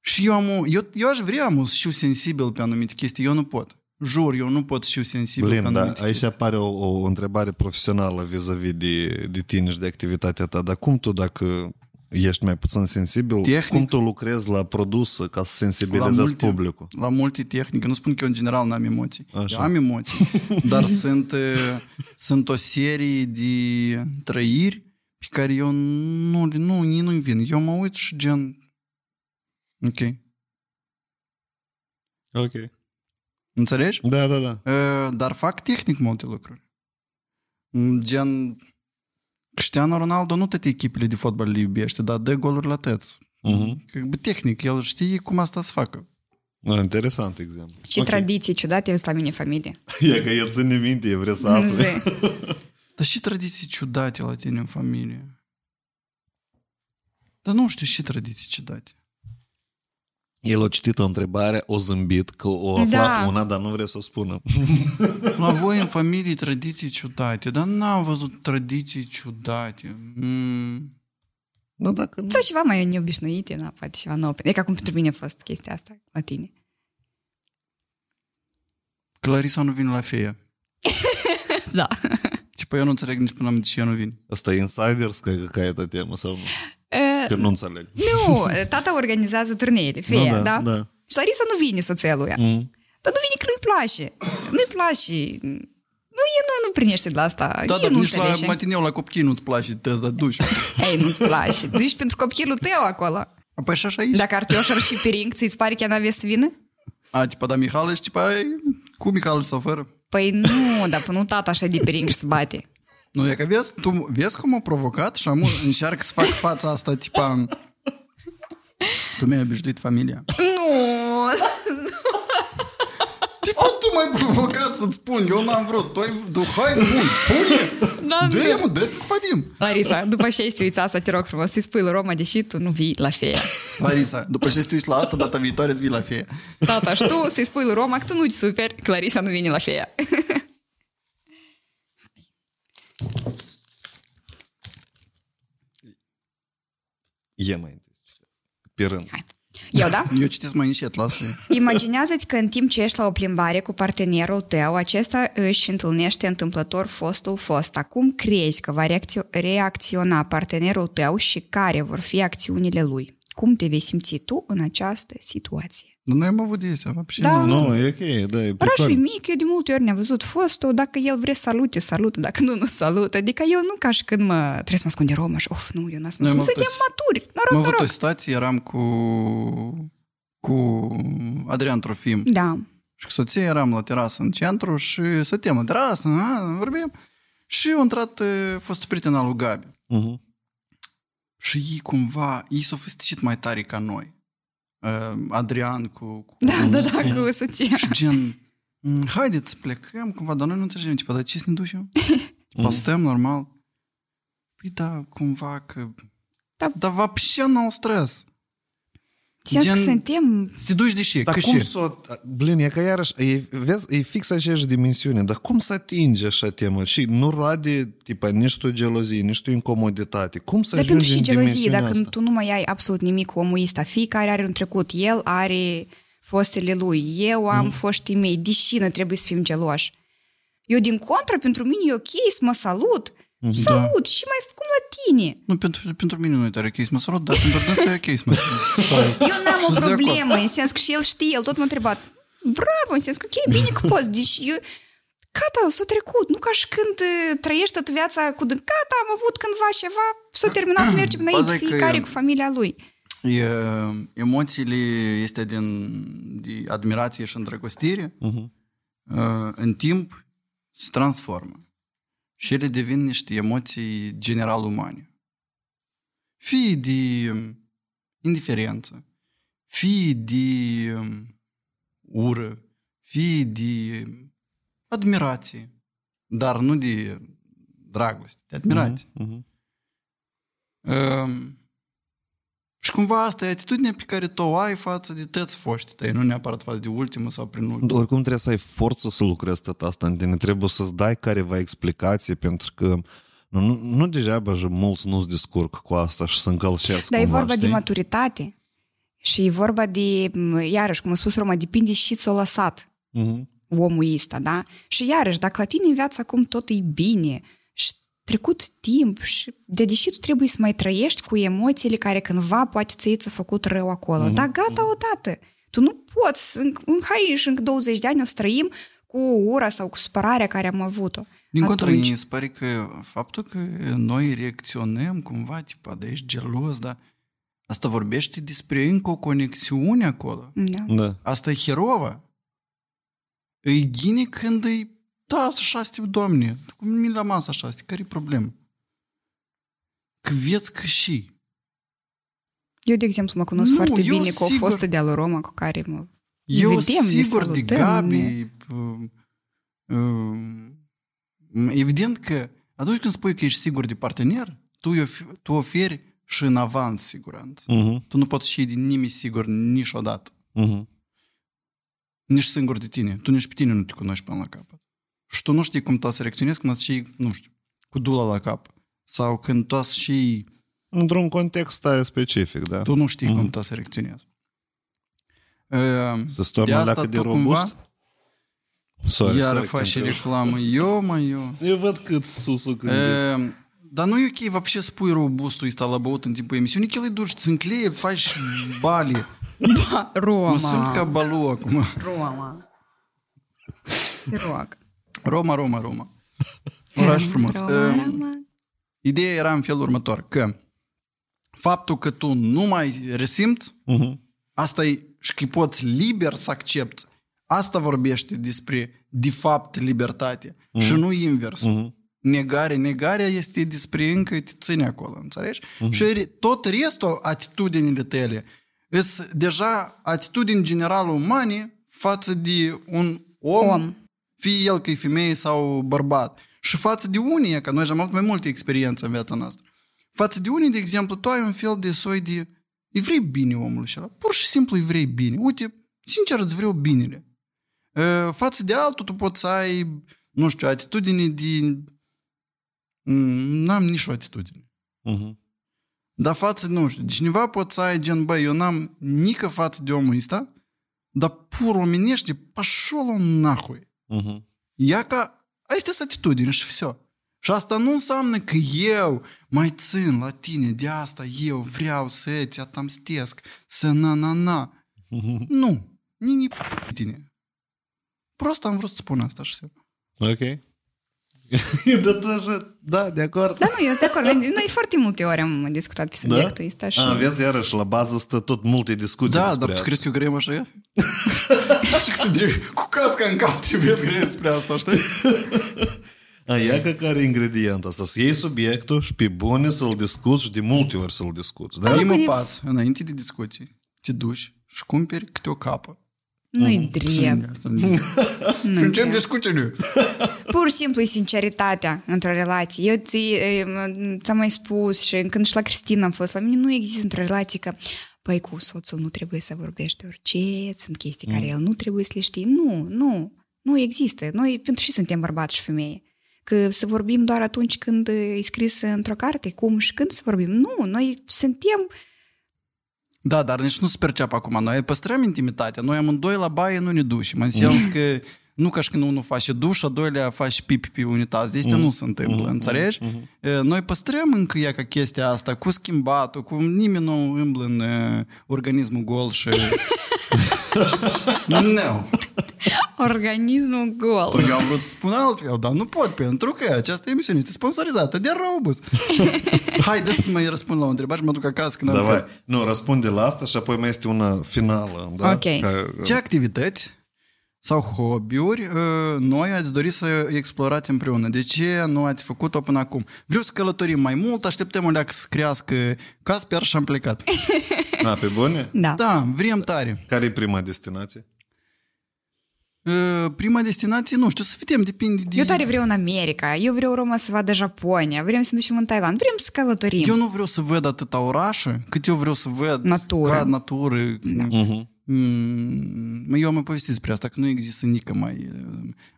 și eu, am o, eu, eu aș vrea mă, să fiu sensibil pe anumite chestii, eu nu pot. Jur, eu nu pot să fiu sensibil pe Blin, da, anumite aici chestii. apare o, o întrebare profesională vis-a-vis de, de tine și de activitatea ta. Dar cum tu, dacă Ești mai puțin sensibil? Tehnic. Cum tu lucrezi la produs ca să sensibilizezi multe- publicul? La multe tehnice. Nu spun că eu în general n-am emoții. Așa. Eu am emoții. dar sunt, uh, sunt o serie de trăiri pe care eu nu, nu, nici nu-mi vin. Eu mă uit și gen... Ok. Ok. Înțelegi? Da, da, da. Uh, Dar fac tehnic multe lucruri. Mm, Gen... Cristiano Ronaldo nu toate echipele de fotbal le iubește, dar dă goluri la tăți. Mhm. Că, bă, tehnic, el știe cum asta să facă. Ah, Interesant exemplu. Și Ok. tradiții ciudate aveți la mine în familie. E că el ține minte, e vrea să afle. Zi. Dar și tradiții ciudate la tine în familie. Dar nu știu și tradiții ciudate. El a citit o întrebare, o zâmbit, că o aflat Da. una, dar nu vrea să o spună. La voi în familie tradiții ciudate, dar n-am văzut tradiții ciudate. Mm. Nu, dacă nu... Sau ceva mai neobișnuite, na, poate ceva nou. E ca cum pentru mine a fost chestia asta la tine. Clarisa nu vine la feie. Da. Tipa, eu nu înțeleg nici până de ce ea nu vine. Asta e insiders, că că e temă sau nu? E, Că nu înțeleg. nu, tata organizează turneele, feia, nu, da? da? Și Larisa nu vine soția lui. Mm. Dar nu vine că nu-i place. Nu-i place. Nu, e, nu, nu primește de la asta. Da, e dar nu nici la înțelege. matineu la copchii nu-ți place test de duș. Ei, nu-ți place. Duci pentru copilul tău acolo. Păi și așa aici. Dacă Artioș ar și piring, ți-ți pare că ea n-avea să vină? A, tipa, da, Mihal, și tipa, ai, cu Mihal sau fără? Păi nu, dar până nu tata așa de piring și se bate. Nu, e că vezi, tu vezi cum a provocat și am încearcă să fac fața asta, tipa... Tu mi-ai obișnuit familia. Nu! Tipa, tu m-ai provocat să-ți spun, eu n-am vrut. Tu, ai, tu hai spun, spune! N-am Dă vrut. mă, dă să sfadim! Larisa, după ce este uița asta, te rog frumos, să-i spui lui Roma, deși tu nu vii la feia. Larisa, după ce stai la asta, data viitoare îți vii la feie. Tata, și tu să-i spui lui Roma că tu nu-i super, că Larisa nu vine la feia. E mai întâi. Pe rând. Eu, da? Eu citesc mai încet, lasă Imaginează-ți că în timp ce ești la o plimbare cu partenerul tău, acesta își întâlnește întâmplător fostul fost. Acum crezi că va reacțio- reacționa partenerul tău și care vor fi acțiunile lui. Cum te vei simți tu în această situație? Dar noi am avut de astea, вообще Da. nu. Nu, e ok, da, e Orașul e pricol. mic, eu de multe ori ne-am văzut fostul, dacă el vrea să salute, salută, dacă nu, nu salută. Adică eu nu ca și când mă trebuie să mă ascund de Roma și, of, nu, eu n-am Noi am spus. avut Suntem o- maturi, Am noroc, avut o noroc. situație, eram cu cu Adrian Trofim Da. și cu soția eram la terasă în centru și stăteam la terasă, a, vorbim și a intrat e, fostul prieten al lui Gabi. Mhm. Și ei cumva, ei s-au festicit mai tare ca noi. Uh, Adrian cu... cu Da, da, soția. da, cu soția. Și gen, "Mm, haideți să plecăm cumva, dar noi nu înțelegem, tipa, dar ce să ne ducem? Tipa, stăm normal. Păi da, cumva că... Da. Dar вообще nu stres. Sens că Gen- suntem... Să te duci de ce? Dar Că cum și? să... Blin, e că iarăși, e, vezi, e fix aceeași dimensiune, dar cum să atingi așa temă? Și nu roade, tipa, nici tu gelozie, nici tu incomoditate. Cum să Dar pentru ajungi și în gelozie, dimensiunea dacă asta? tu nu mai ai absolut nimic cu omul ăsta, fiecare are un trecut, el are fostele lui, eu am mm. foștii mei, deși nu trebuie să fim geloși. Eu, din contră, pentru mine e ok să mă salut, Mhm. salut și mai cum la tine. Nu, pentru, pentru mine nu e tare ok să mă salut, dar pentru dânsa e ok să mă Eu n-am o Sunt de acord. problemă, în sens că și el știe, el tot m-a întrebat, bravo, în sens că ok, bine că poți, deci eu, gata, s-a trecut, nu ca și când uh, trăiești toată viața cu de, gata, am avut cândva ceva, s-a terminat, mergem Baza înainte, e că fiecare e- cu familia lui. E, emoțiile este din de admirație și îndrăgostire, Mhm. uh, în timp se transformă. Și ele devin niște emoții general umane. Fie de um, indiferență, fie de um, ură, fie de um, admirație, dar nu de dragoste, de admirație. Mhm. Um, și cumva asta e atitudinea pe care tu o ai față de tăți foști tăi, nu neapărat față de ultimul sau prin ultimul. Oricum trebuie să ai forță să lucrezi tot asta în tine. Trebuie să-ți dai careva explicație, pentru că nu, nu, nu degeaba și mulți nu-ți descurc cu asta și să încălșesc Dar e cumva, vorba de știi? maturitate. Și e vorba de, m, iarăși, cum a spus Roma, depinde și ți-o lăsat Mhm. omul ăsta, da? Și iarăși, dacă la tine în viața acum tot e bine și trecut timp și de deși tu trebuie să mai trăiești cu emoțiile care cândva poate ți ți-a făcut rău acolo. Mhm. Dar gata odată. Tu nu poți, în, în, hai și încă 20 de ani o să trăim cu ura sau cu supărarea care am avut-o. Din contră, Atunci- mi se pare că faptul că noi reacționăm cumva, tipa, de ești gelos, dar asta vorbește despre încă o conexiune acolo. Da. Da. Asta e herova. E ghine când e, da, așa este, doamne, cum mi la masă așa este, care e problema? Că vieți că și. Eu, de exemplu, mă cunosc Nu, foarte eu bine cu o sigur- fostă de al Roma cu care mă Eu vedem, ne sigur de salutăm, Gabi, ne- um, um, evident că atunci când spui că ești sigur de partener, tu, îi ofi- tu oferi și în avans siguranță. Mhm. Tu nu poți și din nimeni sigur niciodată. Mhm. Nici singur de tine. Tu nici pe tine nu te cunoști până la capăt Și tu nu știi cum tu să reacționezi când și, nu știu, cu dula la cap. Sau când tu și Într-un context aia specific, da. tu nu știi Mhm. cum tu să reacționezi. Uh, Să stornă leacă de tu robust? Sorry, iar sorry, faci că- reclamă. Eu, mă, eu. Eu văd cât susul când... e- Uh, dar nu e ok вообще spui robustul ăsta la băut în timpul emisiunii, că el îi duci, țâncleie, faci bali. Ba, Roma. Mă simt ca balu acum. Roma. Te rog. Roma, Roma, Roma. Oraș frumos. Roma, Uh, Roma. Ideea era în felul următor, că faptul că tu nu mai resimți, Mhm. asta e și că poți liber să accepti, asta vorbește despre, de fapt, libertate Mhm. și nu invers. Mhm. Negare, negarea este despre încă te ține acolo, înțelegi? Mhm. Și re- tot restul, atitudinile tale, sunt deja atitudini general umane față de un om, Om. Fie el că e femeie sau bărbat. Și față de unii, că noi am avut mai multe experiențe în viața noastră, față de unii, de exemplu, tu ai un fel de soi de îi vrei bine omul ăla. Pur și simplu îi vrei bine. Uite, sincer îți vreau binele. Uh, Față de altul, tu poți să ai, nu știu, atitudine de... Mm, N-am nici o atitudine. Mhm. Dar față, nu știu, de cineva poți să ai gen, băi, eu n-am nică față de omul ăsta, dar pur omenește, pașolo nahui. Mhm. Ia ca, astea sunt atitudini și все. Și asta nu înseamnă că eu mai țin la tine, de asta eu vreau să te atamstesc, să na-na-na. Mhm. Nu, nini p- tine. Prost am vrut să spun asta și все. Ok. Dar tu așa, da, de acord. Da, nu, eu sunt de acord. Noi foarte multe ori am discutat pe subiectul ăsta și... A, vezi, iarăși, la bază stă tot multe discuții Da, despre dar tu asta. crezi că eu greu așa e? Și că trebuie, cu casca în cap trebuie să greu despre asta, știi? A, ia că care e ingredient asta, să iei subiectul și pe bune să-l discuți și de multe ori să-l discuți, da? Primul pas, înainte de discuții, te duci și cumperi câte o capă. Nu-i Mhm. drept. Nu Nu încep drept. discuțiile. Pur și simplu e sinceritatea într-o relație. Eu ți, e, ți-am mai spus și când și la Cristina am fost, la mine nu există într-o relație că păi cu soțul nu trebuie să vorbești orice, sunt chestii care el nu trebuie să le știe. Nu, nu, nu există. Noi pentru și suntem bărbați și femeie. Că să vorbim doar atunci când e scris într-o carte, cum și când să vorbim. Nu, noi suntem Da, dar nici nu se perceapă acum. Noi păstrăm intimitatea. Noi amândoi la baie nu ne ducem. În sens că nu ca și când unul face duș, a doilea face pipi pe unitaz. De astea nu se întâmplă, înțelegi? E, Noi păstrăm încă ea ca chestia asta, cu schimbatul, cu nimeni nu îmblă în e, organismul gol și... Nu. Organismul gol. Tocmai am vrut să spun altfel, dar nu pot, pentru că această emisiune este sponsorizată de Robus. Haide să mai răspund la o întrebare și mă duc acasă când Davai. am... Nu, răspunde la asta și apoi mai este una finală. Da? Ok. Ca... Ce activități sau hobby-uri uh, noi ați dori să explorați împreună? De ce nu ați făcut-o până acum? Vreau să călătorim mai mult, așteptăm o leacă să crească Casper și am plecat. A, pe bune? Da. Da, vrem tare. Care e prima destinație? Uh, Prima destinație, nu știu, să vedem, depinde de... Eu tare vreau în America, eu vreau Roma să vadă Japonia, vrem să ne ducem în Thailand, vrem să călătorim. Eu nu vreau să văd atâta orașe, cât eu vreau să văd Natură. ca natură. Mhm. Mm, Eu am povestit despre asta, că nu există nică mai,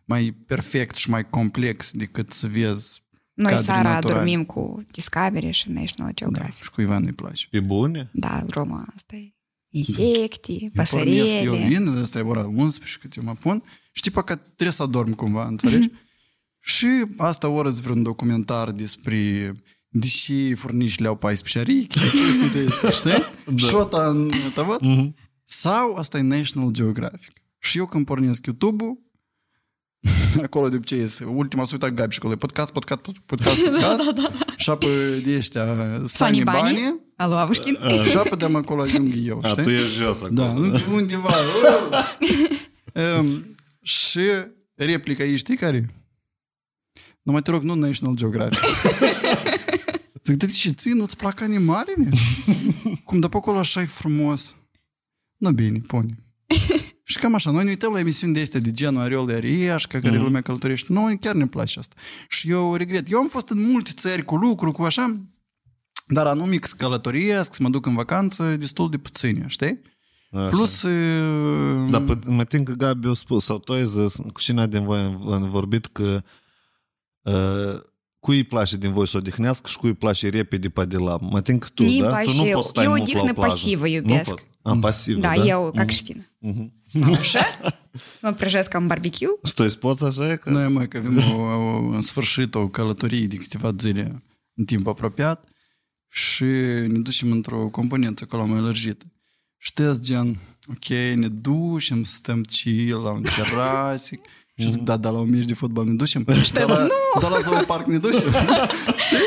mai perfect și mai complex decât să vezi Noi cadre seara naturale. dormim cu Discovery și National Da, Geographic. și cu Ivan îi place. Pe bune? Da, Roma asta e. Insecte, Eu pornesc, eu păsărele. vin, ăsta e ora 11 cât eu mă pun și tipa că trebuie să adorm cumva, înțelegi? Și asta ori îți vreun documentar despre deși furnișile au 14 arichi, chestii de astea, știi? Da. Și ăsta în ăsta, văd? Mhm. Sau asta e National Geographic. Și eu când pornesc YouTube-ul, acolo de obicei este ultima suita Gabi și acolo e podcast, podcast, podcast, podcast, și apă de ăștia Sani Sani Bani? Bani, Alo, Avușkin? și apă de acolo ajung eu, A, știi? tu ești jos acolo. Da, undeva. um, și replica ei, știi care? e? Nu mai te rog, nu National Geographic. Zic, de ce ție nu-ți plac animalele? Cum de pe acolo așa e frumos. Nu bine, pune. Și cam așa, noi ne uităm la emisiuni de astea de genul Ariol de Ariașca, care Mhm. lumea călătorește. Noi chiar ne place asta. Și eu regret. Eu am fost în multe țări cu lucru, cu așa, dar anumic să călătoriesc, să mă duc în vacanță, destul de puține, știi? Așa. Plus... uh, Dar pe, mă tin că Gabi a spus, sau tu ai zis, cu cine din voi am vorbit că uh, cui îi place din voi să odihnească și cui îi place repede pe de la. Mă tin că tu, Mie îmi da? Tu place nu eu. poți stai Eu mult la o odihnă plajă. pasivă Nu iubesc. pot. Am pasivă, Da, da? eu, ca Mhm. Cristina. Mhm. Stau așa, să mă prăjesc ca un barbecue. Și tu îți poți așa? e Că... Noi, mă, că avem o, o, în sfârșit o călătorie de câteva zile în timp apropiat și ne ducem într-o componență acolo mai lărgită. Știți, gen, ok, ne ducem, stăm chill la un terasic, și zic, da, da, la un meci de fotbal ne ducem. Da, la, da, la zooparc ne ducem. Știi?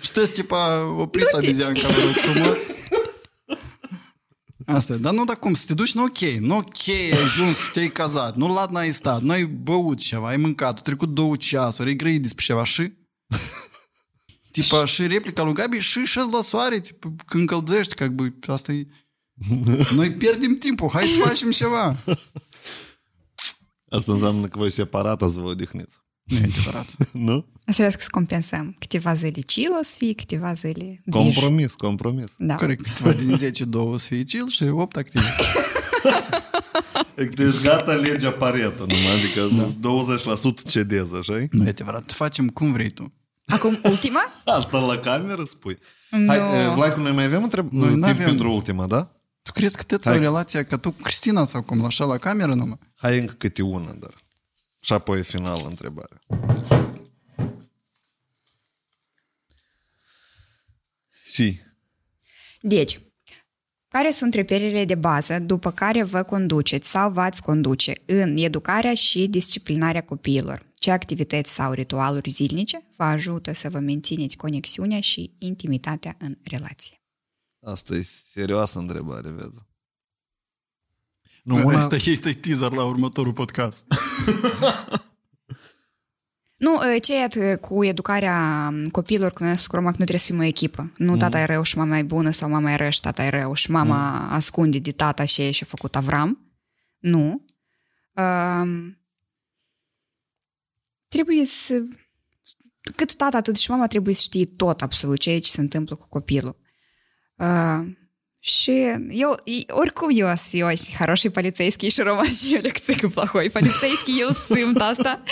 Știți, tipa, opriți abizianca, vă rog frumos. Asta, e. dar nu, dar cum, să te duci, nu ok, nu ok, ai ajuns, te-ai cazat, nu ladna ai stat, nu ai băut ceva, ai mâncat, a trecut două ceasuri, ai grăit despre ceva și... Tipa, și replica lui Gabi și șezi la soare, tipa, când încălzești, că bă, asta e... Noi pierdem timpul, hai să facem ceva. Asta înseamnă că voi separat ați vă odihniți. Nu e adevărat. nu? Asta vreau să compensăm. Câteva zile chill o să fie, câteva zile biș. Compromis, compromis. Da. Corect. Câteva din 10, 2 o să fie chill și 8 activ. Deci, deci gata legea paretă, numai, adică da. 20% cedez, așa Nu e adevărat. Facem cum vrei tu. Acum ultima? Asta la cameră spui. No. Hai, eh, Vlaicu, noi mai avem întreb... noi timp avem... pentru ultima, da? Tu crezi că te Hai. o relația ca tu cu Cristina sau cum, așa la cameră numai? Hai încă câte una, dar. Și apoi final întrebarea. Și Deci, care sunt reperele de bază după care vă conduceți sau v-ați conduce în educarea și disciplinarea copiilor? Ce activități sau ritualuri zilnice vă ajută să vă mențineți conexiunea și intimitatea în relație? Asta e serioasă întrebare, vezi. Nu, Nu, una... Asta este teaser la următorul podcast. Nu, ce e cu educarea copiilor, când cu Romac, nu trebuie să fim o echipă. Nu tata e rău și mama e bună sau mama e rău și tata e rău și mama ascunde de tata și și-a făcut Avram. Nu. Um, trebuie să... Cât tata, atât și mama trebuie să știe tot absolut ceea ce se întâmplă cu copilul. Uh, și eu, и- oricum eu o să fiu очень хороший полицейский și Рома și eu lecție cu plahoi полицейский, eu simt asta.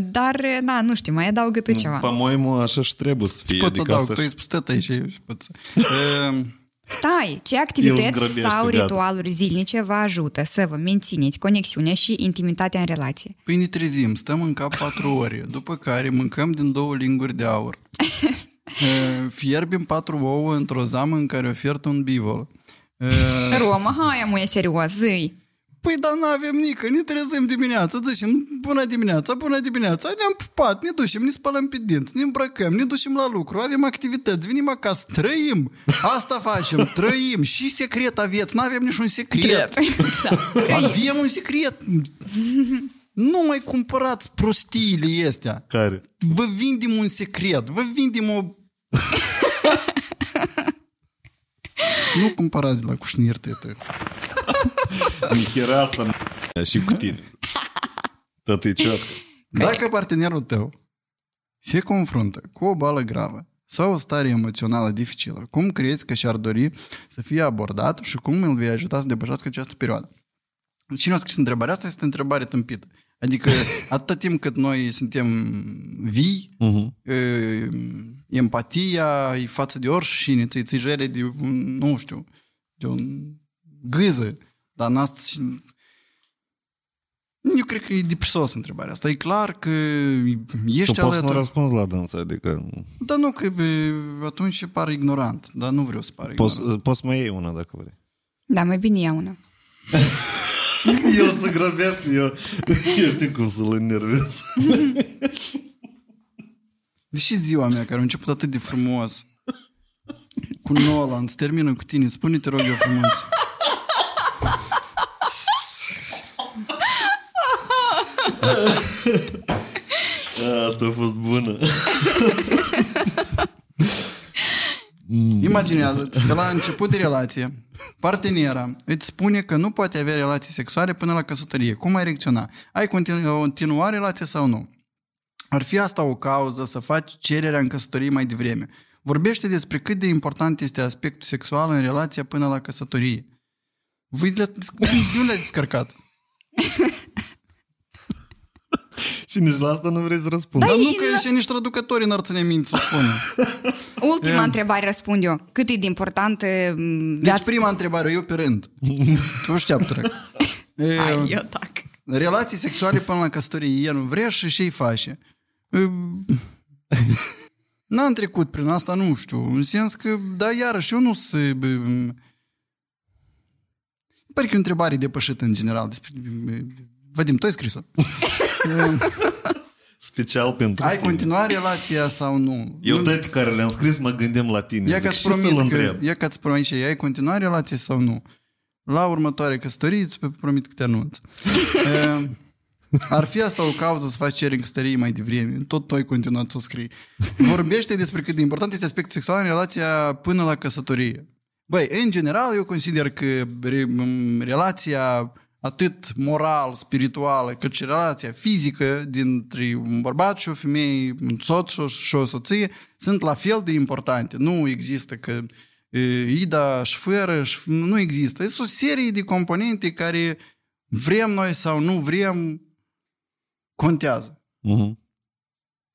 Dar, na, nu știu, mai adaugă tu ceva. По-моему, așa și trebuie să fie. Poți să Adică adaug, asta tu ai spus tot aici. și poți să- Ehm, Stai, ce El activități zgrăbește, sau gata. ritualuri zilnice vă ajută să vă mențineți conexiunea și intimitatea în relație? Păi ne trezim, stăm în cap patru ore, după care mâncăm din două linguri de aur. E, Fierbim patru ouă într-o zamă în care ofertă un bivol. E, Roma, hai, amu, serios, zi. Păi dar nu avem nică, ne trezim dimineața, zicem bună dimineața, bună dimineața, ne-am pupat, ne ducem, ne spălăm pe dinți, ne îmbrăcăm, ne ducem la lucru, avem activități, venim acasă, trăim, asta facem, trăim, și secret aveți, nu avem niciun secret. Da. Avem un secret. Nu mai cumpărați prostiile astea. Care? Vă vindem un secret, vă vindem o... Și nu cumpărați la cușnier tătă. Închira asta m- și cu tine. Tot e ciotcă. Dacă partenerul tău se confruntă cu o boală gravă sau o stare emoțională dificilă, cum crezi că și-ar dori să fie abordat și cum îl vei ajuta să depășească această perioadă? Cine a scris întrebarea asta este o întrebare tâmpită. Adică atâta timp cât noi suntem vii, Mhm. e, empatia e față de oricine, ți ți jere de un, nu știu, de un gâză, dar n-ați Eu cred că e depresos întrebarea asta. E clar că Tu ești poți să nu alături. răspunzi la dânsa, adică Dar nu, că bă, atunci par ignorant. Dar nu vreau să par ignorant. poți, poți să mai iei una dacă vrei. Da, mai bine ia una. El se grăbește, eu, eu știu cum să-l enervez. Deși ziua mea, care a început atât de frumos, cu Nolan, se termină cu tine, spune te rog eu frumos. Asta a fost bună. Imaginează-ți că la început de relație, partenera îți spune că nu poate avea relații sexuale până la căsătorie. Cum ai reacționa? Ai continu- continua relația sau nu? Ar fi asta o cauză să faci cererea în căsătorie mai devreme. Vorbește despre cât de important este aspectul sexual în relația până la căsătorie. Voi le nu le-ați descărcat. Și nici la asta nu vrei să răspunzi. Dar nu că și nici traducătorii n-ar ține minte să spună. Ultima Em. întrebare răspund eu. Cât e de importantă m, Deci viața... prima întrebare, eu pe rând. Tu știi trec. E, Hai, eu tac. Relații sexuale până la căsătorie, nu vrea și ce-i face? E, N-am trecut prin asta, nu știu. În sens că, da, iarăși, eu nu se... Pare că e o întrebare depășită în general. Despre... Vadim, tu ai scris-o. E, Special pentru ai tine. continua relația sau nu? Eu Nu- toate care le-am scris mă gândeam la tine. Ia Zic, că-ți și să-l promit că, întreb. ia că-ți promit și ai continua relație sau nu. La următoare căsătorie îți promit că te anunț. E, Ar fi asta o cauză să faci cerere în căsătorie mai devreme. Tot tu ai continuat să o scrii. Vorbește despre cât de important este aspectul sexual în relația până la căsătorie. Băi, în general, eu consider că re, m, relația atât moral, spirituală, cât și relația fizică dintre un bărbat și o femeie, un soț și o- și o soție, sunt la fel de importante. Nu există că e, Ida și fără, și, nu există. Sunt o serie de componente care vrem noi sau nu vrem, contează. Mhm.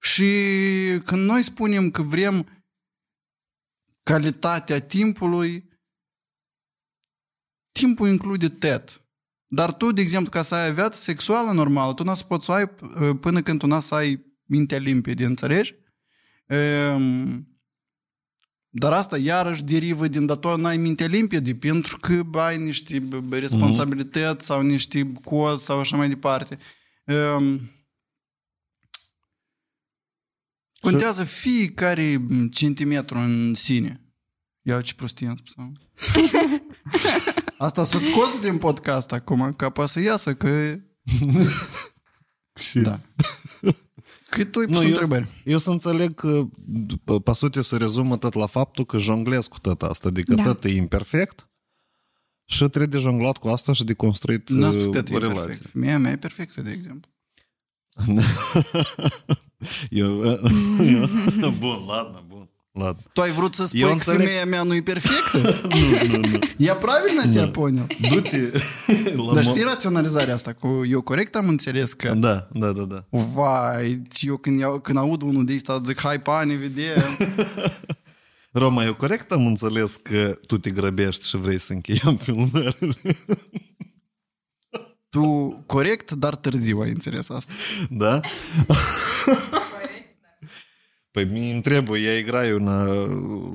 Și când noi spunem că vrem calitatea timpului, timpul include tot. Dar tu, de exemplu, ca să ai viață sexuală normală, tu n să poți să o ai uh, până când tu n să ai mintea limpede, înțelegi? Um, dar asta iarăși derivă din dator n-ai minte limpede pentru că ai niște b- b- responsabilități sau niște cozi sau așa mai departe. Um, contează fiecare centimetru în sine. Ia ce prostie am spus. am. Asta să scoți din podcast acum, ca poate să iasă că... Și... Da. Că tu ai pus Nu, eu, întrebări. eu să înțeleg că după- pe sute se rezumă tot la faptul că jonglez cu tot asta, adică Da. da. tot e imperfect și trebuie de jonglat cu asta și de construit Nu uh, spus că e o relație. perfect. Femeia mea e perfectă, de exemplu. eu, eu, bun, ladna, bun, ladna. Tu ai vrut să spui Eu că înțeleg. femeia mea nu e perfectă? nu, nu, nu. Я правильно тебя понял? Du-te la Dar mo- știi raționalizarea asta? Cu, eu corect am înțeles că... Da, da, da, da. Vai, eu când, iau, când aud unul de ăsta, zic, hai, pane, vedem. Roma, eu corect am înțeles că tu te grăbești și vrei să încheiem filmările. tu corect, dar târziu ai înțeles asta. Da? Păi mi îmi trebuie, ea e graiul la,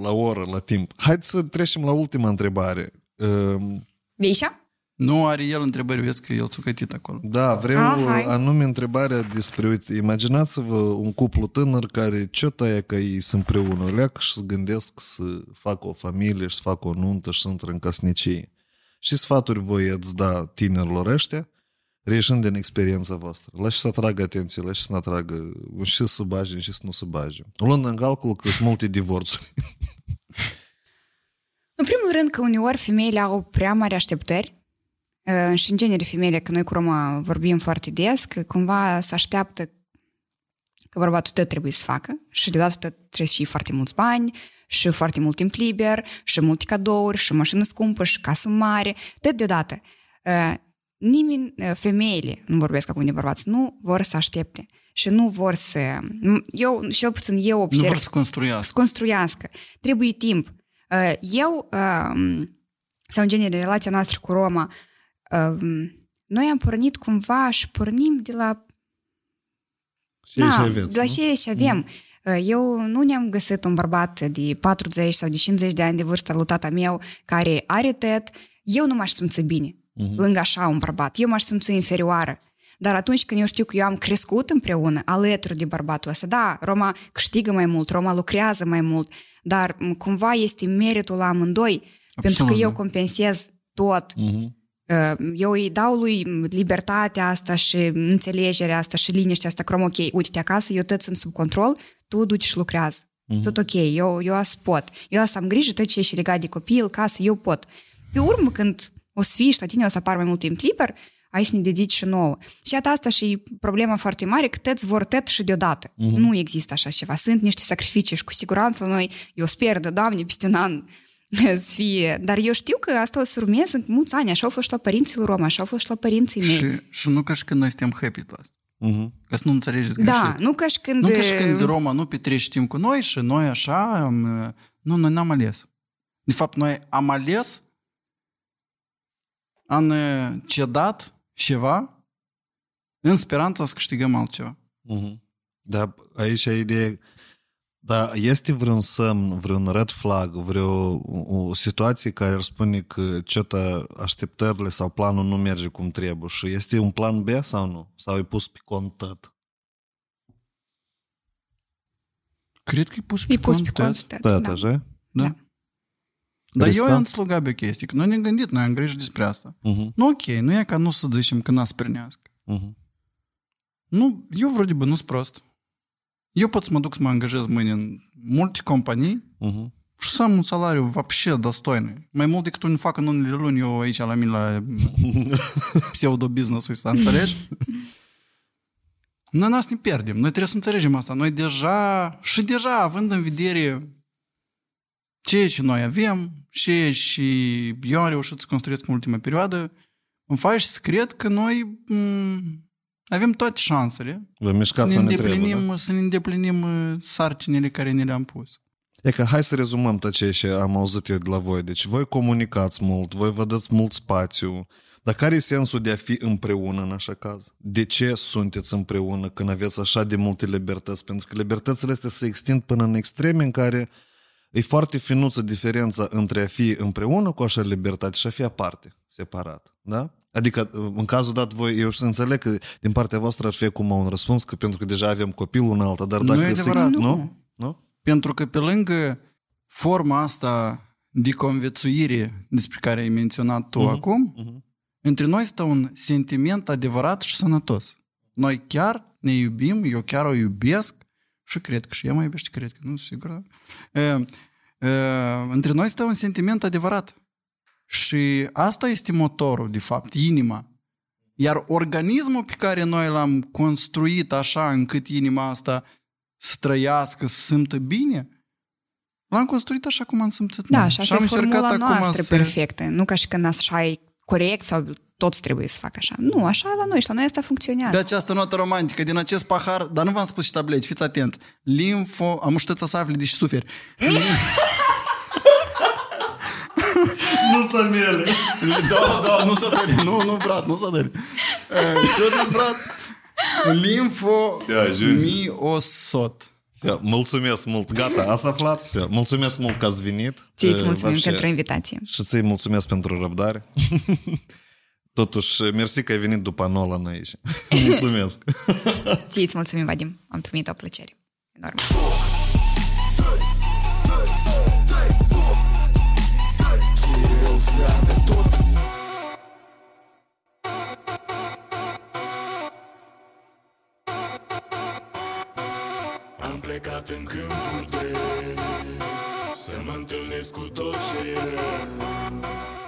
la oră, la timp. Haideți să trecem la ultima întrebare. Um, Veișa? Nu are el întrebări, vezi că el țucătit acolo. Da, vreau Ah, hai. anume întrebarea despre, uite, imaginați-vă un cuplu tânăr care ce taie că ei sunt împreună, leacă și se gândesc să facă o familie și să facă o nuntă și să intră în casnicie. Și sfaturi voi ați da tinerilor ăștia, reieșind din experiența voastră. La și să atragă atenție, la și să nu atragă, și să bage, și să nu să bage. Luând în calcul că sunt multe divorțuri. În primul rând că uneori femeile au prea mari așteptări Uh, și în genere femeile, că noi cu Roma vorbim foarte des, că cumva se așteaptă că bărbatul tot trebuie să facă și deodată tot trebuie și foarte mulți bani și foarte mult timp liber și multe cadouri și mașină scumpă și casă mare, tot deodată. Uh, Nimeni, uh, femeile, nu vorbesc acum de bărbați, nu vor să aștepte și nu vor să... Eu, cel puțin eu Nu observ... vor să construiască. să construiască. Trebuie timp. Uh, Eu, uh, sau în genere, relația noastră cu Roma, uh, noi am pornit cumva și pornim de la Și da, și aveți, la nu? ce și avem. Eu nu ne-am găsit un bărbat de 40 sau de 50 de ani de vârstă lui tata meu care are tet. Eu nu m-aș simți bine Mhm. lângă așa un bărbat. Eu m-aș simți inferioară. Dar atunci când eu știu că eu am crescut împreună, alături de bărbatul ăsta, da, Roma câștigă mai mult, Roma lucrează mai mult, dar m, cumva este meritul la amândoi, pentru că eu da. compensez tot. Mhm. Uh, Eu îi dau lui libertatea asta și înțelegerea asta și liniștea asta, crom, ok, uite-te acasă, eu tot sunt sub control, tu duci și lucrează. Mhm. Tot ok, eu, eu asta pot. Eu asta am grijă, tot ce e și legat de copil, casă, eu pot. Pe urmă, când o să fii și la tine o să apar mai mult timp liber, ai să ne dedici și nouă. Și iată asta și problema foarte mare, că tăți vor tăt și deodată. Mhm. Nu există așa ceva. Sunt niște sacrificii și cu siguranță la noi, eu sper de Doamne, peste un an să fie. Dar eu știu că asta o să urmeze în mulți ani. Așa au fost și la părinții lui Roma, așa au fost și la părinții mei. Și, și nu ca și când noi suntem happy la asta. Mhm. Ca să nu înțelegeți greșit. Da, nu ca și când... Nu ca și când Roma nu petrece timp cu noi și noi așa am... Nu, noi n-am ales. De fapt, noi am ales am uh, cedat ceva în speranța să câștigăm altceva. Mhm. Da, aici e ideea... Da, este vreun semn, vreun red flag, vreo o, o situație care ar spune că ce așteptările sau planul nu merge cum trebuie și este un plan B sau nu? Sau e pus pe cont tot? Cred că e pus pe E pus pe cont cont, tot. tot, Tot, da. așa? Da. Da. Dar eu Riscant? am slugat pe o chestie, că noi ne-am gândit, noi am grijă despre asta. Mhm, Nu ok, nu e ca nu să zicem că n-a sprânească. mhm. Nu, eu vreau de nu sunt prost. Eu pot să mă duc să mă angajez mâine în multe companii Mhm. și să am un salariu вообще достойный. Mai mult decât un fac în unele luni eu aici la mine la pseudo-business-ul ăsta, înțelegi? Noi n ne pierdem. Noi trebuie să înțelegem asta. Noi deja, și deja, având în vedere ceea ce noi avem, ceea și eu am reușit să construiesc în ultima perioadă, îmi faci să cred că noi m- avem toate șansele Vă să mișcați ne, unde îndeplinim, trebuie, da? să ne îndeplinim uh, sarcinile care ne le-am pus. E că hai să rezumăm tot ce și am auzit eu de la voi. Deci voi comunicați mult, voi vă dați mult spațiu. Dar care e sensul de a fi împreună în așa caz? De ce sunteți împreună când aveți așa de multe libertăți? Pentru că libertățile astea se extind până în extreme în care e foarte finuță diferența între a fi împreună cu așa libertate și a fi aparte, separat. Da? Adică, în cazul dat, voi, eu să înțeleg că din partea voastră ar fi acum un răspuns, că pentru că deja avem copilul un alta, dar Nu dacă... e se- adevărat. Nu? Nu? Pentru că pe lângă forma asta de conviețuire despre care ai menționat tu Mhm, acum, mhm. între noi stă un sentiment adevărat și sănătos. Noi chiar ne iubim, eu chiar o iubesc și cred că și ea mă iubește, cred că, nu sunt sigur. da? E, e, între noi stă un sentiment adevărat. Și asta este motorul, de fapt, inima. Iar organismul pe care noi l-am construit așa încât inima asta să trăiască, să simtă bine, l-am construit așa cum am simțit Da, noi. și și asta am e încercat formula acum noastră să... perfectă. Nu ca și când așa e corect sau toți trebuie să facă așa. Nu, așa la noi și la noi asta funcționează. Pe această notă romantică, din acest pahar, dar nu v-am spus și tableti, fiți atent. Limfo... Am știți să afli, deși suferi. Nu să mele! da, da, nu să dări. Nu, nu, brat, nu să dări. Și eu brat. Limfo Se ajunge. miosot. Все, mulțumesc mult, gata, ați aflat? Все, mulțumesc mult că ați venit. Ție îți E, mulțumim вообще, pentru invitație. Și ți mulțumesc pentru răbdare. Totuși, mersi că ai venit după Nolan aici. mulțumesc. Ție îți mulțumim, Vadim. Am primit o plăcere. Enorm. Am plecat în câmpul drept Să mă întâlnesc cu tot ce e rău